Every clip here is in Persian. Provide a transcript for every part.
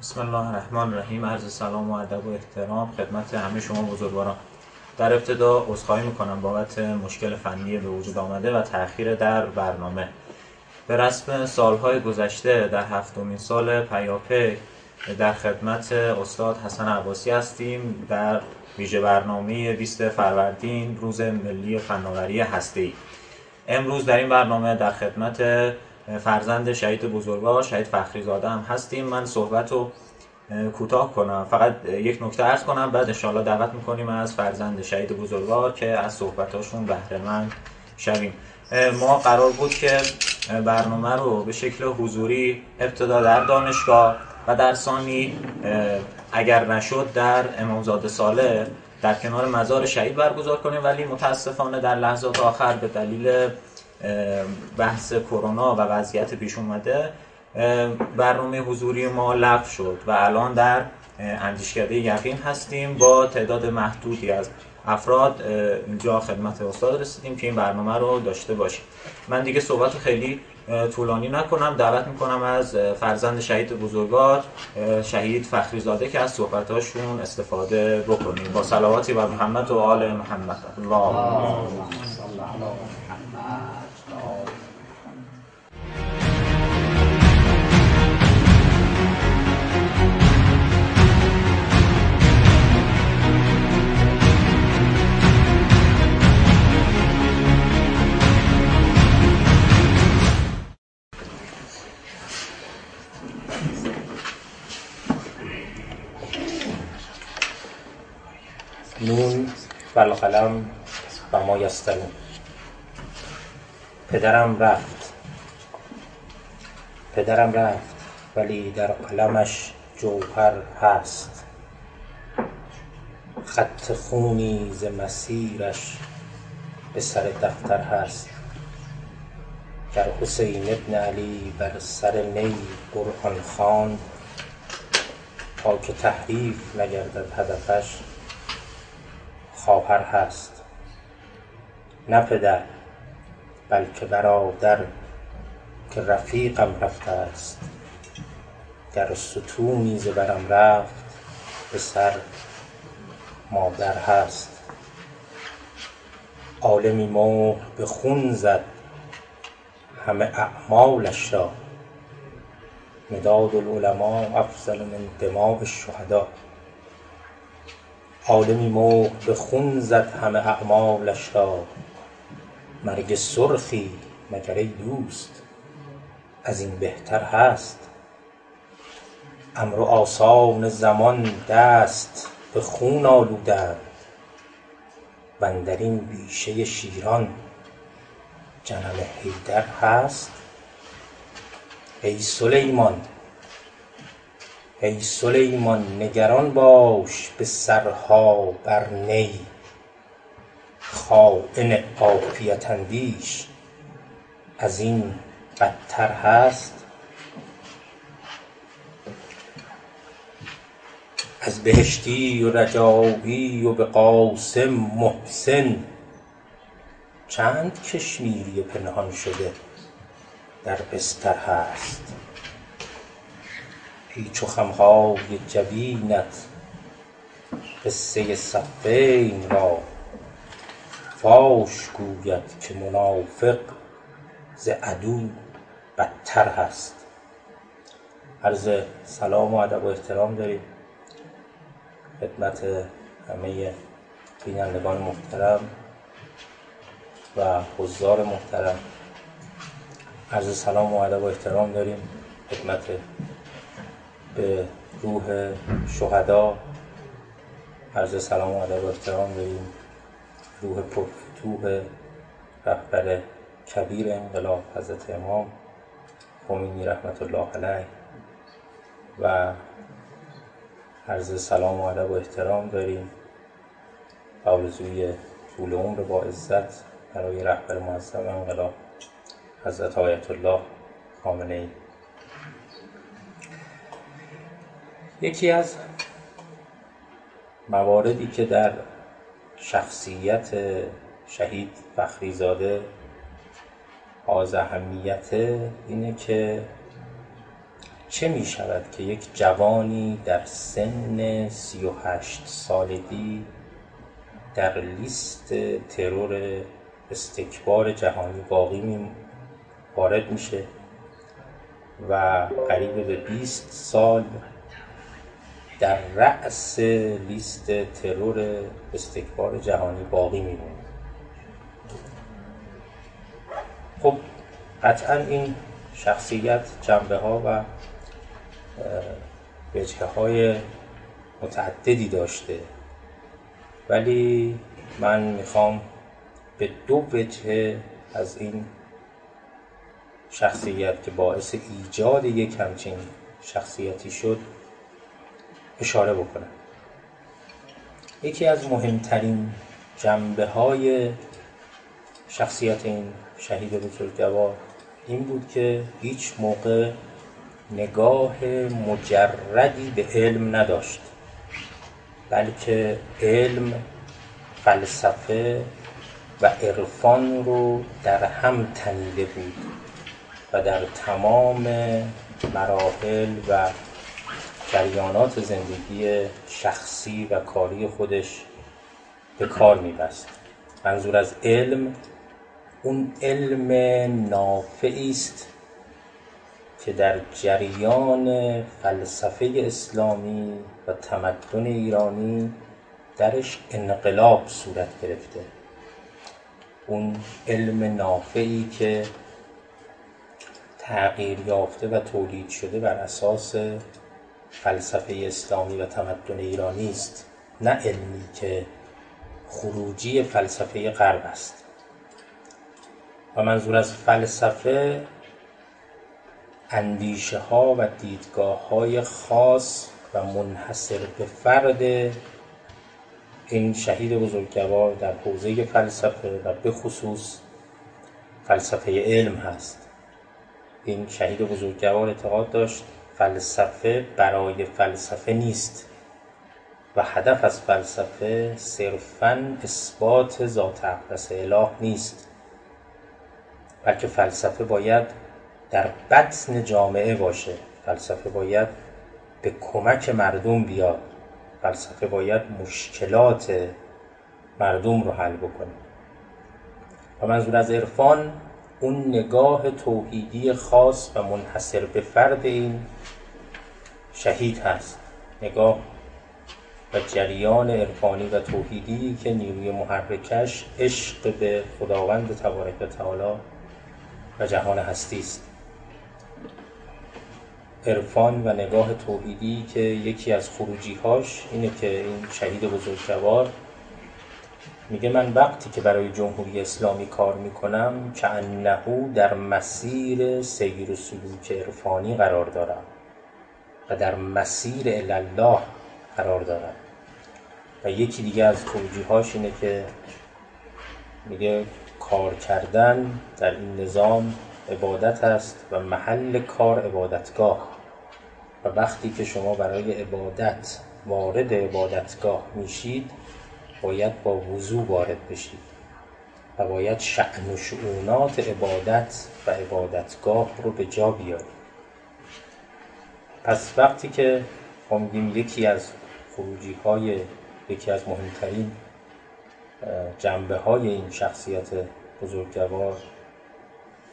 بسم الله الرحمن الرحیم. عرض سلام و ادب و احترام خدمت همه شما بزرگواران. در ابتدا عذرخواهی می‌کنم بابت مشکل فنی به وجود آمده و تاخیر در برنامه. به رسم سالهای گذشته در هفتمین سال پیاپی در خدمت استاد حسن عباسی هستیم. در ویژه برنامه 20 فروردین روز ملی فناوری هسته‌ای. امروز در این برنامه در خدمت فرزند شهید بزرگوار شهید فخری زاده هم هستیم. من صحبت رو کوتاه کنم. فقط یک نکته ارز کنم. بعد انشاءالله دعوت می‌کنیم از فرزند شهید بزرگوار که از صحبتاشون بهره مند شویم ما قرار بود که برنامه رو به شکل حضوری ابتدا در دانشگاه و در ثانی اگر نشد در امامزاده ساله در کنار مزار شهید برگزار کنیم. ولی متاسفانه در لحظات آخر به دلیل بحث کرونا و وضعیت پیش اومده برنامه حضوری ما لغو شد و الان در اندیشکده یقین هستیم با تعداد محدودی از افراد اینجا خدمت استاد رسیدیم که این برنامه رو داشته باشیم. من دیگه صحبت خیلی طولانی نکنم. دعوت می‌کنم از فرزند شهید بزرگوار شهید فخری زاده که از صحبتاشون استفاده بکنیم. با صلواتی بر محمد و آل محمد. الله نون والقلم و ما یسترون پدرم رفت. پدرم رفت ولی در قلمش جوهر هست. خط خونی ز مسیرش به سر دفتر هست. گر حسین بن علی بر سر نی قرآن خواند تا که تحریف نگردد هدفش خواهر هست. نه پدر بلکه برادر که رفیقم رفته است. گر ستونی ز برم رفت به سر مادر هست. عالمی مهر به خون زد همه اعمالش را. مداد العلما افضل من دماء الشهدا عالمی مهر به خون زد همه اعمالش را. مرگ سرخی مگر ای دوست؟ از این بهتر هست. امر و آثان زمان دست به خون آلودند. واندرین بیشه شیران جنم حیدر هست. ای سلیمان ای سلیمان نگران باش به سرها بر نی. خاین عافیت اندیش از این بدتر هست. از بهشتی و رجایی و به قاسم محسن. چند کشمیری پنهان شده در بستر هست. پیچ و خمهای جبینت. قصه صفین را فاش گوید که منافق ز عدو بدتر هست. عرض سلام و ادب و احترام داریم. خدمت همه بینندگان محترم و حضار محترم. عرض سلام و ادب و احترام داریم. خدمت به روح شهدا. عرض سلام و ادب و احترام داریم. روح پرفتوح رهبر کبیر انقلاب حضرت امام خمینی رحمت الله علیه. و عرض سلام و ادب و احترام داریم. آرزوی طول عمر با عزت برای رهبر معظم انقلاب حضرت آیت الله خامنه ای. یکی از مواردی که در شخصیت شهید فخری زاده حاز اهمیت اینه که چه می شود که یک جوانی در سن سی و هشت سالگی در لیست ترور استکبار جهانی باقی می وارد میشه و قریب به 20 سال در رأس لیست ترور استکبار جهانی باقی میمونه. خب قطعا این شخصیت جنبه ها و وجهه های متعددی داشته. ولی من می‌خوام به دو وجه از این شخصیت که باعث ایجاد یک همچین شخصیتی شد اشاره بکنم یکی از مهمترین جنبه های شخصیت این شهید بزرگوار این بود که هیچ موقع نگاه مجردی به علم نداشت بلکه علم فلسفه و عرفان رو در هم تنیده بود و در تمام مراحل و جریانات زندگی شخصی و کاری خودش به کار میبست. منظور از علم اون علم نافعی است که در جریان فلسفه اسلامی و تمدن ایرانی درش انقلاب صورت گرفته. اون علم نافعی که تغییر یافته و تولید شده بر اساس فلسفه اسلامی و تمدن ایرانی است نه علمی که خروجی فلسفه غرب است. و منظور از فلسفه اندیشه ها و دیدگاه های خاص و منحصر به فرد این شهید بزرگوار در حوزه فلسفه و به خصوص فلسفه علم هست. این شهید بزرگوار اعتقاد داشت فلسفه برای فلسفه نیست. و هدف از فلسفه صرفا اثبات ذات اقدس اله نیست. بلکه فلسفه باید در بطن جامعه باشه. فلسفه باید به کمک مردم بیاد. فلسفه باید مشکلات مردم رو حل بکنه. و منظور از عرفان اون نگاه توحیدی خاص و منحصر به فرد این شهید هست. نگاه و جریان عرفانی و توحیدی که نیروی محرکش عشق به خداوند تبارک و تعالی و جهان هستی است. عرفان و نگاه توحیدی که یکی از خروجیهاش اینه که این شهید بزرگوار میگه من وقتی که برای جمهوری اسلامی کار می‌کنم که انهو در مسیر سیر و سلوک عرفانی قرار دارم و در مسیر الله قرار دارم. و یکی دیگه از خروجیهاش اینه که میگه کار کردن در این نظام عبادت است و محل کار عبادتگاه. و وقتی که شما برای عبادت وارد عبادتگاه میشید باید با وضوع وارد بشید و باید شعن و شعونات عبادت و عبادتگاه رو به جا بیارید. پس وقتی که ما میگیم یکی از خروجی های یکی از مهمترین جنبه های این شخصیت بزرگوار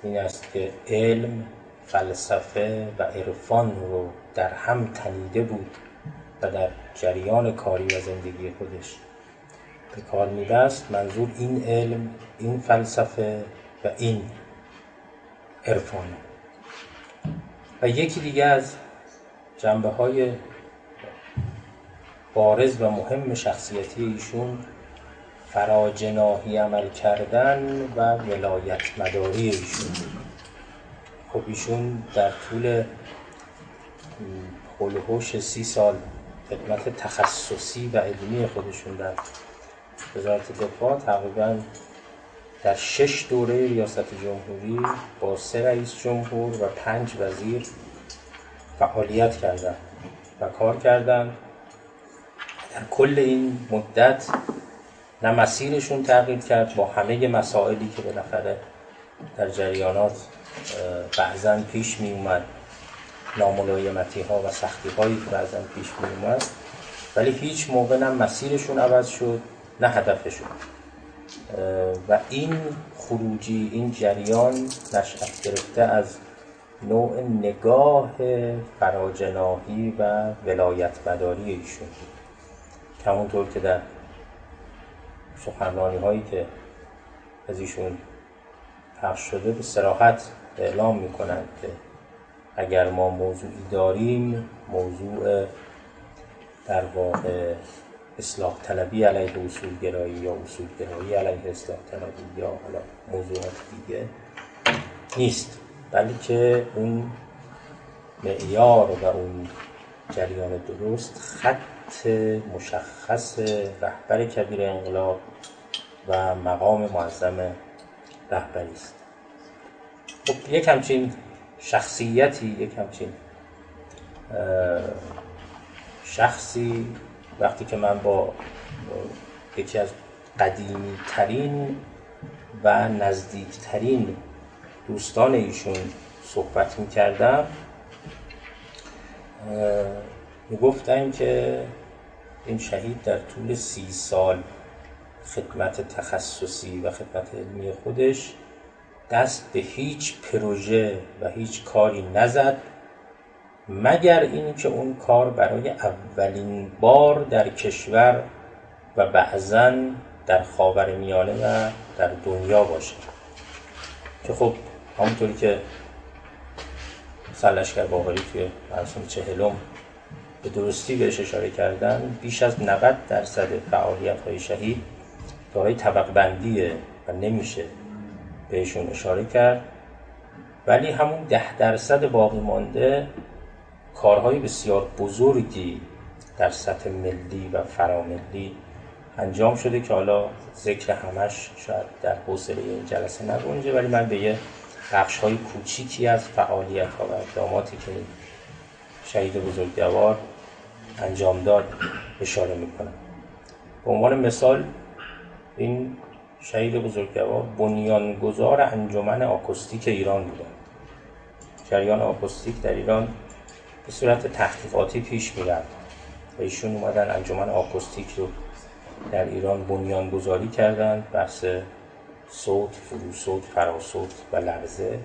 این است که علم فلسفه و عرفان رو در هم تنیده بود و در جریان کاری و زندگی خودش کار میبست منظور این علم این فلسفه و این عرفان. و یکی دیگه از جنبه های بارز و مهم شخصیتی ایشون فراجناهی عمل کردن و ولایت مداری ایشون. خب ایشون در طول خلوهوش سی سال خدمت تخصصی و علمی خودشون در وزارت دفاع تقریبا در شش دوره ریاست جمهوری با سه رئیس جمهور و پنج وزیر فعالیت کردند و کار کردند. در کل این مدت نه مسیرشون تغییر کرد با همه مسائلی که بالاخره در جریانات بعضا پیش می اومد. ناملایمتی ها و سختی هایی که بعضا پیش می اومد. ولی هیچ موقع نه مسیرشون عوض شد. نه هدفشون و این خروجی این جریان نشأت گرفته از نوع نگاه فراجناهی و ولایت مداری ایشون همونطور که در سخنرانی هایی که از ایشون پخش شده به سراحت اعلام می‌کنند که اگر ما موضوعی داریم موضوع در واقع اصلاح طلبی علیه اصول گرایی یا اصول گرایی علیه اصلاح طلبی یا حالا موضوعات دیگه نیست. بلکه اون معیار و اون جریان درست خط مشخص رهبر کبیر انقلاب و مقام معظم رهبری است. خب یک همچین شخصیتی یک همچین شخصی وقتی که من با یکی از قدیمی ترین و نزدیکترین دوستان ایشون صحبت می کردم می گفتن که این شهید در طول سی سال خدمت تخصصی و خدمت علمی خودش دست به هیچ پروژه و هیچ کاری نزد. مگر اینکه اون کار برای اولین بار در کشور و بعضا در خاور میانه و در دنیا باشه. که خب همونطوری که سلشکر باقری توی مرسوم چهلم به درستی بهش اشاره کردن بیش از 90 درصد فعالیت های شهید دارای طبق بندیه و نمیشه بهشون اشاره کرد. ولی همون ده درصد باقی مانده کارهای بسیار بزرگی در سطح ملی و فراملی انجام شده که حالا ذکر همش شاید در حوصله این جلسه نگنجه ولی من به یه بخش های کوچیکی از فعالیت ها و اقداماتی که شهید بزرگوار انجام داد اشاره می‌کنم. به عنوان مثال این شهید بزرگوار بنیانگذار انجمن آکوستیک ایران بودن جریان آکوستیک در ایران به صورت تحقیقاتی پیش می‌رفت. و ایشون اومدن انجمن آکوستیک رو در ایران بنیان گذاری کردند بحث صوت، فرو صوت، فراسوت و لرزه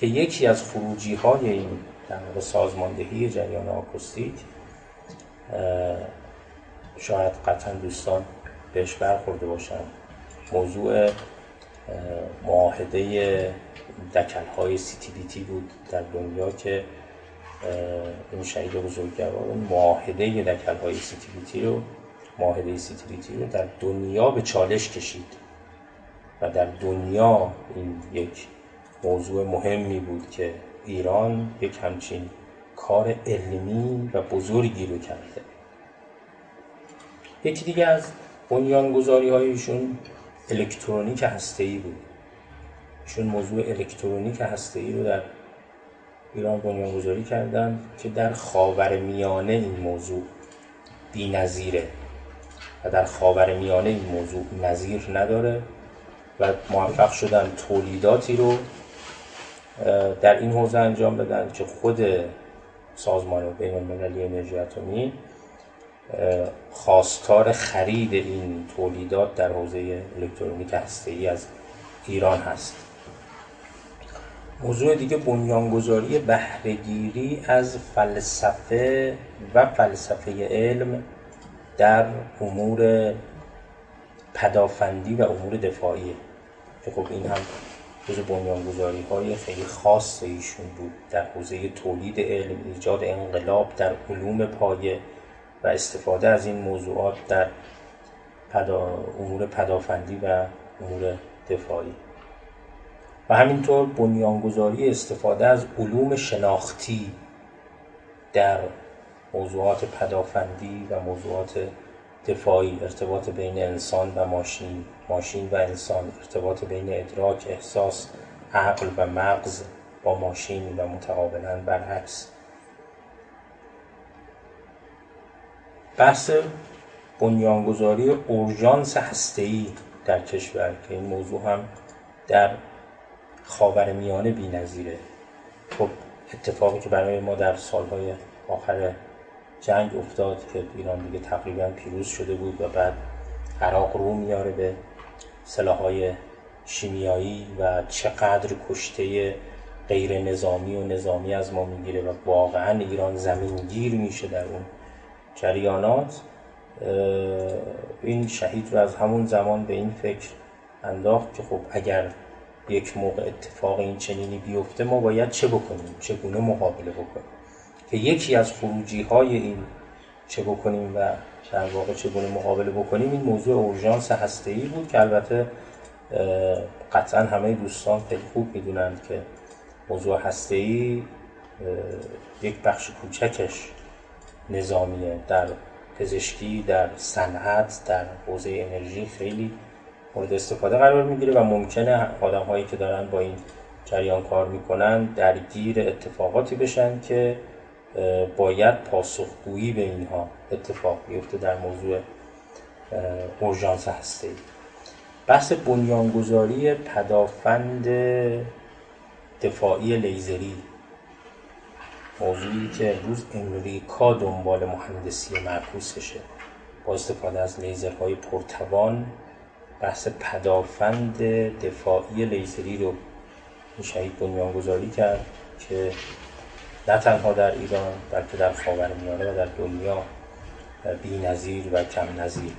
که یکی از خروجی های این در سازماندهی جریان آکوستیک شاید قطعا دوستان بهش برخورده باشن. موضوع معاهده دکل های سی تی بود در دنیا که این شهید بزرگوار اون معاهده دکل های سی تی بی تی رو معاهده سی تی بی تی رو در دنیا به چالش کشید و در دنیا این یک موضوع مهمی بود که ایران یک همچین کار علمی و بزرگی رو کرده. یکی دیگه از بنیانگذاری هایشون الکترونیک هسته بود. ایشون موضوع الکترونیک هسته ای رو در ایران بنیانگذاری کردن که در خاور میانه این موضوع بی نظیره و در خاور میانه این موضوع نظیر نداره و موفق شدن تولیداتی رو در این حوزه انجام بدن که خود سازمان بین المللی انرژی اتمی خواستار خرید این تولیدات در حوزه الکترونیک هسته‌ای از ایران هست. موضوع دیگه بنیانگذاری بهرهگیری از فلسفه و فلسفه علم در امور پدافندی و امور دفاعی. که خب این هم جز بنیانگذاری های خیلی خاص ایشون بود در حوزه تولید علم ایجاد انقلاب در علوم پایه و استفاده از این موضوعات در پدا... امور پدافندی و امور دفاعی. و همینطور بنیانگذاری استفاده از علوم شناختی در موضوعات پدافندی و موضوعات دفاعی ارتباط بین انسان و ماشین ماشین و انسان ارتباط بین ادراک احساس عقل و مغز با ماشین و متقابلا برعکس. بحث بنیانگذاری اورژانس هسته‌ای در کشور که این موضوع هم در خاور میانه بی نظیره. خب اتفاقی که برای ما در سالهای آخر جنگ افتاد که ایران دیگه تقریبا پیروز شده بود و بعد عراق رو میاره به سلاحهای شیمیایی و چقدر کشته غیر نظامی و نظامی از ما می‌گیره و واقعا ایران زمینگیر میشه در اون جریانات این شهید رو از همون زمان به این فکر انداخت که خب اگر یک موقع اتفاق این چنینی بیفته ما باید چه بکنیم؟ چگونه مقابله بکنیم؟ که یکی از خروجی های این چه بکنیم و در واقع چگونه مقابله بکنیم این موضوع اورژانس هسته ای بود که البته قطعا همه دوستان خیلی خوب می‌دونند که موضوع هسته ای یک بخش کوچکش نظامیه. در پزشکی در صنعت در حوزه انرژی خیلی مورد استفاده قرار می‌گیره و ممکنه آدم هایی که دارن با این جریان کار می‌کنن درگیر اتفاقاتی بشن که باید پاسخگویی به اینها اتفاق بیفته در موضوع اورژانس هسته بحث بنیانگذاری پدافند دفاعی لیزری موضوعی که امروز امریکا دنبال مهندسی معکوسشه با استفاده از لیزرهای پرتوان بحث پدافند دفاعی لیزری رو این شهید بنیانگذاری کرد که نه تنها در ایران بلکه در خاورمیانه و در دنیا نظیر و کم نظیر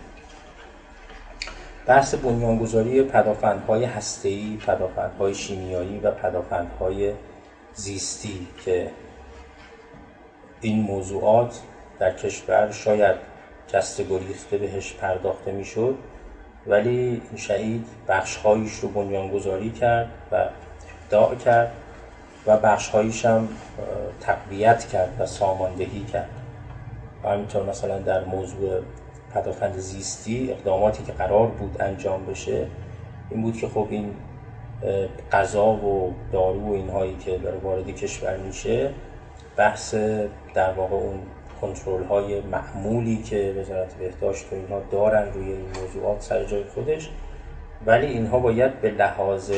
بحث بنیانگذاری پدافندهای هسته‌ای، پدافندهای شیمیایی و پدافندهای زیستی که این موضوعات در کشور شاید جست گریخته بهش پرداخته می‌شد. ولی شهید بخشهایش رو بنیانگذاری کرد و ابداع کرد و بخشهایش هم تقویت کرد و ساماندهی کرد. و همینطور مثلا در موضوع پدافند زیستی اقداماتی که قرار بود انجام بشه این بود که خب این غذا و دارو و اینهایی که داره وارد کشور میشه بحث در واقع اون کنترل های معمولی که وزارت بهداشت و اینها دارن روی این موضوعات سر جای خودش. ولی اینها باید به لحاظ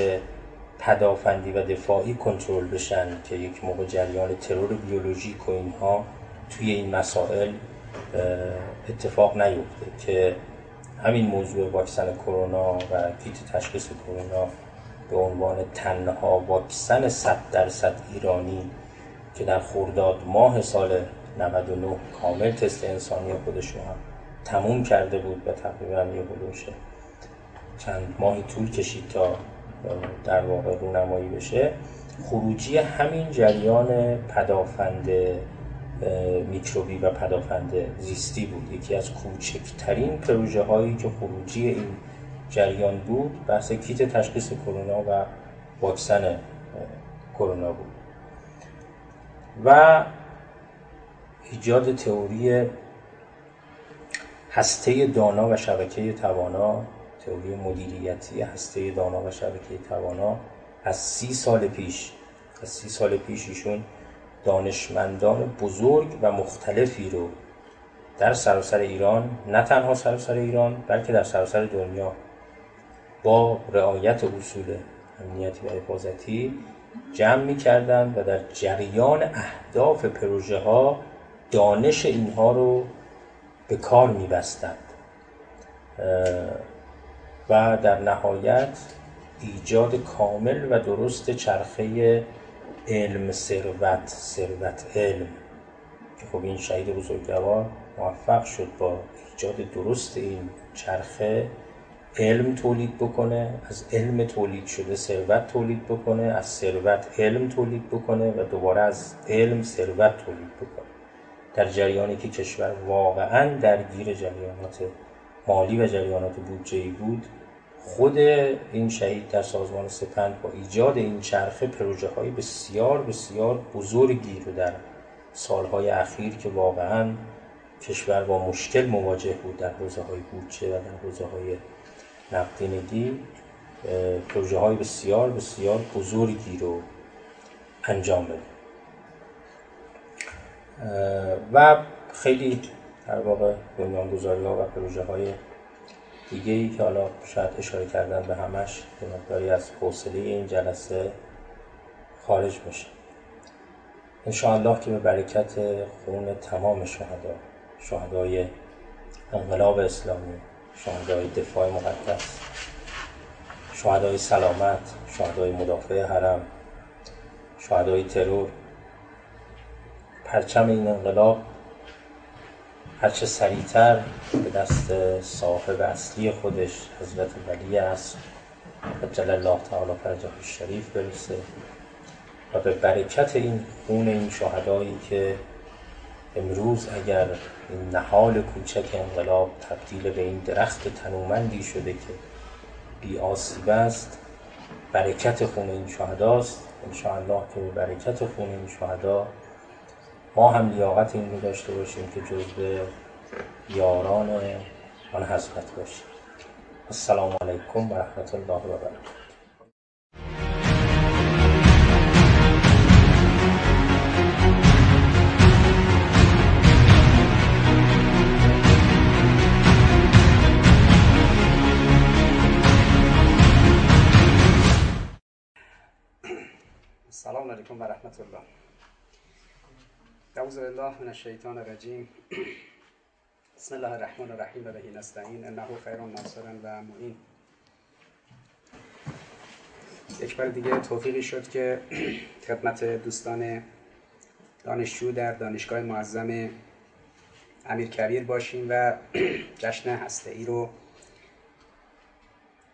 پدافندی و دفاعی کنترل بشن که یک موقع جریان ترور بیولوژیک و اینها توی این مسائل اتفاق نیفته که همین موضوع واکسن کرونا و کیت تشخیص کرونا به عنوان تنها واکسن 100 درصد ایرانی که در خرداد ماه سال 99 کامل تست انسانی خودش رو هم تموم کرده بود و تقریبا یه حلوشه چند ماهی طول کشید تا در واقع رونمایی بشه. خروجی همین جریان پدافند میکروبی و پدافند زیستی بود. یکی از کوچکترین پروژه هایی که خروجی این جریان بود بحث کیت تشخیص کرونا و واکسن کرونا بود. و ایجاد تئوری هسته دانا و شبکه توانا تئوری مدیریتی هسته دانا و شبکه توانا از سی سال پیش از سی سال پیش ایشون دانشمندان بزرگ و مختلفی رو در سراسر ایران نه تنها سراسر ایران بلکه در سراسر دنیا با رعایت اصول امنیتی و حفاظتی جمع می کردن و در جریان اهداف پروژه ها دانش اینها رو به کار می بستند و در نهایت ایجاد کامل و درست چرخه علم ثروت ثروت علم. که خب این شهید بزرگوار موفق شد با ایجاد درست این چرخه علم تولید بکنه از علم تولید شده ثروت تولید بکنه از ثروت علم تولید بکنه و دوباره از علم ثروت تولید بکنه. در جریانی که کشور واقعا درگیر جریانات مالی و جریانات بودجه بود خود این شهید در سازمان سپند با ایجاد این چرخه پروژه های بسیار بسیار بزرگی رو در سالهای اخیر که واقعا کشور با مشکل مواجه بود در حوزه های بودجه و در حوزه های نقدینگی پروژه های بسیار بسیار بزرگی رو انجام بده. و خیلی در واقع بنیانگذاری ها و پروژه های دیگه ای که حالا شاید اشاره کردن به همش به مقداری از حوصله این جلسه خارج میشه انشاءالله که به برکت خون تمام شهدا شهدای انقلاب اسلامی شهدای دفاع مقدس شهدای سلامت شهدای مدافع حرم شهدای ترور پرچم این انقلاب هرچه سریعتر به دست صاحب اصلی خودش حضرت ولی است جل الله تعالی فرجه شریف برسه و به برکت این خون این شهدایی که امروز اگر این نهال کوچک انقلاب تبدیل به این درخت تنومندی شده که بی آسیب است برکت خون این شهداست. انشاءالله که به برکت خون این شهدا ما هم لیاقت این رو داشته باشیم که جزء یاران آن حضرت باشیم. السلام علیکم و رحمت الله و برکاته. السلام علیکم و رحمت الله. اعوذ بالله من الشیطان الرجیم. بسم الله الرحمن الرحیم. و بهی نستعین. انه خیر ناصر و معین. یک بار دیگه توفیقی شد که خدمت دوستان دانشجو در دانشگاه معظم امیر کبیر باشیم و جشن هسته ای رو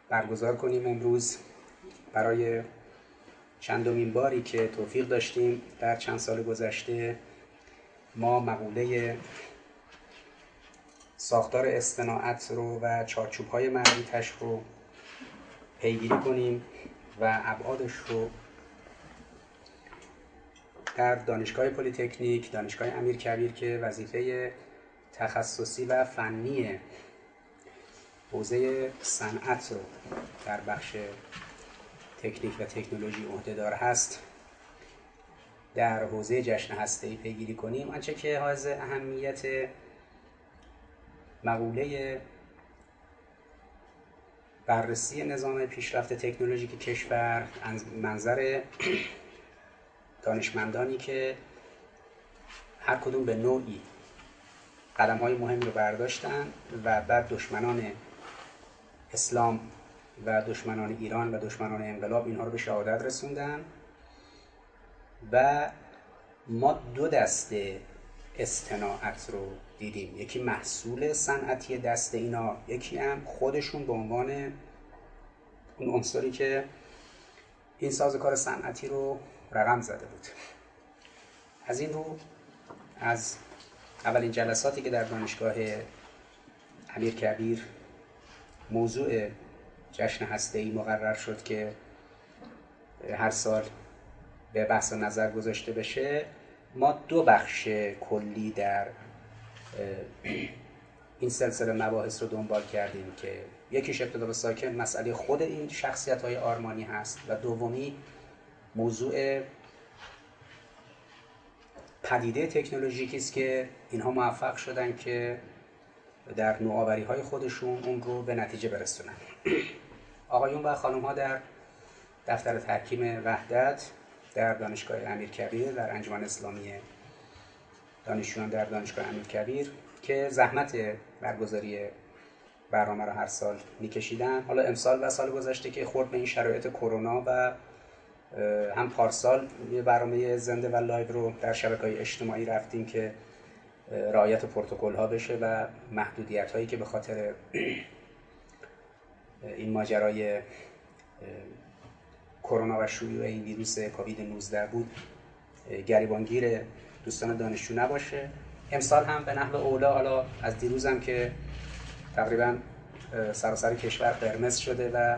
برگزار کنیم امروز. برای چندمین باری که توفیق داشتیم در چند سال گذشته ما مقوله ساختار اصطناعت رو و چارچوب های مربوطش رو پیگیری کنیم و ابعادش رو در دانشگاه پلیتکنیک دانشگاه امیر کبیر که وظیفه تخصصی و فنی حوزه صنعت رو در بخش تکنیک و تکنولوژی عهدهدار هست. در حوزه جشن هسته پیگیری کنیم آنچه که حائز اهمیت مقوله بررسی نظام پیشرفت تکنولوژیک کشور منظر دانشمندانی که هر کدوم به نوعی قدم های مهمی رو برداشتن و بعد دشمنان اسلام و دشمنان ایران و دشمنان انقلاب اینها رو به شهادت رسوندن. و ما دو دسته استناعت رو دیدیم. یکی محصول صنعتی دست اینا یکی هم خودشون به عنوان اون عنصری که این سازوکار صنعتی رو رقم زده بود. از این رو از اولین جلساتی که در دانشگاه امیر کبیر موضوع جشن هسته ای مقرر شد که هر سال به بحث نظر گذاشته بشه ما دو بخش کلی در این سلسله مباحث رو دنبال کردیم که یکیش ابتدا به ساکن مسئله خود این شخصیت های آرمانی هست و دومی موضوع پدیده تکنولوژیکی است که اینها موفق شدن که در نوآوری های خودشون اون رو به نتیجه برسونن. آقایون و خانم ها در دفتر تحکیم وحدت در دانشگاه امیر کبیر در انجمن اسلامی دانشجویان در دانشگاه امیر کبیر که زحمت برگزاری برنامه رو هر سال میکشیدن. حالا امسال و سال گذشته که خورد به این شرایط کرونا و هم پارسال یه برنامه زنده و live رو در شبکه های اجتماعی رفتیم که رعایت پروتکل ها بشه و محدودیت هایی که به خاطر این ماجرای کرونا و شیوع این ویروس کووید 19 بود گریبانگیر دوستان دانشجو نباشه. امسال هم به نحو اولا حالا از دیروزم که تقریبا سراسر کشور قرمز شده و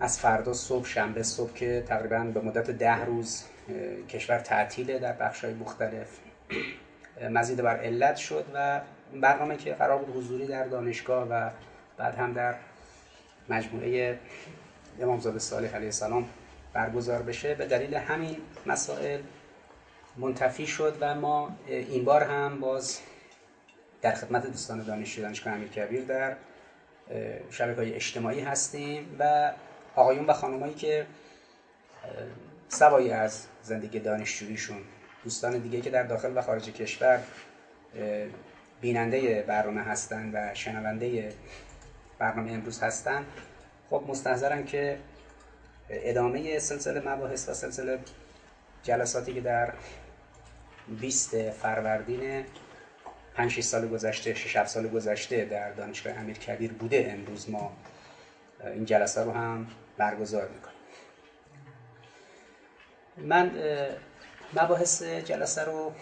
از فردا صبح شنبه صبح که تقریبا به مدت ده روز کشور تعطیله در بخش های مختلف مزید بر علت شد و برنامه که قرار بود حضوری در دانشگاه و بعد هم در مجموعه امامزاده صالح علیه السلام برگزار بشه. به دلیل همین مسائل منتفی شد و ما این بار هم باز در خدمت دوستان دانشجو دانشگاه امیر کبیر در شبکه های اجتماعی هستیم و آقایون و خانمایی که سوایی از زندگی دانشجوییشون دوستان دیگه که در داخل و خارج کشور بیننده برنامه هستن و شنونده برنامه امروز هستن. خب مستحضرن که ادامه سلسله مباحث و سلسله جلساتی که در 20 فروردین 5 سال گذشته 6 7 سال گذشته در دانشگاه امیر کبیر بوده. امروز ما این جلسه رو هم برگزار می‌کنیم. من مباحث جلسه رو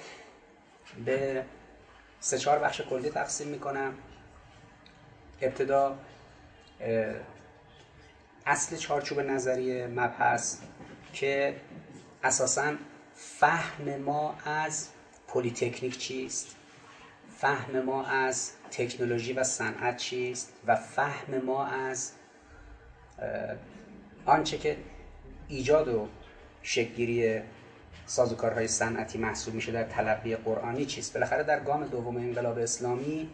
به سه چهار بخش کلی تقسیم می‌کنم. ابتدا اصل چارچوب نظریه مبحث که اساسا فهم ما از پلیتکنیک چیست؟ فهم ما از تکنولوژی و صنعت چیست؟ و فهم ما از آنچه که ایجاد و شکلگیری سازوکارهای صنعتی محسوب میشه در تلقی قرآنی چیست؟ بالاخره در گام دوم انقلاب اسلامی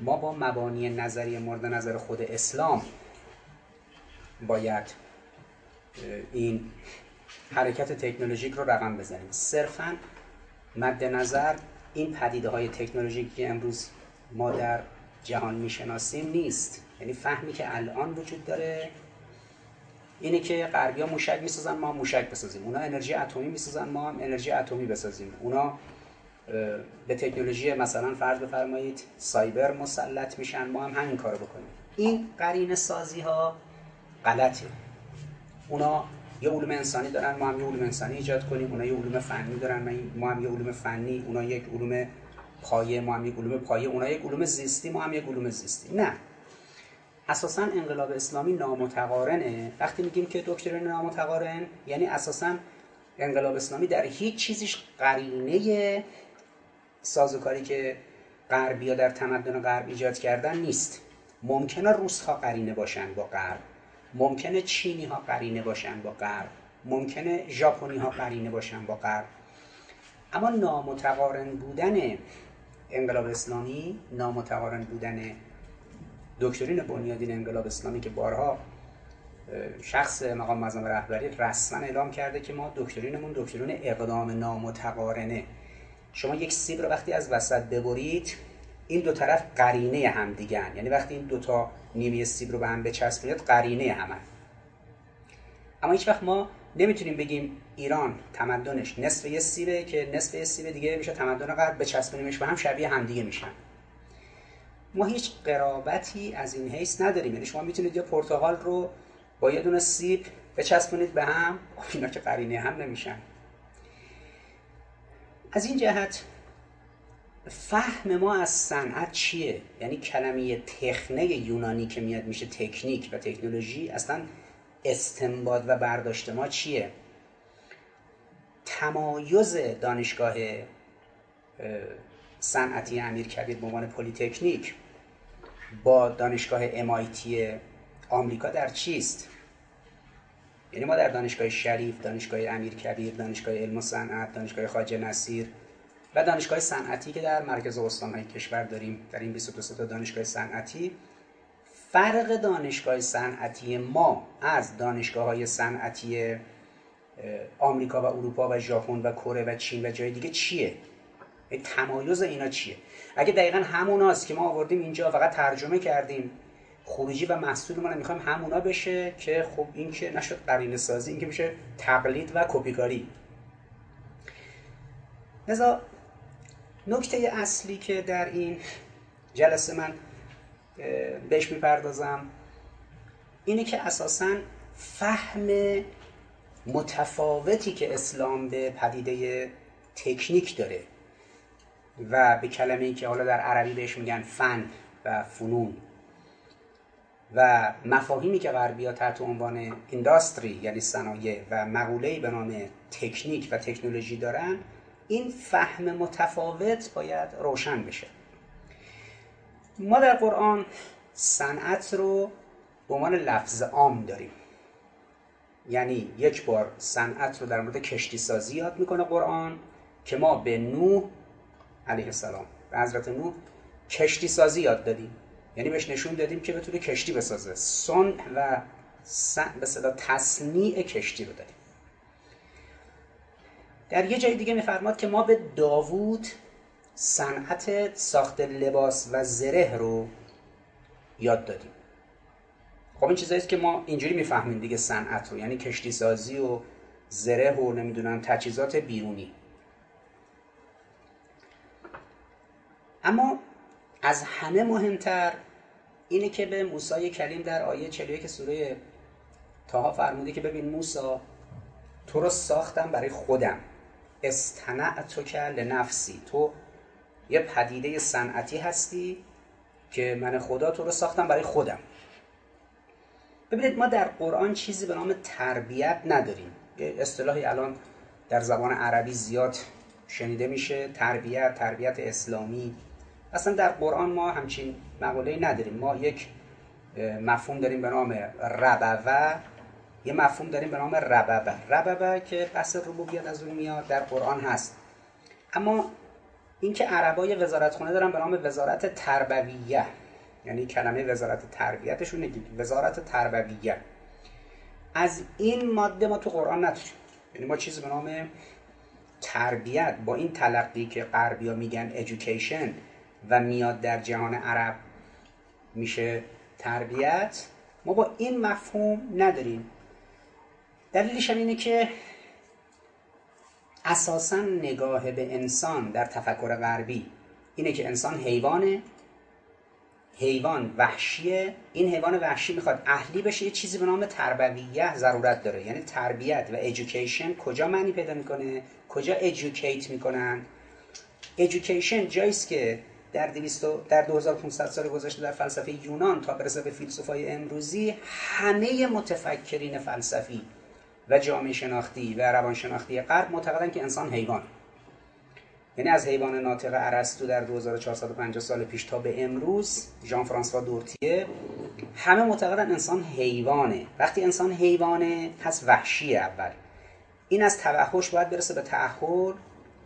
ما با مبانی نظری مورد نظر خود اسلام باید این حرکت تکنولوژیک رو رقم بزنیم. صرفا مد نظر این پدیده های تکنولوژیکی که امروز ما در جهان می‌شناسیم نیست. یعنی فهمی که الان وجود داره اینه که غربی ها موشک می‌سازن ما موشک بسازیم. اونا انرژی اتمی می‌سازن ما هم انرژی اتمی بسازیم. اونا به تکنولوژی مثلا فرض بفرمایید سایبر مسلط میشن ما هم همین کارو بکنیم. این قرین سازی ها غلطه. اونا یه علوم انسانی دارن ما هم یه علوم انسانی ایجاد کنیم اونا یه علوم فنی دارن ما هم یه علوم فنی اونا یک علوم پایه ما هم یک علوم پایه اونا یک علوم زیستی ما هم یک علوم زیستی. نه. اساسا انقلاب اسلامی نامتقارنه. وقتی میگیم که دکترین نامتقارن یعنی اساسا انقلاب اسلامی در هیچ چیزیش قرینه سازوکاری که غربی ها در تمدن غرب ایجاد کردن نیست. ممکنه روس ها قرینه باشن با غرب. ممکنه چینی ها قرینه باشن با غرب ممکنه ژاپنی ها قرینه باشن با غرب. اما نامتقارن بودن انقلاب اسلامی نامتقارن بودن دکترین بنیادین انقلاب اسلامی که بارها شخص مقام معظم رهبری رسما اعلام کرده که ما دکترینمون دکترین اقدام نامتقارنه. شما یک سیب رو وقتی از وسط ببرید این دو طرف قرینه هم دیگن یعنی وقتی این دوتا نیمه سیب رو به هم بچسبونید قرینه همه اما هیچ وقت ما نمی‌تونیم بگیم ایران تمدنش نصف یه سیبه که نصف یه سیب دیگه میشه تمدن غرب بچسبونیمش به هم شبیه همدیگه میشن. ما هیچ قرابتی از این حیث نداریم. یعنی شما می‌تونید یه پرتغال رو با یه دونه سیب بچسبونید به هم. خب اینا که قرینه هم نمیشن. از این جهت فهم ما از صنعت چیه؟ یعنی کلمه تخنه یونانی که میاد میشه تکنیک و تکنولوژی اصلا استنباد و برداشت ما چیه؟ تمایز دانشگاه صنعتی امیر کبیر به عنوان پلیتکنیک با دانشگاه امایتی آمریکا در چیست؟ یعنی ما در دانشگاه شریف دانشگاه امیر کبیر دانشگاه علم و صنعت دانشگاه خواجه نصیر و دانشگاه صنعتی که در مرکز استانهای کشور داریم در این 22 تا دانشگاه صنعتی فرق دانشگاه صنعتی ما از دانشگاه های صنعتی آمریکا و اروپا و ژاپن و کره و چین و جای دیگه چیه؟ تمایز اینا چیه؟ اگه دقیقا هموناست که ما آوردیم اینجا فقط ترجمه کردیم. خروجی و محصول ما می‌خوایم همونا بشه که خب این که نشد قرینه سازی این که میشه تقلید و کپیکاری. لذا نکته اصلی که در این جلسه من بهش می‌پردازم اینه که اساسا فهم متفاوتی که اسلام به پدیده تکنیک داره و به کلمه ای که حالا در عربی بهش میگن فن و فنون و مفاهیمی که غربی ها تحت عنوان اینداستری یعنی صنایع و مقوله‌ای به نام تکنیک و تکنولوژی دارن این فهم متفاوت باید روشن بشه. ما در قرآن صنعت رو به عنوان لفظ عام داریم. یعنی یک بار صنعت رو در مورد کشتی سازی یاد می‌کنه قرآن که ما به نوح علیه السلام به حضرت نوح کشتی سازی یاد دادیم. یعنی بهش نشون دادیم که بتونه کشتی بسازه. سن و به صدا تصنیع کشتی رو دادیم در یه جای دیگه میفرماد که ما به داوود صنعت ساخت لباس و زره رو یاد دادیم. خب این چیزایی که ما اینجوری می‌فهمیم دیگه صنعت رو یعنی کشتی سازی و زره و نمی‌دونم تجهیزات بیرونی. اما از همه مهمتر اینه که به موسی کلیم در آیه 41 سوره تاها فرموده که ببین موسی تو رو ساختم برای خودم. استنعتو که لنفسی. تو یه پدیده صنعتی هستی که من خدا تو رو ساختم برای خودم. ببینید ما در قرآن چیزی به نام تربیت نداریم. اصطلاحی الان در زبان عربی زیاد شنیده میشه تربیت تربیت اسلامی. اصلا در قرآن ما همچین مقوله نداریم. ما یک مفهوم داریم به نام ربوه. یه مفهوم داریم به نام رببه. رببه که بحث ربوبیت از اون میاد در قرآن هست. اما اینکه عربای وزارتخونه دارن به نام وزارت تربویه یعنی کلمه وزارت تربیتشون نگید وزارت تربویه. از این ماده ما تو قرآن نداریم. یعنی ما چیزی به نام تربیت با این تلقی که غربیا میگن education و میاد در جهان عرب میشه تربیت. ما با این مفهوم نداریم. دلیلش اینه که اساسا نگاه به انسان در تفکر غربی اینه که انسان حیوانه. حیوان وحشیه. این حیوان وحشی می‌خواد اهلی بشه یه چیزی به نام تربویه ضرورت داره. یعنی تربیت و ایژوکیشن کجا معنی پیدا می‌کنه؟ کجا ایژوکیت می‌کنن؟ ایژوکیشن جاییست که در 200 در 2500 سال گذشته در فلسفه یونان تا برسه به فیلسوفای امروزی همه متفکرین فلسفی و جامعه شناختی و روان شناختی غرب معتقدن که انسان حیوان. یعنی از حیوان ناطق ارسطو در 2450 سال پیش تا به امروز ژان فرانسوا دورتیه همه معتقدن انسان حیوانه. وقتی انسان حیوانه پس وحشی اول. این از توحش باید برسه به تعهل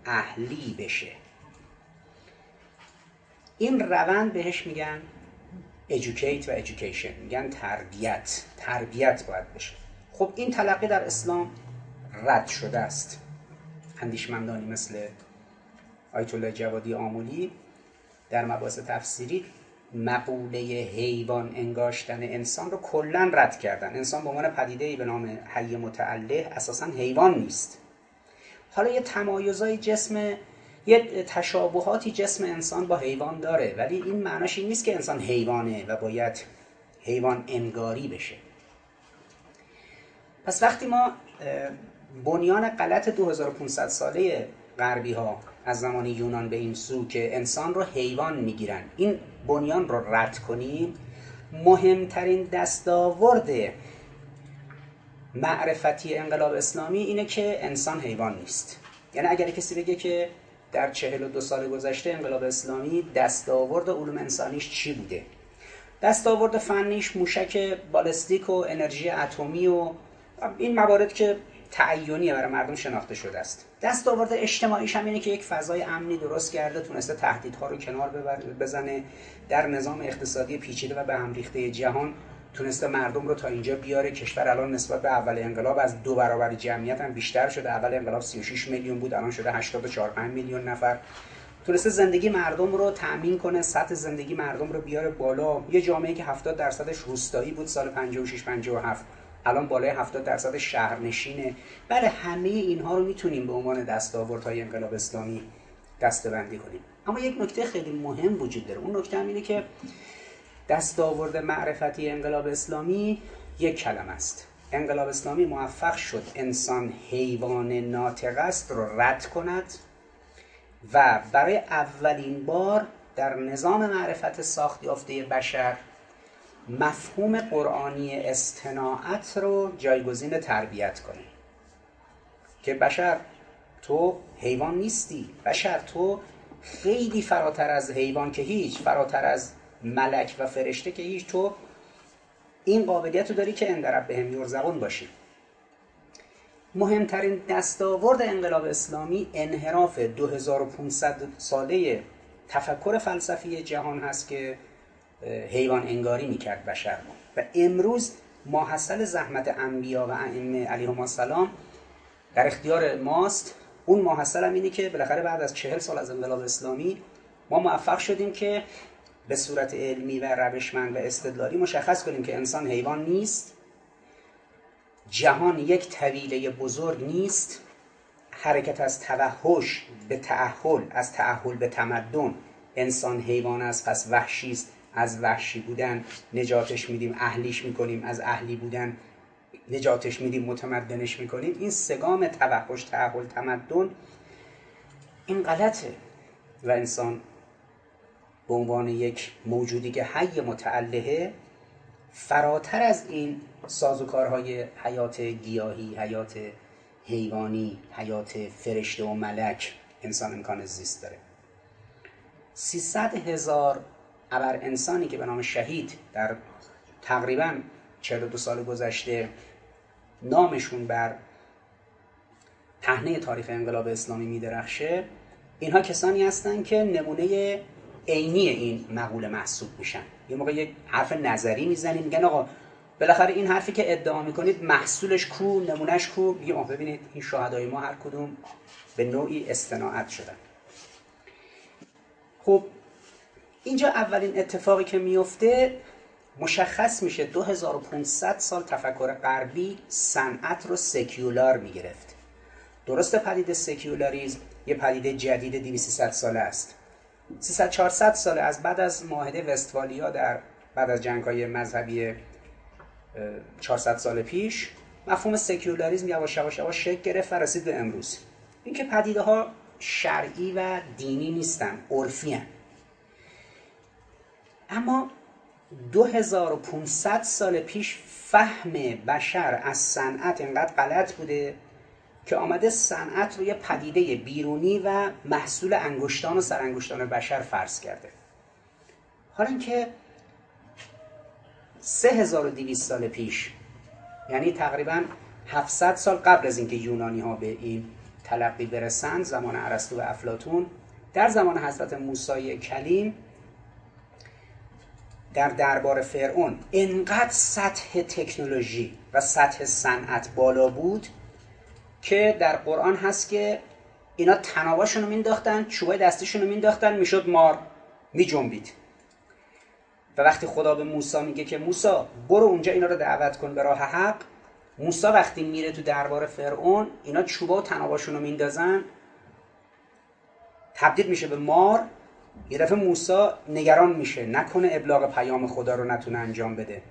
اهلی بشه. این روند بهش میگن educate و education میگن تربیت. تربیت باید بشه. خب این تلقی در اسلام رد شده است. اندیشمندانی مثل آیت الله جوادی آمولی در مباحث تفسیری مقوله حیوان انگاشتن انسان رو کلا رد کردن. انسان به عنوان پدیده به نام حی متعله اساسا حیوان نیست. حالا یه تمایزای جسم یه تشابهاتی جسم انسان با حیوان داره ولی این معناش این نیست که انسان حیوانه و باید حیوان انگاری بشه. پس وقتی ما بنیان غلط 2500 ساله غربی ها از زمان یونان به این سو که انسان رو حیوان می‌گیرن این بنیان رو رد کنیم مهمترین دستاورد معرفتی انقلاب اسلامی اینه که انسان حیوان نیست. یعنی اگر کسی بگه که در چهل و دو سال گذشته انقلاب اسلامی دستاورد علوم انسانیش چی بوده؟ دستاورد فنیش موشک بالستیک و انرژی اتمی و این موارد که تعینی برای مردم شناخته شده است. دست آورده اجتماعیش هم اینه که یک فضای امنی درست کرده تونسته تهدیدها رو کنار بزنه در نظام اقتصادی پیچیده و به هم ریخته جهان تونسته مردم رو تا اینجا بیاره. کشور الان نسبت به اول انقلاب از دو برابر جمعیت هم بیشتر شده. اول انقلاب 36 میلیون بود الان شده 84 میلیون نفر. تونسته زندگی مردم رو تأمین کنه سطح زندگی مردم رو بیاره بالا. یه جامعه که 70 درصدش روستایی بود سال 56 57 الان بالای 70 درصد شهرنشینه. بله همه اینها رو می‌تونیم به عنوان دستاوردهای انقلاب اسلامی دستبندی کنیم. اما یک نکته خیلی مهم وجود داره. اون نکته هم اینه که دستاورد معرفتی انقلاب اسلامی یک کلمه است. انقلاب اسلامی موفق شد انسان حیوان ناطق است رو رد کند و برای اولین بار در نظام معرفت ساخت یافته بشر مفهوم قرآنی استناعت رو جایگزین تربیت کنه. که بشر تو حیوان نیستی. بشر تو خیلی فراتر از حیوان که هیچ فراتر از ملک و فرشته که هیچ. تو این قابلیت رو داری که اندرب به هم یرزقون باشی. مهمترین دستاورد انقلاب اسلامی انحراف 2500 ساله تفکر فلسفی جهان هست که حیوان انگاری می‌کرد بشر و امروز ماحصل زحمت انبیا و ائمه علیهم السلام در اختیار ماست. اون ماحصل هم اینه که بالاخره بعد از چهل سال از انقلاب اسلامی ما موفق شدیم که به صورت علمی و روشمند و استدلالی مشخص کنیم که انسان حیوان نیست جهان یک طویله بزرگ نیست حرکت از توحش به تعهل از تعهل به تمدن انسان حیوان است پس وحشی است. از وحشی بودن نجاتش میدیم اهلیش می‌کنیم از اهلی بودن نجاتش میدیم متمدنش می‌کنیم. این سگام توحش تعهل تمدن این غلطه. و انسان به عنوان یک موجودی که حی متعلهه فراتر از این سازوکارهای حیات گیاهی حیات حیوانی حیات فرشته و ملک انسان امکان زیست داره. 300 هزار ابر انسانی که به نام شهید در تقریبا 42 سال گذشته نامشون بر پهنه تاریخ انقلاب اسلامی میدرخشه اینها کسانی هستند که نمونه عینی این مقوله محسوب میشن. یه موقع یک حرف نظری می‌زنیم میگن آقا بالاخره این حرفی که ادعا می‌کنید محصولش کو نمونهش کو؟ میگه ببینید این شهدای ما هر کدوم به نوعی استناعت شدن. خب اینجا اولین اتفاقی که میفته مشخص میشه 2500 سال تفکر غربی صنعت رو secular می‌گرفت. درسته پدیده secularism یه پدیده جدید 200 ساله است. 300 400 ساله از بعد از معاهده وستفالیا در بعد از جنگ های مذهبی 400 سال پیش مفهوم secularism یواش یواش یواش شکل گرفت و رسید به امروز. اینکه پدیده ها شرعی و دینی نیستن عرفی اما 2500 سال پیش فهم بشر از صنعت انقدر غلط بوده که آمده صنعت رو یه پدیده بیرونی و محصول انگشتان و سرانگشتان بشر فرض کرده. حالا اینکه 3200 سال پیش یعنی تقریبا 700 سال قبل از اینکه یونانی ها به این تلقی برسند زمان ارسطو و افلاتون در زمان حضرت موسی کلیم در دربار فرعون. انقدر سطح تکنولوژی و سطح صنعت بالا بود که در قرآن هست که اینا تناباشون رو مینداختن چوبای دستشون رو مینداختن می‌شد مار میجنبید. و وقتی خدا به موسی میگه که موسی برو اونجا اینا رو دعوت کن به راه حق موسی وقتی میره تو دربار فرعون اینا چوبا و تناباشون رو میندازن تبدیل میشه به مار یه دفعه موسی نگران میشه نکنه ابلاغ پیام خدا رو نتونه انجام بده.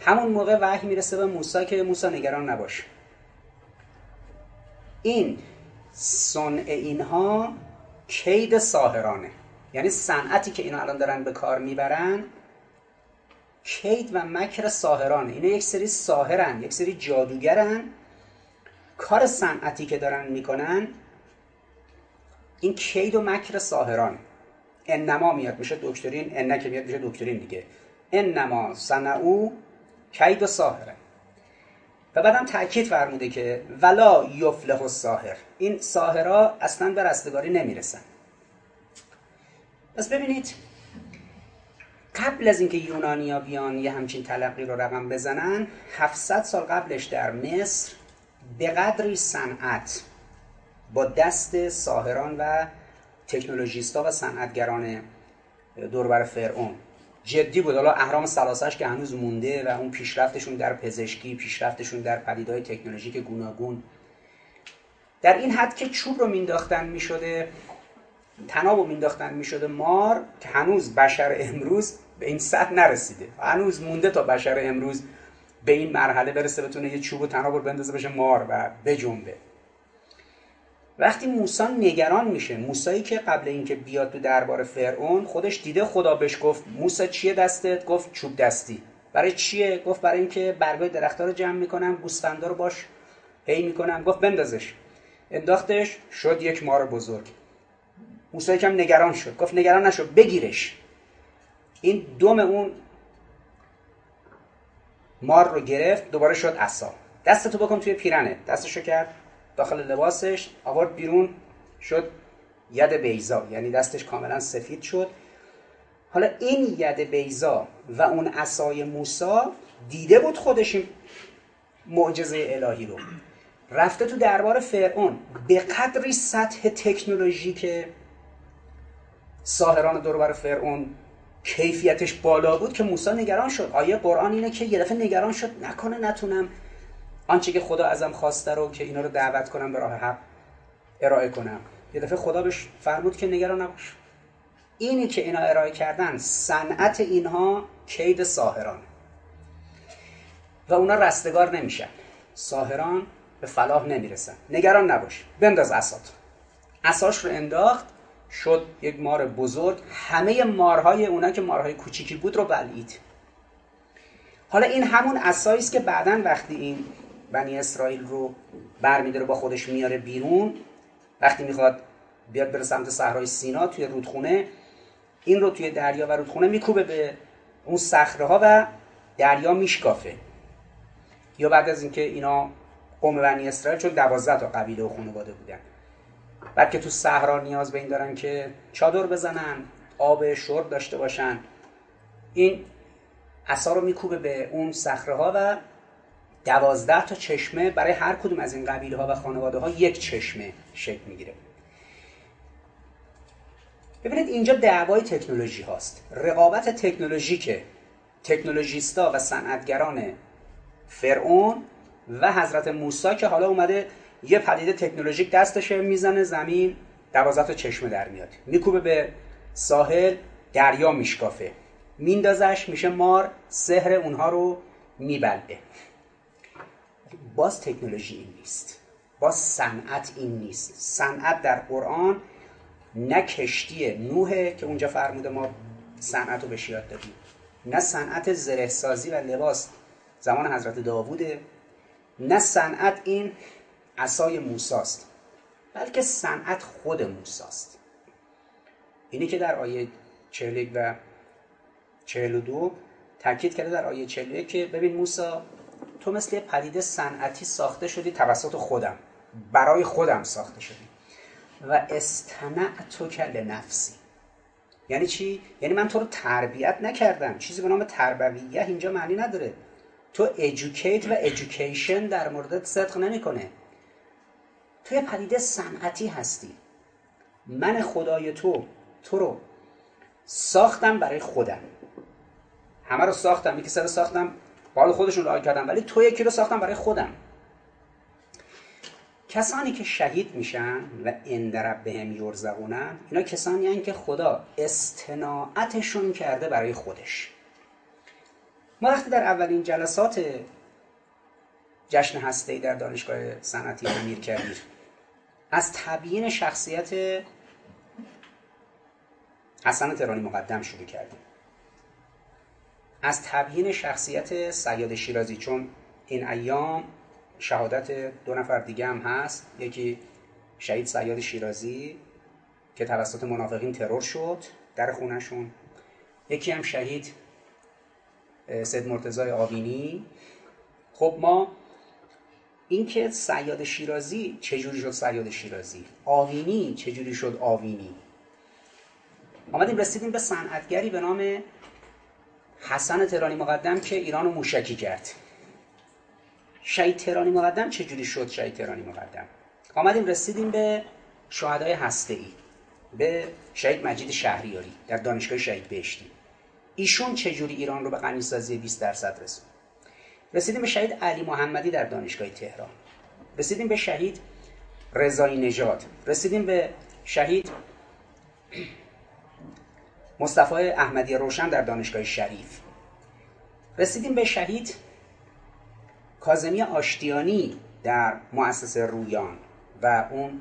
همون موقع وحی می‌رسه به موسی که موسی نگران نباش. این صنع اینها کید ساهرانه. یعنی صنعتی که اینا الان دارن به کار می‌برن کید و مکر ساهرانه. اینا یک سری ساهرن یک سری جادوگرن. کار صنعتی که دارن می‌کنن این کید و مکر ساهران. انما میاد میشه دکترین ان که میاد میشه دکترین دیگه. انما صنعو کید و ساهرن و بعدم تاکید فرموده که ولا یفلح الساهر. این ساهرا اصلا به رستگاری نمی‌رسن. پس ببینید قبل از اینکه یونانیا بیان یه همچین تلقی رو رقم بزنن 700 سال قبلش در مصر به قدری صنعت با دست ساهران و تکنولوژیستا و صنعتگران دوربر فرعون. جدی بود. حالا اهرام سلاسش که هنوز مونده و اون پیشرفتشون در پزشکی پیشرفتشون در پدیدهای تکنولوژیک گوناگون. در این حد که چوب رو مینداختن می‌شده تناب رو مینداختن می‌شده مار که هنوز بشر امروز به این سطح نرسیده. هنوز مونده تا بشر امروز به این مرحله برسه بتونه یه چوب و تناب رو بندازه بشه مار و بجنبه. وقتی موسی نگران میشه موسایی که قبل اینکه بیاد تو دربار فرعون خودش دیده خدا بهش گفت موسی چیه دستت؟ گفت چوب دستی. برای چیه؟ گفت برای اینکه برگای درختها رو جمع می‌کنم گوسفندا رو باش هی می‌کنم. گفت بندازش. انداختش شد یک مار بزرگ. موسی یکم نگران شد. گفت نگران نشو بگیرش. این دوم اون مار رو گرفت دوباره شد عصا. دستتو بکن توی پیرنه. دستشو کرد. داخل لباسش آورد بیرون شد ید بیزا یعنی دستش کاملا سفید شد. حالا این ید بیزا و اون عصای موسا دیده بود خودش معجزه الهی رو. رفته تو دربار فرعون. به قدری سطح تکنولوژی که ساهران دوربر فرعون کیفیتش بالا بود که موسی نگران شد. آیه قرآن اینه که یه دفعه نگران شد. نکنه نتونم. آنچه که خدا ازم خواسته رو که اینا رو دعوت کنم به راه حق ارائه کنم. یه دفعه خدا بهش فرمود که نگران نباش. اینی که اینا ارائه کردن صنعت اینها کید ساهران و اونا رستگار نمیشن. ساهران به فلاح نمی‌رسن. نگران نباش. بنداز اسات اساش رو انداخت شد یک مار بزرگ. همه مارهای اونا که مارهای کوچیکی بود رو بلعید. حالا این همون اسایی است که بعدا وقتی این بنی اسرائیل رو برمیداره با خودش میاره بیرون. وقتی می‌خواد بیاد بره سمت صحرای سینا توی رودخونه این رو توی دریا و رودخونه میکوبه به اون صخره ها و دریا میشکافه. یا بعد از اینکه اینا قوم بنی اسرائیل چون دوازده تا قبیله و خانواده بودن. بعد که تو صحرا نیاز به این دارن که چادر بزنن آب شرب داشته باشن این عصا رو میکوبه به اون صخره ها و دوازده تا چشمه برای هر کدوم از این قبیله ها و خانواده ها یک چشمه شکل می‌گیره. ببینید اینجا دعوای تکنولوژی هاست. رقابت تکنولوژیک تکنولوژیستا و صنعتگران فرعون و حضرت موسی که حالا اومده یه پدیده تکنولوژیک دستشه می‌زنه زمین دوازده تا چشمه در میاد. میکوبه به ساحل دریا میشکافه. میندازش میشه مار سحر اونها رو میبلعه. باز تکنولوژی این نیست. باز صنعت این نیست. صنعت در قرآن نه کشتی نوحه که اونجا فرموده ما صنعت رو به یاد دادیم. نه صنعت زره سازی و لباس زمان حضرت داووده. نه صنعت این عصای موساست بلکه صنعت خود موساست. اینی که در آیه 41 و 42 تاکید کرده در آیه 41 که ببین موسا تو مثل پدیده صنعتی ساخته شدی توسط خودم. برای خودم ساخته شدی. و استنعتو کل نفسی یعنی چی؟ یعنی من تو رو تربیت نکردم. چیزی به نام تربویه اینجا معنی نداره. تو educate و education در موردت صدق نمی‌کنه. تو یه پدیده صنعتی هستی. من خدای تو تو رو ساختم برای خودم. همه رو ساختم. یکی سر ساختم. حال خودشون راه کردم ولی تو یکی رو ساختم برای خودم. کسانی که شهید میشن و اندرب به هم یرزقونن اینا کسانی هستند که خدا استناعتشون کرده برای خودش. ما وقتی در اولین جلسات جشن هسته در دانشگاه صنعتی امیر کبیر از تبیین شخصیت حسن ترانی مقدم شروع کردیم. از تبیین شخصیت سیاد شیرازی چون این ایام شهادت دو نفر دیگه هم هست. یکی شهید سیاد شیرازی که توسط منافقین ترور شد در خونشون یکی هم شهید سید مرتضای آوینی خب ما اینکه سیاد شیرازی چجوری شد سیاد شیرازی؟ آوینی چجوری شد آوینی آمدیم رسیدیم به صنعتگری به نام حسن ترانی مقدم که ایران رو موشکی کرد. شهید ترانی مقدم چجوری شد شهید ترانی مقدم؟ آمدیم رسیدیم به شهدای هسته ای به شهید مجید شهریاری در دانشگاه شهید بهشتی. ایشون چجوری ایران رو به غنیسازی 20 درصد رسوند؟ رسیدیم به شهید علی محمدی در دانشگاه تهران. رسیدیم به شهید رضایی نژاد. رسیدیم به شهید مصطفی احمدی روشن در دانشگاه شریف. رسیدیم به شهید کازمی آشتیانی در مؤسسه رویان و اون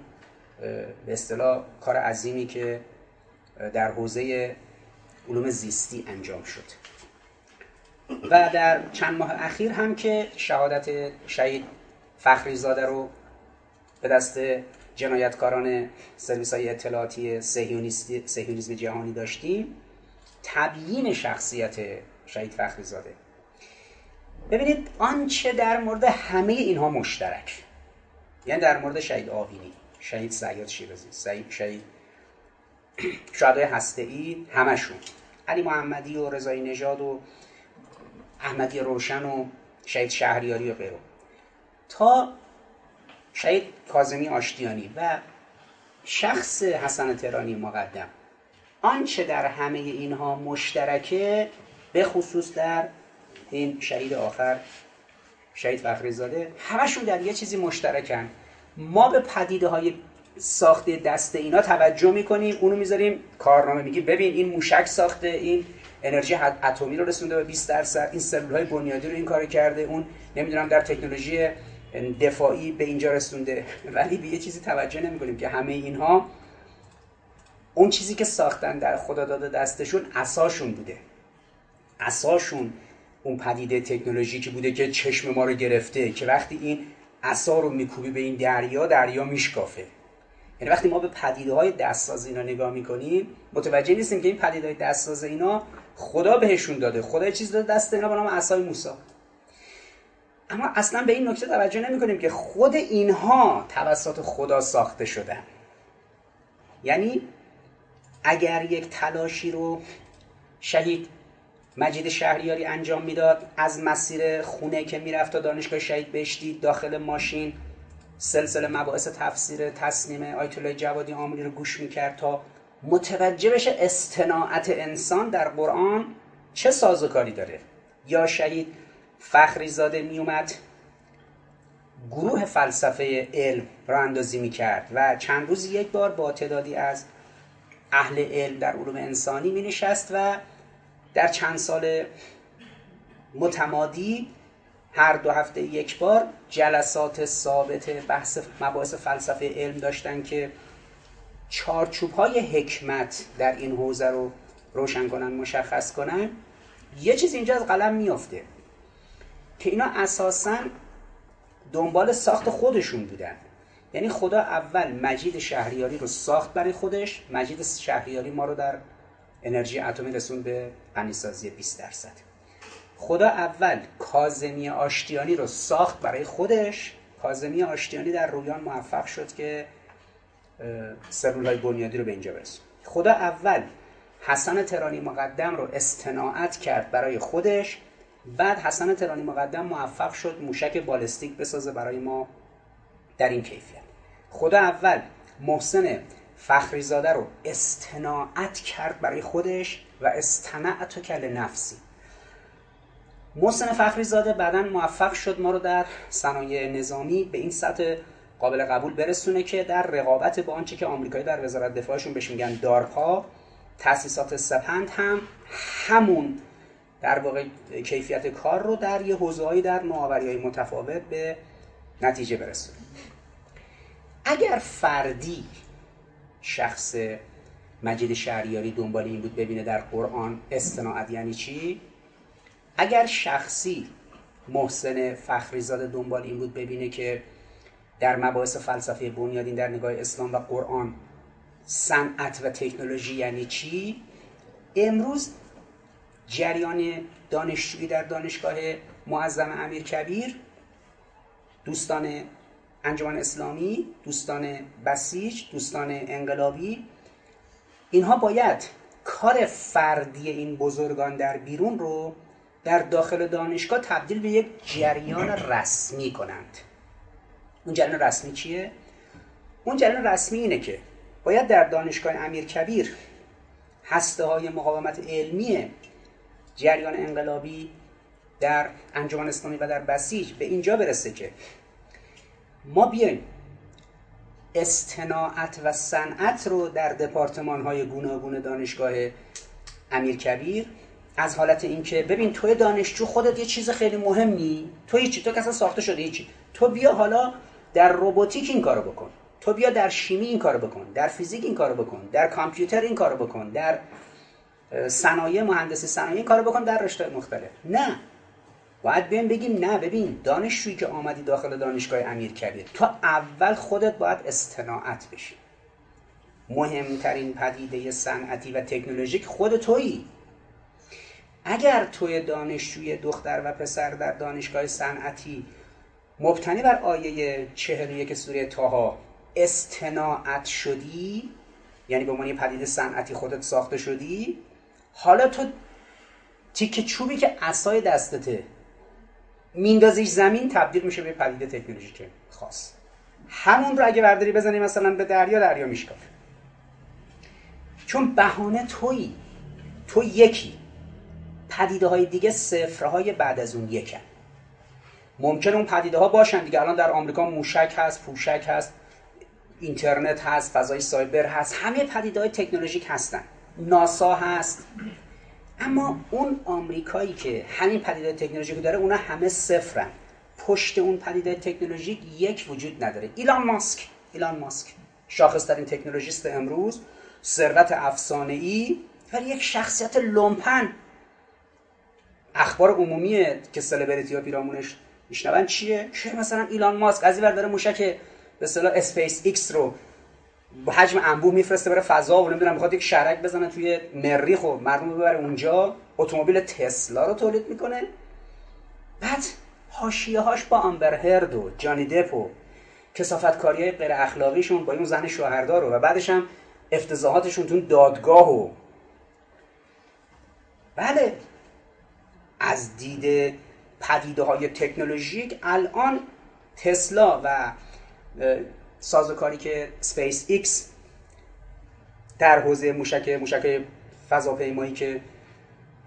به اصطلاح کار عظیمی که در حوزه علوم زیستی انجام شد. و در چند ماه اخیر هم که شهادت شهید فخری زاده رو به دست جنایتکاران سرویس های اطلاعاتی سهیونیزم جهانی داشتیم. تبیین شخصیت شهید فخری زاده ببینید آنچه در مورد همه اینها مشترک. یعنی در مورد شهید آوینی شهید سیاد شیرازی شهید شهدای هسته ای همشون. علی محمدی و رضای نژاد و احمدی روشن و شهید شهریاری و غیره. تا شهید کازمی آشتیانی و شخص حسن ترانی مقدم. آنچه در همه اینها مشترکه به خصوص در این شهید آخر شهید فخری زاده همشون در یه چیزی مشترکن. ما به پدیده های ساخته دست اینا توجه می‌کنیم اونو می‌ذاریم کارنامه میگیم ببین این موشک ساخته این انرژی اتمی رو رسونده به 20 درصد این سلول های بنیادی رو این کار کرده اون نمی‌دونم در تکنولوژی دفاعی به اینجا رسونده. ولی به یه چیزی توجه نمی‌کنیم که همه اینها اون چیزی که ساختن در خدا داده دستشون اساشون بوده. اساشون اون پدیده تکنولوژیکی بوده که چشم ما رو گرفته که وقتی این عصا رو میکوبی به این دریا دریا میشکافه. یعنی وقتی ما به پدیده های دستساز اینا نگاه می‌کنیم متوجه نیستیم که این پدیده های دستساز اینا خدا بهشون داده. خدا چیز داده دست اینا به نام عصای موسی. اما اصلا به این نکته توجه نمی کنیم که خود اینها توسط خدا ساخته شدن یعنی اگر یک تلاشی رو شهید مجید شهریاری انجام می‌داد از مسیر خونه که می‌رفت تا دانشگاه شهید بهشتی داخل ماشین سلسله مباحث تفسیر تصنیم آیت الله جوادی آملی رو گوش می‌کرد تا متوجه بشه استناعت انسان در قرآن چه سازوکاری داره. یا شهید فخری زاده میومد گروه فلسفه علم را اندازی می‌کرد و چند روز یک بار با تعدادی از اهل علم در علوم انسانی می نشست و در چند سال متمادی هر دو هفته یک بار جلسات ثابت بحث مباحث فلسفه علم داشتن که چارچوب های حکمت در این حوزه رو روشن کنن مشخص کنن یه چیز اینجا از قلم میافته. که اینا اساسا دنبال ساخت خودشون بودن. یعنی خدا اول مجید شهریاری رو ساخت برای خودش مجید شهریاری ما رو در انرژی اتمی رسون به غنیسازی 20 درصد. خدا اول کازمی آشتیانی رو ساخت برای خودش. کازمی آشتیانی در رویان موفق شد که سلول های بنیادی رو به اینجا برسون. خدا اول حسن ترانی مقدم رو استناعت کرد برای خودش. بعد حسن ترانی مقدم موفق شد موشک بالستیک بسازه برای ما در این کیفیت. خدا اول محسن فخریزاده رو استناعت کرد برای خودش و استنعت کل نفسی. محسن فخریزاده بعدا موفق شد ما رو در صنایع نظامی به این سطح قابل قبول برسونه که در رقابت با آنچه که آمریکایی در وزارت دفاعشون بهش میگن دارپا تاسیسات سپند هم همون در واقع کیفیت کار رو در یه حوزه‌ای در های متفاوت به نتیجه برسونه اگر فردی شخص مجید شهریاری دنبال این بود ببینه در قرآن استناعت یعنی چی؟ اگر شخصی محسن فخریزاده دنبال این بود ببینه که در مباحث فلسفه بنیادین در نگاه اسلام و قرآن صنعت و تکنولوژی یعنی چی؟ امروز جریان دانشجویی در دانشگاه معظم امیر کبیر دوستان انجمن اسلامی دوستان بسیج دوستان انقلابی اینها باید کار فردی این بزرگان در بیرون رو در داخل دانشگاه تبدیل به یک جریان رسمی کنند اون جریان رسمی چیه؟ اون جریان رسمی اینه که باید در دانشگاه امیر کبیر هسته های مقاومت علمی جریان انقلابی در انجمن اسلامی و در بسیج به اینجا برسه که ما بیایم استناعت و صنعت رو در دپارتمان های گوناگون دانشگاه امیر کبیر از حالت اینکه ببین توی دانشجو خودت یه چیز خیلی مهمی تو هیچی تو کسا ساخته شده هیچی تو بیا حالا در روباتیک این کارو بکن تو بیا در شیمی این کارو بکن در فیزیک این کارو بکن در کامپیوتر این کارو بکن در صنایع مهندسی صنایع این کارو بکن در رشته مختلف. نه. باید بیم بگیم نه. ببین دانشجویی که آمدی داخل دانشگاه امیر کبیر تو اول خودت باید استناعت بشی. مهمترین پدیده صنعتی و تکنولوژیک خود تویی. اگر توی دانشجوی دختر و پسر در دانشگاه صنعتی مبتنی بر آیه 41 سوره تاها استناعت شدی یعنی به عنوان پدیده صنعتی خودت ساخته شدی حالا تو تیک چوبی که اسای دستته میندازیش زمین تبدیل میشه به پدیده تکنولوژیک خاص. همون رو اگه برداری بزنی مثلا به دریا دریا میشکافه. چون بهانه تویی. تو یکی. پدیده های دیگه صفرهای بعد از اون یکن. ممکن اون پدیده ها باشن دیگه. الان در آمریکا موشک هست پوشک هست اینترنت هست فضای سایبر هست. همه پدیده های تکنولوژیک هستن. ناسا هست. اما اون آمریکایی که همین پدیده تکنولوژیک داره اونا همه صفرن. پشت اون پدیده تکنولوژیک یک وجود نداره. ایلان ماسک. ایلان ماسک. شاخص ترین technologist امروز ثروت افسانه ای ولی یک شخصیت لومپن. اخبار عمومیه که سلبریتی ها پیرامونش میشنون چیه؟ چه مثلا ایلان ماسک از این داره موشک به اصطلاح اسپیس ایکس رو حجم انبوه میفرسته بره فضا و نمی‌دونم می‌خواد یک شهرک بزنه توی مریخ و مردم ببره اونجا. اتومبیل تسلا رو تولید می‌کنه. بعد حاشیه هاش با آمبر هرد و جانی دپ و کثافتکاری های غیر اخلاقیشون با اون زن شوهردار و بعدش هم افتضاحاتشون تو دادگاه و بله. از دید پدیده های تکنولوژیک الان تسلا و سازوکاری که اسپیس ایکس در حوزه موشک موشک فضاپیمایی که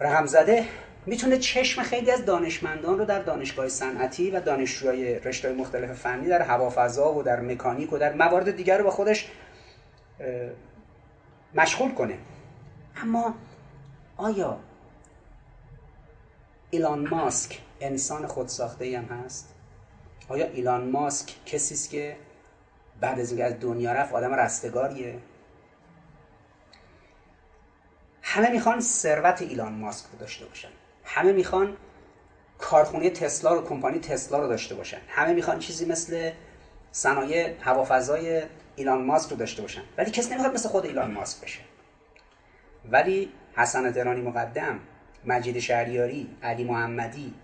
رقم زده می‌تونه چشم خیلی از دانشمندان رو در دانشگاه صنعتی و دانشجوهای رشته مختلف فنی در هوافضا و در مکانیک و در موارد دیگر رو با خودش مشغول کنه. اما آیا ایلان ماسک انسان خودساخته هم هست؟ آیا ایلان ماسک کسی است که بعد از اینکه از دنیا رفت آدم رستگاریه. همه می‌خوان ثروت ایلان ماسک رو داشته باشن. همه می‌خوان کارخونه تسلا رو کمپانی تسلا رو داشته باشن. همه می‌خوان چیزی مثل صنایع هوافضای ایلان ماسک رو داشته باشن. ولی کسی نمی‌خواد مثل خود ایلان ماسک بشه. ولی حسن تهرانی مقدم مجید شهریاری علی محمدی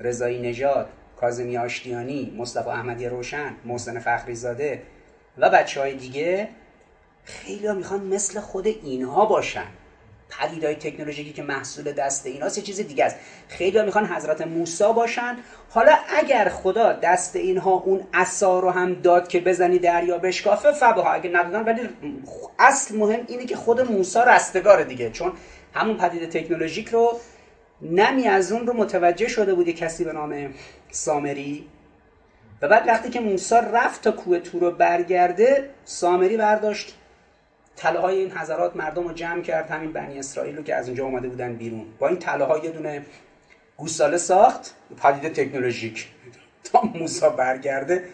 رضایی نژاد کاظمی آشتیانی مصطفی احمدی روشن محسن فخری زاده و بچه های دیگه خیلی ها می‌خوان مثل خود اینها باشن. پدیدهای تکنولوژیکی که محصول دست ایناست یه چیز دیگه است. خیلی ها می‌خوان حضرت موسی باشن. حالا اگر خدا دست اینها اون عصا رو هم داد که بزنی دریا بشکافه فبها. اگه ندادن ولی اصل مهم اینه که خود موسی رستگار دیگه. چون همون پدیده تکنولوژیک رو نمی از اون رو متوجه شده بودی کسی به نام سامری؟ و بعد وقتی که موسی رفت تا کوه تور رو برگرده سامری برداشت. تله های این حضرات مردم رو جمع کرد همین بنی اسرائیل رو که از اونجا اومده بودن بیرون. با این تله های یه دونه گوساله ساخت پدیده تکنولوژیک. تا موسی برگرده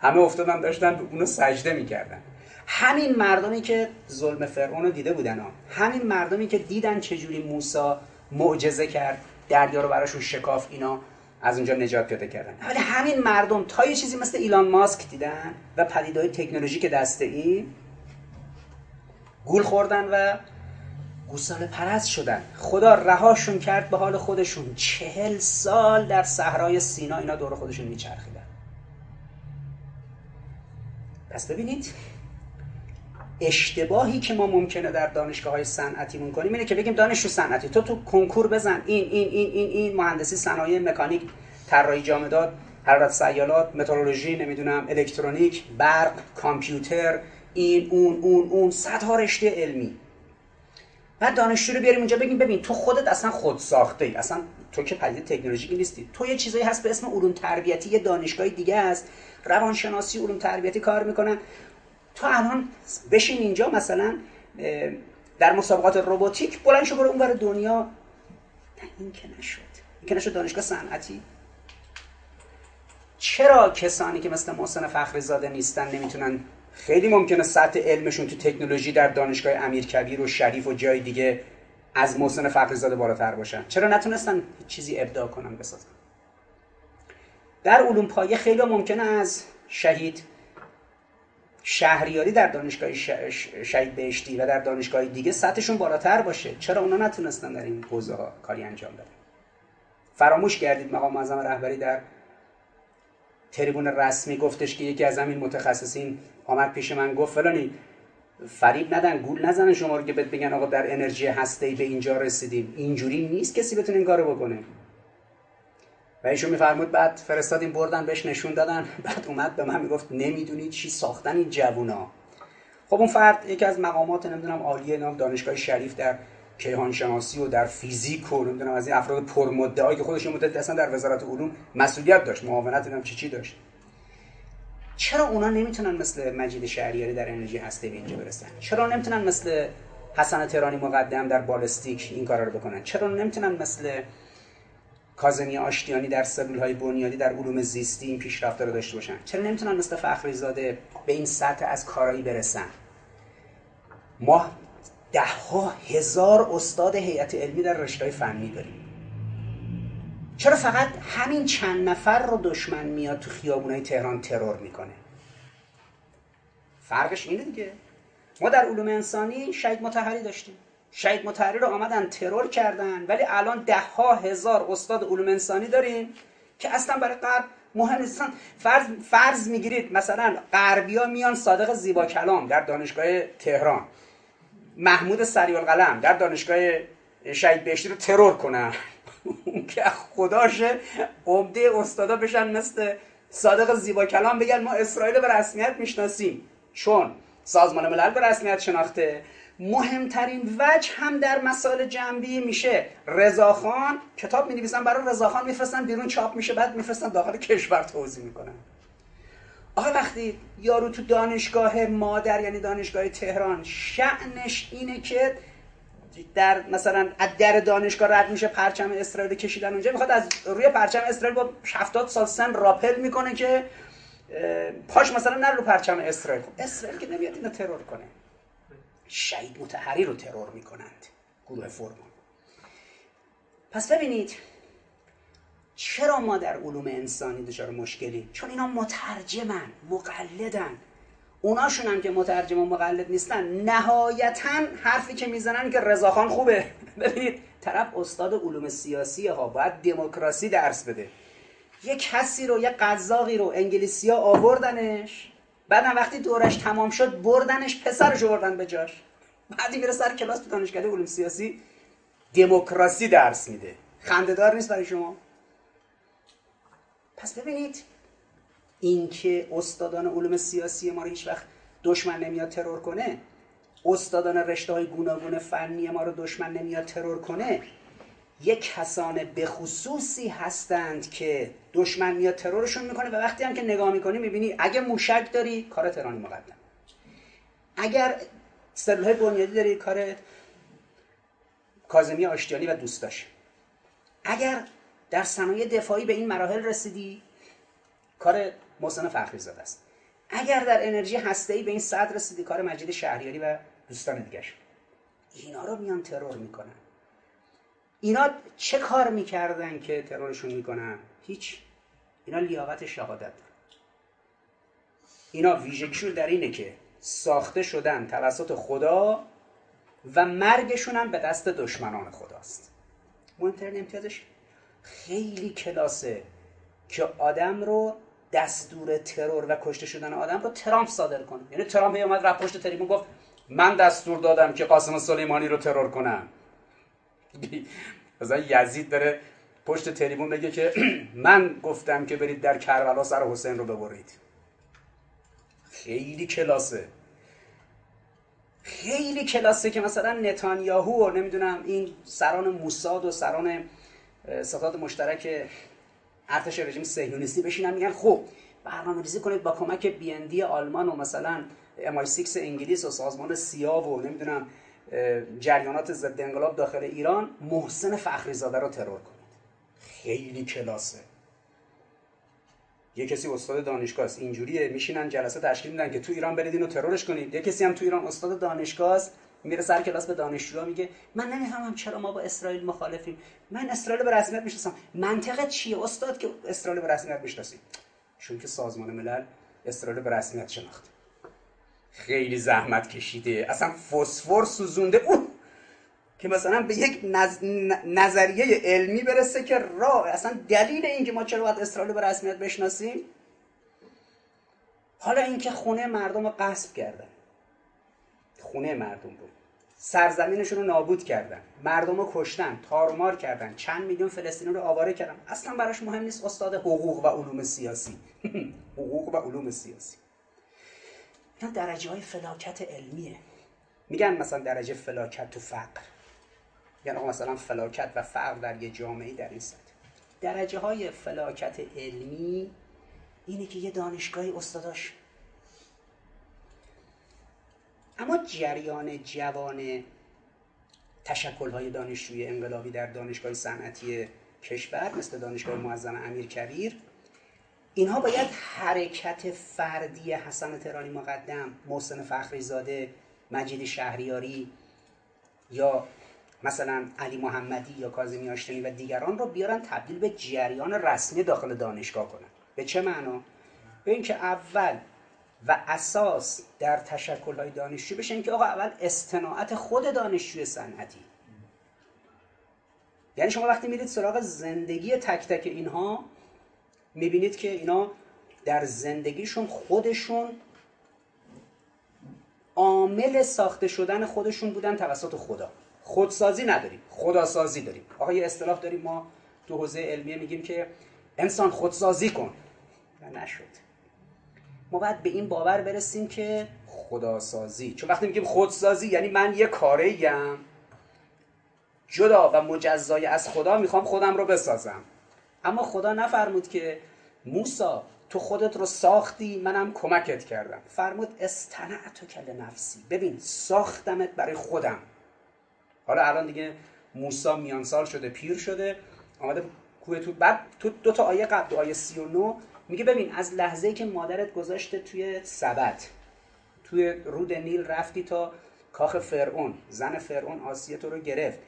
همه افتادن داشتن اونو سجده می‌کردن. همین مردمی که ظلم فرعون رو دیده بودن ها. همین مردمی که دیدن چجوری موسی معجزه کرد. دریا رو براشون شکاف اینا از اونجا نجات پیدا کردن. ولی همین مردم تا یه چیزی مثل ایلان ماسک دیدن و پدیدهای تکنولوژیک دسته ای گول خوردن و گوساله پرست شدن. خدا رهاشون کرد به حال خودشون. چهل سال در صحرای سینا اینا دور خودشون میچرخیدن. پس ببینید اشتباهی که ما ممکنه در دانشگاه های صنعتی کنیم اینه که بگیم دانشجو صنعتی. تو تو کنکور بزن. این این این این این مهندسی صنایع مکانیک طراحی جامدات حرارت سیالات مترولوژی نمی‌دونم الکترونیک برق کامپیوتر این اون اون اون صدها رشته علمی. بعد دانشجو رو بیاریم اونجا بگیم ببین تو خودت اصلا خود ساخته ای. اصلا تو که پدیده تکنولوژیکی نیستی. تو یه چیزایی هست به اسم علوم تربیتی. یه دانشگاه دیگه است روانشناسی علوم تربیتی کار می‌کنن. تو الان بشین اینجا مثلا در مسابقات روباتیک بلند شو برو اونور دنیا. نه این که نشد. این که نشد دانشگاه صنعتی. چرا کسانی که مثل محسن فخری زاده نیستن نمی‌تونن؟ خیلی ممکنه سطح علمشون تو تکنولوژی در دانشگاه امیرکبیر و شریف و جای دیگه از محسن فخری زاده بالاتر باشن. چرا نتونستن چیزی ابداع کنن بسازن؟ در علوم پایه خیلی ممکنه از شهید شهریاری در دانشگاه شهید بهشتی و در دانشگاه دیگه سطحشون بالاتر باشه. چرا اونا نتونستن در این حوزه کاری انجام بدن؟ فراموش کردید مقام معظم رهبری در تریبون رسمی گفتش که یکی از همین متخصصین آمد پیش من گفت فلانی فریب ندن گول نزنن شما رو که بهت بگن آقا در انرژی هسته به اینجا رسیدیم. اینجوری نیست کسی بتونه این کارو بکنه. و ایشون میفرمود بعد فرستادیم بردن بهش نشون دادن. بعد اومد به من می‌گفت نمی‌دونی چی ساختن این جوونا؟ خب اون فرد یکی از مقامات نمی‌دونم عالیه نام دانشگاه شریف در کیهان شناسی و در فیزیک و نمی‌دونم از این افراد پرمدعایی که خودش مدت اصلا در وزارت علوم مسئولیت داشت معاونت نمی‌دونم چی چی داشت. چرا اونا نمی‌تونن مثل مجید شهریاری در انرژی هسته به اینجا برسن؟ چرا نمی‌تونن مثل حسن تهرانی مقدم در بالستیک این کارا رو بکنن؟ چرا نمی‌تونن مثل کازمی آشتیانی در سلول های بنیادی در علوم زیستی این پیشرفت رو داشته باشن. چرا نمی‌تونن مثل فخری زاده به این سطح از کارایی برسن؟ ما ده ها هزار استاد هیئت علمی در رشته فنی داریم. چرا فقط همین چند نفر رو دشمن میاد تو خیابونای تهران ترور می‌کنه؟ فرقش اینه دیگه. ما در علوم انسانی شهید متحری داشتیم. شهید متحری رو آمدن ترور کردن. ولی الان ده ها هزار استاد علوم انسانی داریم که اصلا برای غرب مهم نیستن فرض, فرض می‌گیرید مثلا غربیا میان صادق زیبا کلام در دانشگاه تهران. محمود سریع القلم در دانشگاه شهید بهشتی رو ترور کنن. که خداشه عمده استادا بشن مثل صادق زیبا کلام بگن ما اسرائیل به رسمیت می‌شناسیم. چون سازمان ملل به رسمیت شناخته. مهمترین وجه هم در مسائل جنبی میشه. رضاخان کتاب می نویسن برای رضاخان میفرستن بیرون چاپ میشه بعد میفرستن داخل کشور توضیح می‌کنن. آقا وقتی یارو تو دانشگاه مادر یعنی دانشگاه تهران شعنش اینه که در مثلا از در دانشگاه رد میشه پرچم اسرائیل کشیدن اونجا می‌خواد از روی پرچم اسرائیل با 70 سال سن راپل می‌کنه که پاش مثلا نره رو پرچم اسرائیل اسرائیل که نمیاد اینو ترور کنه. شهید متحری رو ترور می‌کنند. گروه فرمان. پس ببینید چرا ما در علوم انسانی دچار مشکلی چون اینا مترجمن مقلدن. اوناشون هم که مترجم و مقلد نیستن نهایتا حرفی که می‌زنن که رضاخان خوبه. ببینید طرف استاد علوم سیاسی ها باید دموکراسی درس بده. یه کسی رو یه قزاقی رو انگلیسی ها آوردنش. بعدم وقتی دورش تمام شد بردنش پسرش بردن به جاش. بعدی میره سر کلاس تو دانشکده علوم سیاسی. دموکراسی درس میده. خندهدار نیست برای شما. پس ببینید اینکه استادان علوم سیاسی ما رو هیچ وقت دشمن نمیاد ترور کنه استادان رشته های گوناگون فنی ما رو دشمن نمیاد ترور کنه یک کسان بخصوصی هستند که دشمن میاد ترورشون می‌کنه و وقتی هم که نگاه می‌کنی می‌بینی اگه موشک داری کار ترانی مقدم. اگر سلول بنیادی داری کار کازمی آشتیانی و دوستاش اگر در صنایع دفاعی به این مراحل رسیدی کار محسن فخری زاده است. اگر در انرژی هسته‌ای به این صد رسیدی کار مجید شهریاری و دوستان دیگه اینا رو میان ترور می‌کنن. اینا چه کار می‌کردن که ترورشون می‌کنن؟ هیچ. اینا لیاقت شهادت دارن. اینا ویژگیشون در اینه که ساخته شدن توسط خدا و مرگشون هم به دست دشمنان خداست. مهمترین امتیازش خیلی کلاسه که آدم رو دستور ترور و کشته شدن آدم رو ترامپ صادر کنه. یعنی ترامپ اومد رفت پشت تریبون گفت من دستور دادم که قاسم سلیمانی رو ترور کنم. مثلا یزید بره پشت تریبون بگه که من گفتم که برید در کربلا سر حسین رو ببرید. خیلی کلاسه. خیلی کلاسه که مثلا نتانیاهو و نمی‌دونم این سران موساد و سران ستاد مشترک ارتش رژیم صهیونیستی بشینن میگن خب برنامه ریزی کنید با کمک بی آلمان و مثلا ام 6 انگلیس و سازمان سیا و نمی‌دونم جریانات ضد انقلاب داخل ایران محسن فخری زاده رو ترور کنید. خیلی کلاسه. یه کسی استاد دانشگاه است. اینجوریه. میشینن جلسه تشکیل میدن که تو ایران برید اینو ترورش کنید. یه کسی هم تو ایران استاد دانشگاه است میره سر کلاس به دانشجوها میگه من نمی‌فهمم چرا ما با اسرائیل مخالفیم. من اسرائیل به رسمیت می‌شناسم. منطقه چیه؟ استاد که اسرائیل به رسمیت می‌شناسیم چون که سازمان ملل اسرائیل به رسمیت شناخت خیلی زحمت کشیده. اصلا فسفر سوزونده. اوه! که مثلا به یک نظریه علمی برسه که راه. اصلا دلیل اینکه ما چرا باید اسرائیل به رسمیت بشناسیم؟ حالا اینکه خونه مردم رو قصب کردن. خونه مردم بود سرزمینشون رو نابود کردن. مردم رو کشتن تارمار کردن. چند میلیون فلسطینی رو آواره کردن. اصلا براش مهم نیست استاد حقوق و علوم سیاسی. حقوق و علوم سیاسی. اینا درجه های فلاکت علمیه. میگن مثلا درجه فلاکت تو فقر. یعنی مثلا فلاکت و فقر در یه جامعه در این سطح. درجه های فلاکت علمی اینه که یه دانشگاهی استاداش. اما جریان جوان تشکل های دانشجوی انقلابی در دانشگاه صنعتی کشور مثل دانشگاه معظم امیر کبیر اینها باید حرکت فردی حسن ترانی مقدم محسن فخری زاده مجید شهریاری یا مثلا علی محمدی یا کاظمی آشتینی و دیگران رو بیارن تبدیل به جریان رسمی داخل دانشگاه کنن. به چه معنا؟ به اینکه اول و اساس در تشکل های دانشجو بشه که آقا اول استناعت خود دانشجوی صنعتی. یعنی شما وقتی میرید سراغ زندگی تک تک اینها می‌بینید که اینا در زندگیشون خودشون عامل ساخته شدن خودشون بودن توسط خدا. خودسازی نداریم خداسازی داریم. آقا یه اصطلاح داریم ما تو حوزه علمیه میگیم که انسان خودسازی کن. و نشد. ما باید به این باور برسیم که خداسازی. چون وقتی میگیم خودسازی یعنی من یه کاره جدا و مجزای از خدا می‌خوام خودم رو بسازم. اما خدا نفرمود که موسا تو خودت رو ساختی منم کمکت کردم. فرمود استنعتو کل نفسی. ببین ساختمت برای خودم. حالا الان دیگه موسا میانسال شده پیر شده آمده کوه تو بعد تو دو تا آیه قبل دو آیه 39 میگه ببین از لحظه که مادرت گذاشته توی سبت توی رود نیل رفتی تا کاخ فرعون زن فرعون آسیه تو رو گرفت.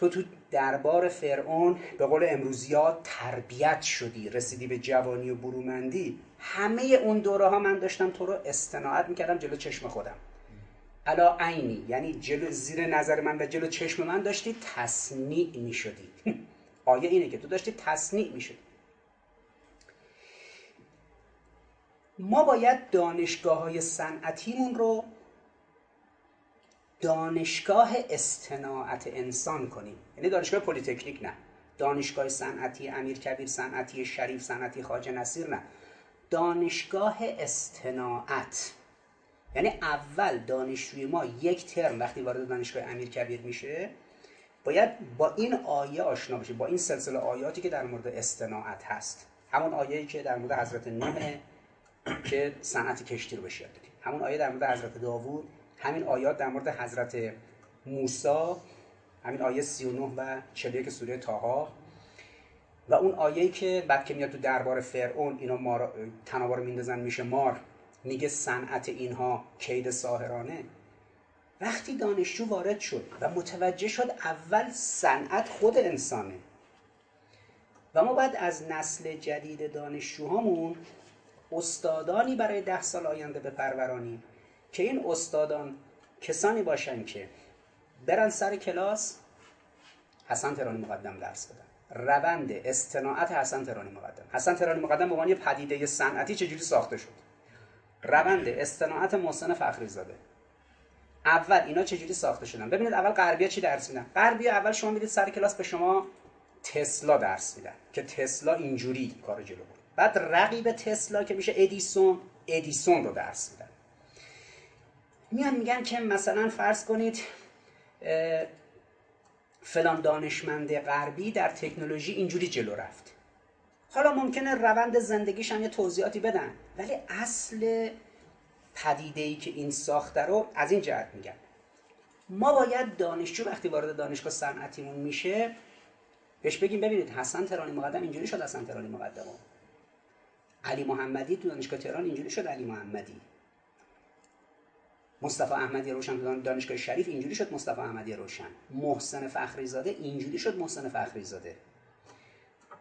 تو تو دربار فرعون به قول امروزی ها تربیت شدی رسیدی به جوانی و برومندی. همه اون دوره ها من داشتم تو رو استناعت می‌کردم جلو چشم خودم. علا عینی یعنی جلو زیر نظر من و جلو چشم من داشتی تصنیع می‌شدی. آیه اینه که تو داشتی تصنیع می‌شدی. ما باید دانشگاه های صنعتیمون رو دانشگاه استناعت انسان کنیم. یعنی دانشگاه پلیتکنیک نه. دانشگاه صنعتی امیر کبیر صنعتی شریف صنعتی خواجه نصیر نه. دانشگاه استناعت. یعنی اول دانشجوی ما یک ترم وقتی وارد دانشگاه امیر کبیر میشه باید با این آیه آشنا بشه با این سلسله آیاتی که در مورد استناعت هست. همون آیه‌ای که در مورد حضرت نوح که صنعت کشتی رو بشه همون آیه در مورد حضرت داوود همین آیات در مورد حضرت موسی همین آیه 39 و 41 سوره تاها و اون آیه‌ای که بعد که میاد تو دربار فرعون اینا مار تناور رو میندازن میشه مار میگه صنعت اینها کید ساهرانه وقتی دانشجو وارد شد و متوجه شد اول صنعت خود انسانه. و ما باید از نسل جدید دانشجوهامون استادانی برای ده سال آینده بپرورانیم. که این استادان کسانی باشن که برن سر کلاس حسن ترانی مقدم درس بدن. روند استناعت حسن ترانی مقدم. حسن ترانی مقدم به یه پدیده صنعتی چجوری ساخته شد؟ روند استناعت محسن فخری زاده اول اینا چجوری ساخته شدن؟ ببینید اول غربیا چی درس میدن؟ غربیا اول شما می‌دید سر کلاس به شما تسلا درس میدن که تسلا اینجوری کار جلو بود بعد رقیب تسلا که میشه ادیسون ادیسون رو درس میدن. میان میگن که مثلا فرض کنید فلان دانشمند غربی در تکنولوژی اینجوری جلو رفت. حالا ممکنه روند زندگیش هم یه توضیحاتی بدن ولی اصل پدیده ای که این ساخته رو از این جهت میگن. ما باید دانشجو وقتی وارد دانشگاه صنعتیمون میشه بهش بگیم ببینید حسن ترانی مقدم اینجوری شد حسن ترانی مقدم. علی محمدی تو دانشگاه تهران اینجوری شد علی محمدی. مصطفی احمدی روشن دانشگاه شریف اینجوری شد مصطفی احمدی روشن. محسن فخری زاده اینجوری شد محسن فخری زاده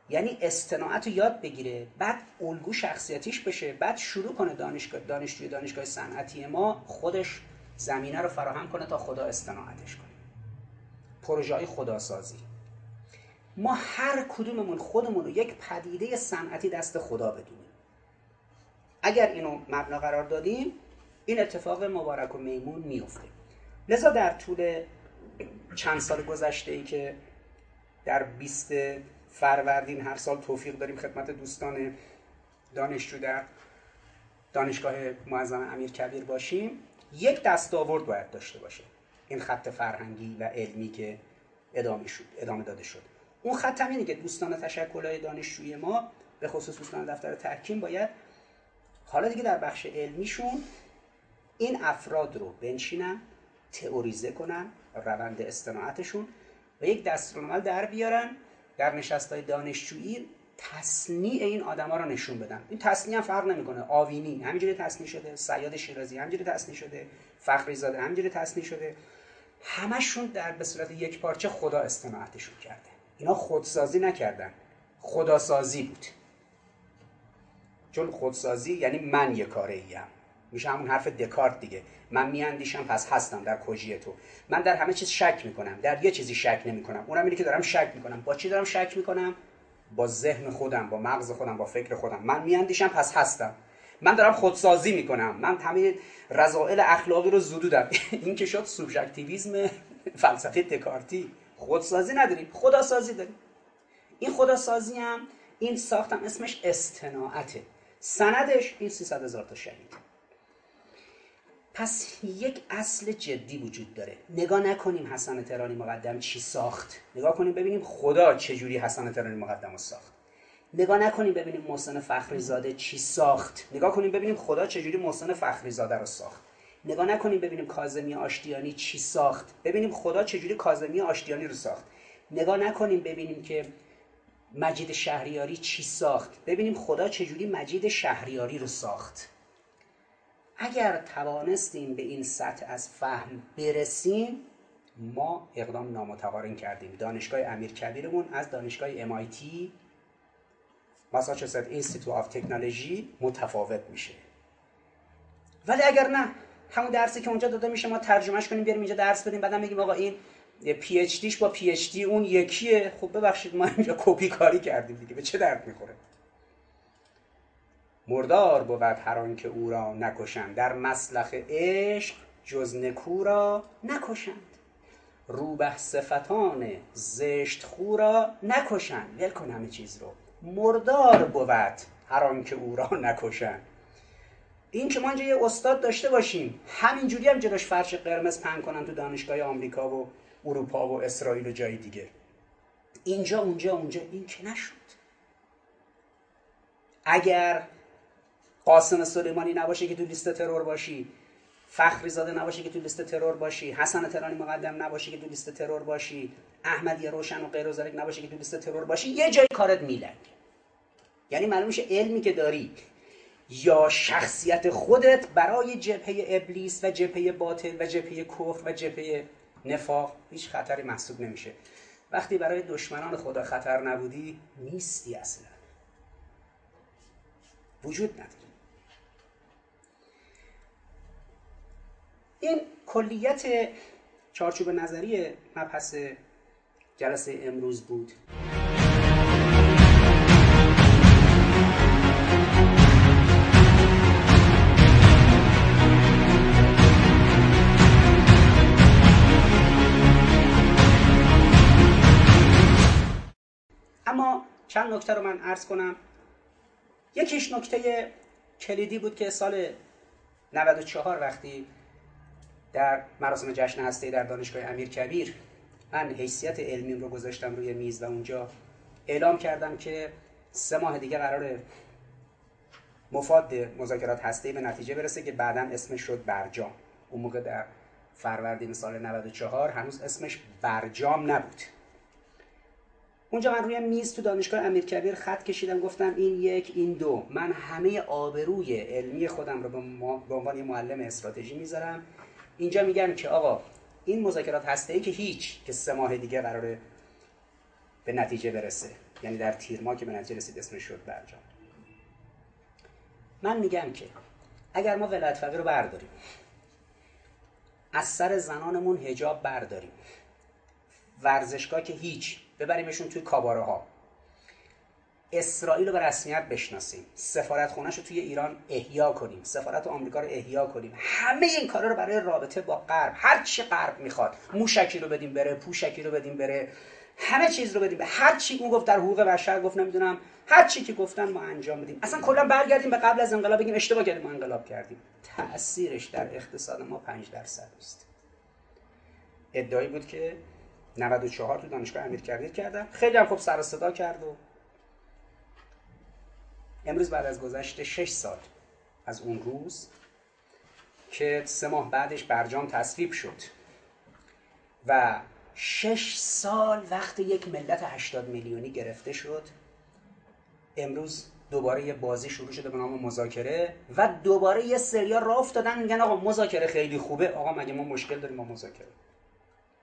یعنی استناعت رو یاد بگیره بعد الگو شخصیتیش بشه بعد شروع کنه دانشگاه دانشجوی دانشگاه صنعتی ما خودش زمینه رو فراهم کنه تا خدا استناعتش کنه. پروژه های خداسازی. ما هر کدوممون خودمون رو یک پدیده صنعتی دست خدا بدونیم. اگر اینو مبنا قرار دادیم این اتفاق مبارک و میمون میفته. لذا در طول چند سال گذشته ای که در 20 فروردین هر سال توفیق داریم خدمت دوستان دانشجو در دانشگاه معظم امیر کبیر باشیم یک دستاورد باید داشته باشه. این خط فرهنگی و علمی که ادامه شد ادامه داده شد. اون خط هم اینه که دوستان تشکلهای دانشجوی ما به خصوص دوستان دفتر تحکیم باید حالا دیگه در بخش علمیشون این افراد رو بنشینن تئوریزه کنن روند استناعتشون و یک دستورالعمل در بیارن در نشست های دانشجویی تصنیع این آدما رو نشون بدن. این تصنیع هم فرق نمی‌کنه. آوینی همینجوری تصنیع شده سیاد شیرازی همینجوری تصنیع شده فخری زاده همینجوری تصنیع شده. همشون در به صورت یک پارچه خدا استناعتشون کرده. اینا خودسازی نکردن. خداسازی بود. چون خودسازی یعنی من یه کاره ایم میشه همون حرف دکارت دیگه. من میاندیشم پس هستم در کجی تو. من در همه چیز شک می‌کنم. در یه چیزی شک نمی‌کنم. اونم اینه که دارم شک می‌کنم. با چی دارم شک می‌کنم؟ با ذهن خودم با مغز خودم با فکر خودم. من میاندیشم پس هستم. من دارم خودسازی می‌کنم. من همه رضائل اخلاقی رو زدودم. این که شد سوبژکتیویسم فلسفه دکارتی. خودسازی نداریم. خداسازی داریم. این خداسازی هم این ساختم اسمش استناعته. سندش این 300 هزار تا شهید. پس یک اصل جدی وجود داره. نگاه نکنیم حسن ترانی مقدم چی ساخت. نگاه کنیم ببینیم خدا چجوری حسن ترانی مقدم رو ساخت. نگاه نکنیم ببینیم محسن فخری زاده چی ساخت. نگاه کنیم ببینیم خدا چجوری محسن فخری زاده رو ساخت. نگاه نکنیم ببینیم کازمی آشتیانی چی ساخت. ببینیم خدا چجوری کازمی آشتیانی رو ساخت. نگاه نکنیم ببینیم که مجید شهریاری چی ساخت. ببینیم خدا چجوری مجید شهریاری رو ساخت. اگر توانستیم به این سطح از فهم برسیم ما اقدام نامتقارن کردیم. دانشگاه امیر کبیرمون از دانشگاه MIT Massachusetts Institute of Technology متفاوت میشه. ولی اگر نه همون درسی که اونجا داده میشه ما ترجمهش کنیم بیاریم اینجا درس بدیم بعدم بگیم آقا این PhD ش با PhD اون یکیه. خب ببخشید ما اینجا کپی کاری کردیم دیگه. به چه درد می‌خوره؟ مردار بود هر که او را نکشند. در مسلخ عشق جز نکو را نکشند. روبه صفتان زشت خو را نکشند. ول کن همه چیز رو. مردار بود هر که او را نکشند. این که ما اینجا یه استاد داشته باشیم همینجوری هم جلوش فرش قرمز پن کنن تو دانشگاه آمریکا و اروپا و اسرائیل و جای دیگه. اینجا اونجا اونجا. این که نشد. اگر قاسم سلیمانی نباشه که تو لیست ترور باشی. فخری زاده نباشه که تو لیست ترور باشی. حسن ترانی مقدم نباشه که تو لیست ترور باشی. احمدی روشن و غیر و نباشه که تو لیست ترور باشی. یه جای کارت میلنگ. یعنی معلوم میشه علمی که داری یا شخصیت خودت برای جبهه ابلیس و جبهه باطل و جبهه کفر و جبهه نفاق هیچ خطری محسوب نمیشه. وقتی برای دشمنان خدا خطر نبودی نیستی اصلا. وجود نداری این کلیت چارچوب نظری مبحث جلسه امروز بود. اما چند نکته رو من عرض کنم. یکیش نکته کلیدی بود که سال 94 وقتی در مراسم جشن هسته در دانشگاه امیر کبیر من حیثیت علمیم رو گذاشتم روی میز و اونجا اعلام کردم که سه ماه دیگه قرار مفاد مذاکرات هسته به نتیجه برسه که بعدا اسمش شد برجام. اون موقع در فروردین سال 94 هنوز اسمش برجام نبود. اونجا من روی میز تو دانشگاه امیرکبیر خط کشیدم گفتم این یک این دو. من همه آبروی علمی خودم رو به عنوان یه معلم استراتژی می‌ذارم. اینجا میگم که آقا این مذاکرات هسته ای که هیچ که سه ماه دیگه قراره به نتیجه برسه. یعنی در تیر ماه که به نتیجه رسید اسمش شد برجام. من میگم که اگر ما ولایت فقیه رو برداریم از زنانمون هجاب برداریم ورزشگاه که هیچ ببریمشون توی کاباره ها اسرائیل رو به رسمیت بشناسیم. سفارت خونش رو توی ایران احیا کنیم. سفارت آمریکا رو احیا کنیم. همه این کارا رو برای رابطه با غرب هر چی غرب می‌خواد. موشکی رو بدیم بره پوشکی رو بدیم بره. همه چیز رو بدیم. به هر چی اون گفت در حقوق بشر گفت نمی‌دونم. هر چی که گفتن ما انجام بدیم. اصلا کلا برگردیم به قبل از انقلاب بگیم اشتباه کردیم ما انقلاب کردیم. تاثیرش در اقتصاد ما 5 درصد است. ادعایی بود که 94 تو دانشگاه امیرکبیر کردن. خیلی هم خوب سر صدا کرد و امروز بعد از گذشت 6 سال از اون روز که سه ماه بعدش برجام تصویب شد. و شش سال وقت یک ملت 80 میلیونی گرفته شد. امروز دوباره یه بازی شروع شده به نام مذاکره و دوباره یه سریا راه افتادن میگن آقا مذاکره خیلی خوبه. آقا مگه ما مشکل داریم با مذاکره؟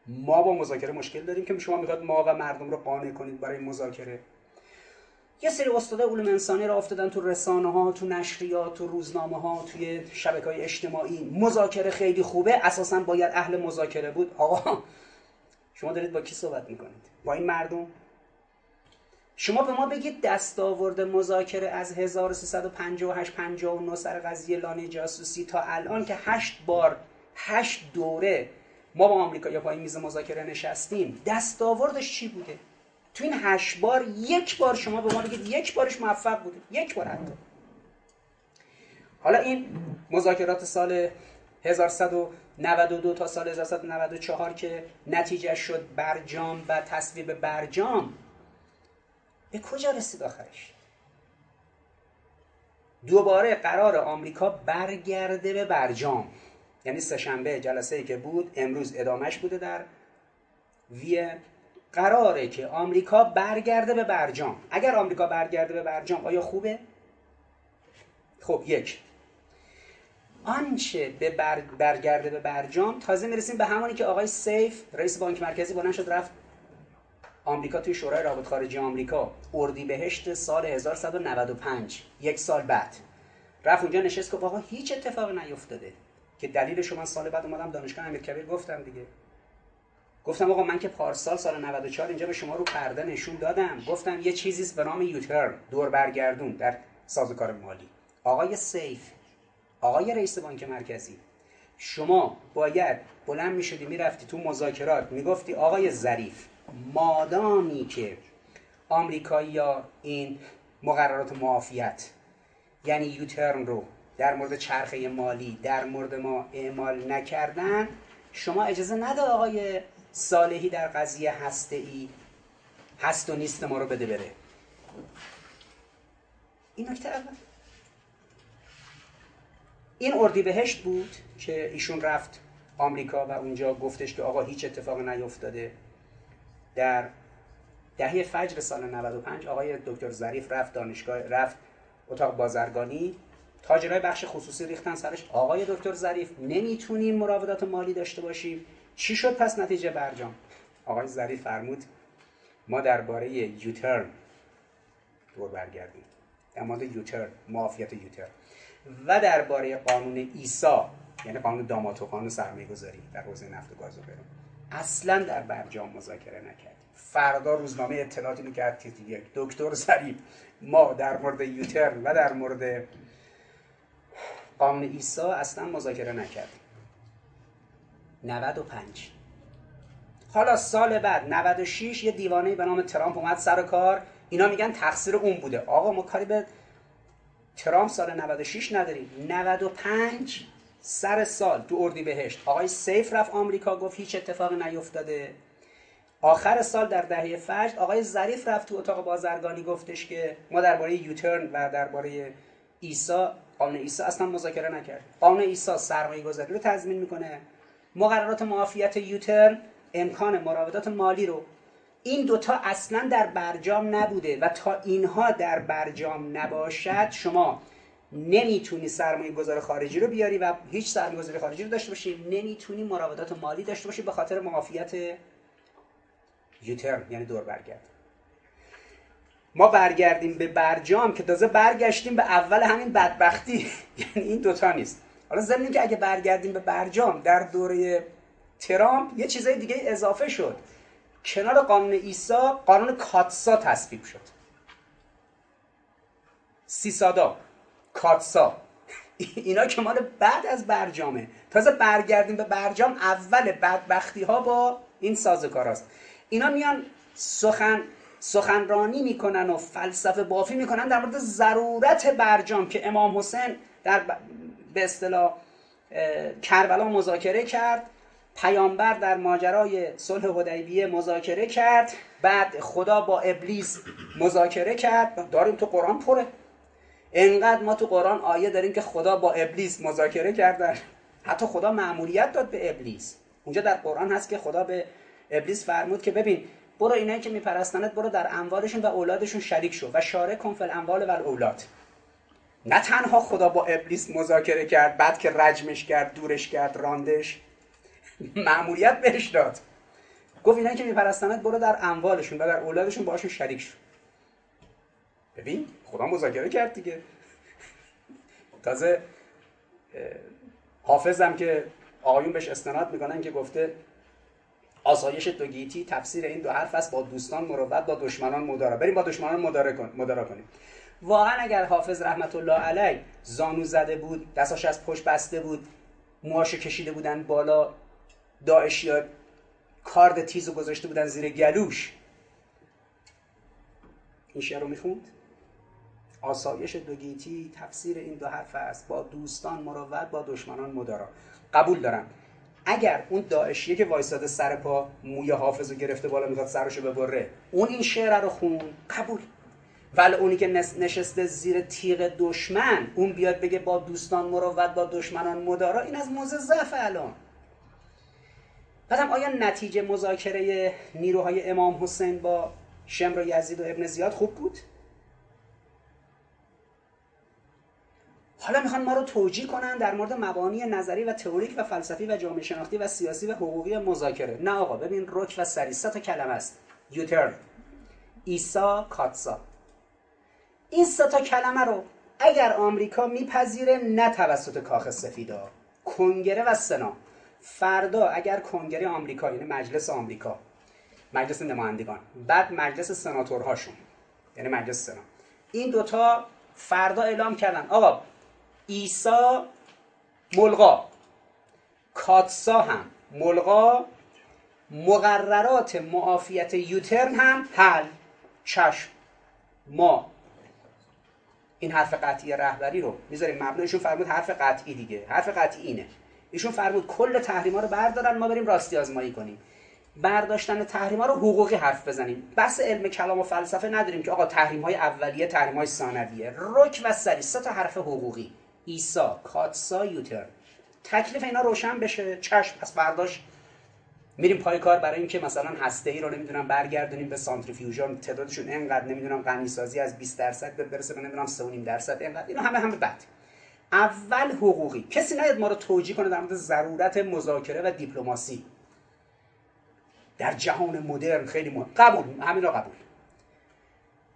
ما با مذاکره مشکل داریم که شما می‌خواد ما و مردم رو قانع کنید برای مذاکره. یه سری استاد علوم انسانی را افتادن تو رسانه ها تو نشریات تو روزنامه ها توی شبکه های اجتماعی. مذاکره خیلی خوبه. اساسا باید اهل مذاکره بود. آقا شما دارید با کی صحبت می‌کنید؟ با این مردم؟ شما به ما بگید دستاورد مذاکره از 1358 59 سر قضیه لانه جاسوسی تا الان که هشت بار هشت دوره ما با آمریکا یا پایین میز مذاکره نشستیم. دستاوردش چی بوده؟ تو این هشت بار یک بار شما به ما بگید یک بارش موفق بوده یک بار حتی. حالا این مذاکرات سال 1192 تا سال 1194 که نتیجه شد برجام و تصویب برجام به کجا رسید آخرش؟ دوباره قرار آمریکا برگرده به برجام. یعنی سهشنبه جلسه ای که بود امروز ادامش بوده در ویه قراره که آمریکا برگرده به برجام. اگر آمریکا برگرده به برجام آیا خوبه؟ خب یک. آنچه به بر... برگرده به برجام تازه می‌رسیم به همانی که آقای سیف رئیس بانک مرکزی بلند شد رفت آمریکا توی شورای رابط خارجی آمریکا. اردیبهشت سال 1195 یک سال بعد. رفت اونجا نشست که آقا هیچ اتفاقی نیفتاده که دلیل شما سال بعد اومدم دانشگاه امیرکبیر گفتم دیگه. گفتم آقا من که پارسال سال 94 اینجا به شما رو پرده نشون دادم. گفتم یه چیزی به نام یوترن دور برگردون در سازوکار مالی. آقای سیف آقای رئیس بانک مرکزی شما باید بلند می‌شدی می‌رفتی تو مذاکرات می‌گفتی آقای ظریف مادامی که آمریکایی این مقررات معافیت یعنی یوترن رو در مورد چرخه مالی در مورد ما اعمال نکردن شما اجازه نده آقای صالحی در قضیه هسته ای هست و نیست ما رو بده بره. این نکته اول. این اردی بهشت بود که ایشون رفت آمریکا و اونجا گفتش که آقا هیچ اتفاق نیفتاده. در دهه فجر سال 95 آقای دکتر ظریف رفت دانشگاه رفت اتاق بازرگانی. تاجرای بخش خصوصی ریختن سرش. آقای دکتر ظریف نمی‌تونیم مراودات مالی داشته باشیم. چی شد پس نتیجه برجام آقای ظریف فرمود ما درباره یوترن دور برگردیم. در مورد یوترن معافیت یوترن. و درباره قانون ایسا یعنی قانون داماتو قانون سرمایه گذاری در حوزه نفت و گاز و برون اصلا در برجام مذاکره نکرد فردا روزنامه اطلاعاتی می‌کرد که یک دکتر ظریف ما در مورد یوترن و در مورد قانون ایسا اصلا مذاکره نکردیم. 95 حالا سال بعد 96 یه دیوانه به نام ترامپ اومد سر کار. اینا میگن تقصیر اون بوده. آقا ما کاری به ترامپ سال 96 نداریم. 95 سر سال تو اردی بهشت آقای سیف رفت آمریکا گفت هیچ اتفاقی نیفتاده. آخر سال در دهه فجر آقای ظریف رفت تو اتاق بازرگانی گفتش که ما درباره یوترن و درباره ایسا قانون ایسا اصلا مذاکره نکرد. قانون ایسا سرمایه گذاری رو تضمین می‌کنه. مقررات معافیت یوترن امکان مراودات مالی رو. این دوتا اصلا در برجام نبوده و تا اینها در برجام نباشد شما نمی‌تونی سرمایه گذار خارجی رو بیاری و هیچ سرمایه گذاری خارجی رو داشته باشی. نمی‌تونی مراودات مالی داشته باشی به خاطر معافیت یوترن یعنی دور برگرد. ما برگردیم به برجام که تازه برگشتیم به اول همین بدبختی. یعنی این دوتا نیست. حالا ضمن که اگه برگردیم به برجام در دوره ترامپ یه چیزای دیگه اضافه شد. کنار قانون ایسا قانون کاتسا تصویب شد. سیسادا کاتسا. اینا که مال بعد از برجامه. تازه برگردیم به برجام اول بدبختی ها با این سازکاراست اینا میان سخن سخنرانی می‌کنن و فلسفه بافی می‌کنن در مورد ضرورت برجام که امام حسین در به اصطلاح کربلا مذاکره کرد پیامبر در ماجرای صلح حدیبیه مذاکره کرد بعد خدا با ابلیس مذاکره کرد. داریم تو قرآن پره. انقدر ما تو قرآن آیه داریم که خدا با ابلیس مذاکره کردن. حتی خدا معمولیت داد به ابلیس. اونجا در قرآن هست که خدا به ابلیس فرمود که ببین برو اینایی که میپرستنت برو در اموالشون و اولادشون شریک شو و شارک کن فل اموال و اولاد نه تنها خدا با ابلیس مذاکره کرد بعد که رجمش کرد دورش کرد راندش. معمولیت بهش داد. گفت اینایی که میپرستنت برو در اموالشون و در اولادشون باشون شریک شو. ببین خدا مذاکره کرد دیگه. تازه حافظم که آقایون بهش استناد می‌کنن که گفته آسایش دو گیتی تفسیر این دو حرف است با دوستان مروت با دشمنان مدارا. بریم با دشمنان مدارا کنیم. واقعا اگر حافظ رحمت الله علیه زانو زده بود دستاش از پشت بسته بود موهاشو کشیده بودن بالا داعشیا کارد تیزو گذاشته بودن زیر گلوش. این شعر رو می‌خوند؟ آسایش دوگیتی تفسیر این دو حرف است. با دوستان مروت با دشمنان مدارا. قبول دارم. اگر اون داعشیه که وایساده سر پا موی حافظ رو گرفته بالا می‌خواد سرشو ببره اون این شعر رو خون. قبول. ولی اونی که نشسته زیر تیغ دشمن اون بیاد بگه با دوستان مروت با دشمنان مدارا این از موزه ضعف الان. بعدم آیا نتیجه مذاکره نیروهای امام حسین با شمر و یزید و ابن زیاد خوب بود؟ حالا می‌خوان ما رو توجیه کنن در مورد مبانی نظری و تئوریک و فلسفی و جامعه شناختی و سیاسی و حقوقی مذاکره. نه آقا ببین رک و سری تا کلمه است. یوترن ایسا کاتسا. این سه تا کلمه رو اگر آمریکا میپذیره نه توسط کاخ سفیدا. کنگره و سنا. فردا اگر کنگره آمریکا یعنی مجلس آمریکا. مجلس نمایندگان. بعد مجلس سناتورهاشون. یعنی مجلس سنا. این دوتا فردا اعلام کردن. آقا ایسا ملغا. کاتسا هم ملغا. مقررات معافیت یوترن هم حل. چشم. ما. این حرف قطعی رهبری رو. می‌ذاریم مبنایشون فرمود حرف قطعی دیگه. حرف قطعی اینه. ایشون فرمود کل تحریما رو بردارن ما بریم راستی آزمایی کنیم. برداشتن تحریما رو حقوقی حرف بزنیم. بس علم کلام و فلسفه نداریم که آقا تحریم های اولیه تحریم های ثانویه. رک و سری. سه تا حرف حقوقی. ایسا کاتسا یوتر تکلیف اینا روشن بشه. چشم پس برداشت. میریم پای کار برای اینکه مثلا هسته ای رو نمی‌دونم برگردونیم به سانتریفیوژن تعدادشون اینقدر نمی‌دونم غنی سازی از 20 درصد برسه به نمی‌دونم 3.5 درصد اینقدر اینا همه همه بعد اول حقوقی. کسی نیاد ما رو توجیه کنه در مورد ضرورت مذاکره و دیپلماسی. در جهان مدرن خیلی مهم. قبول. همین رو قبول.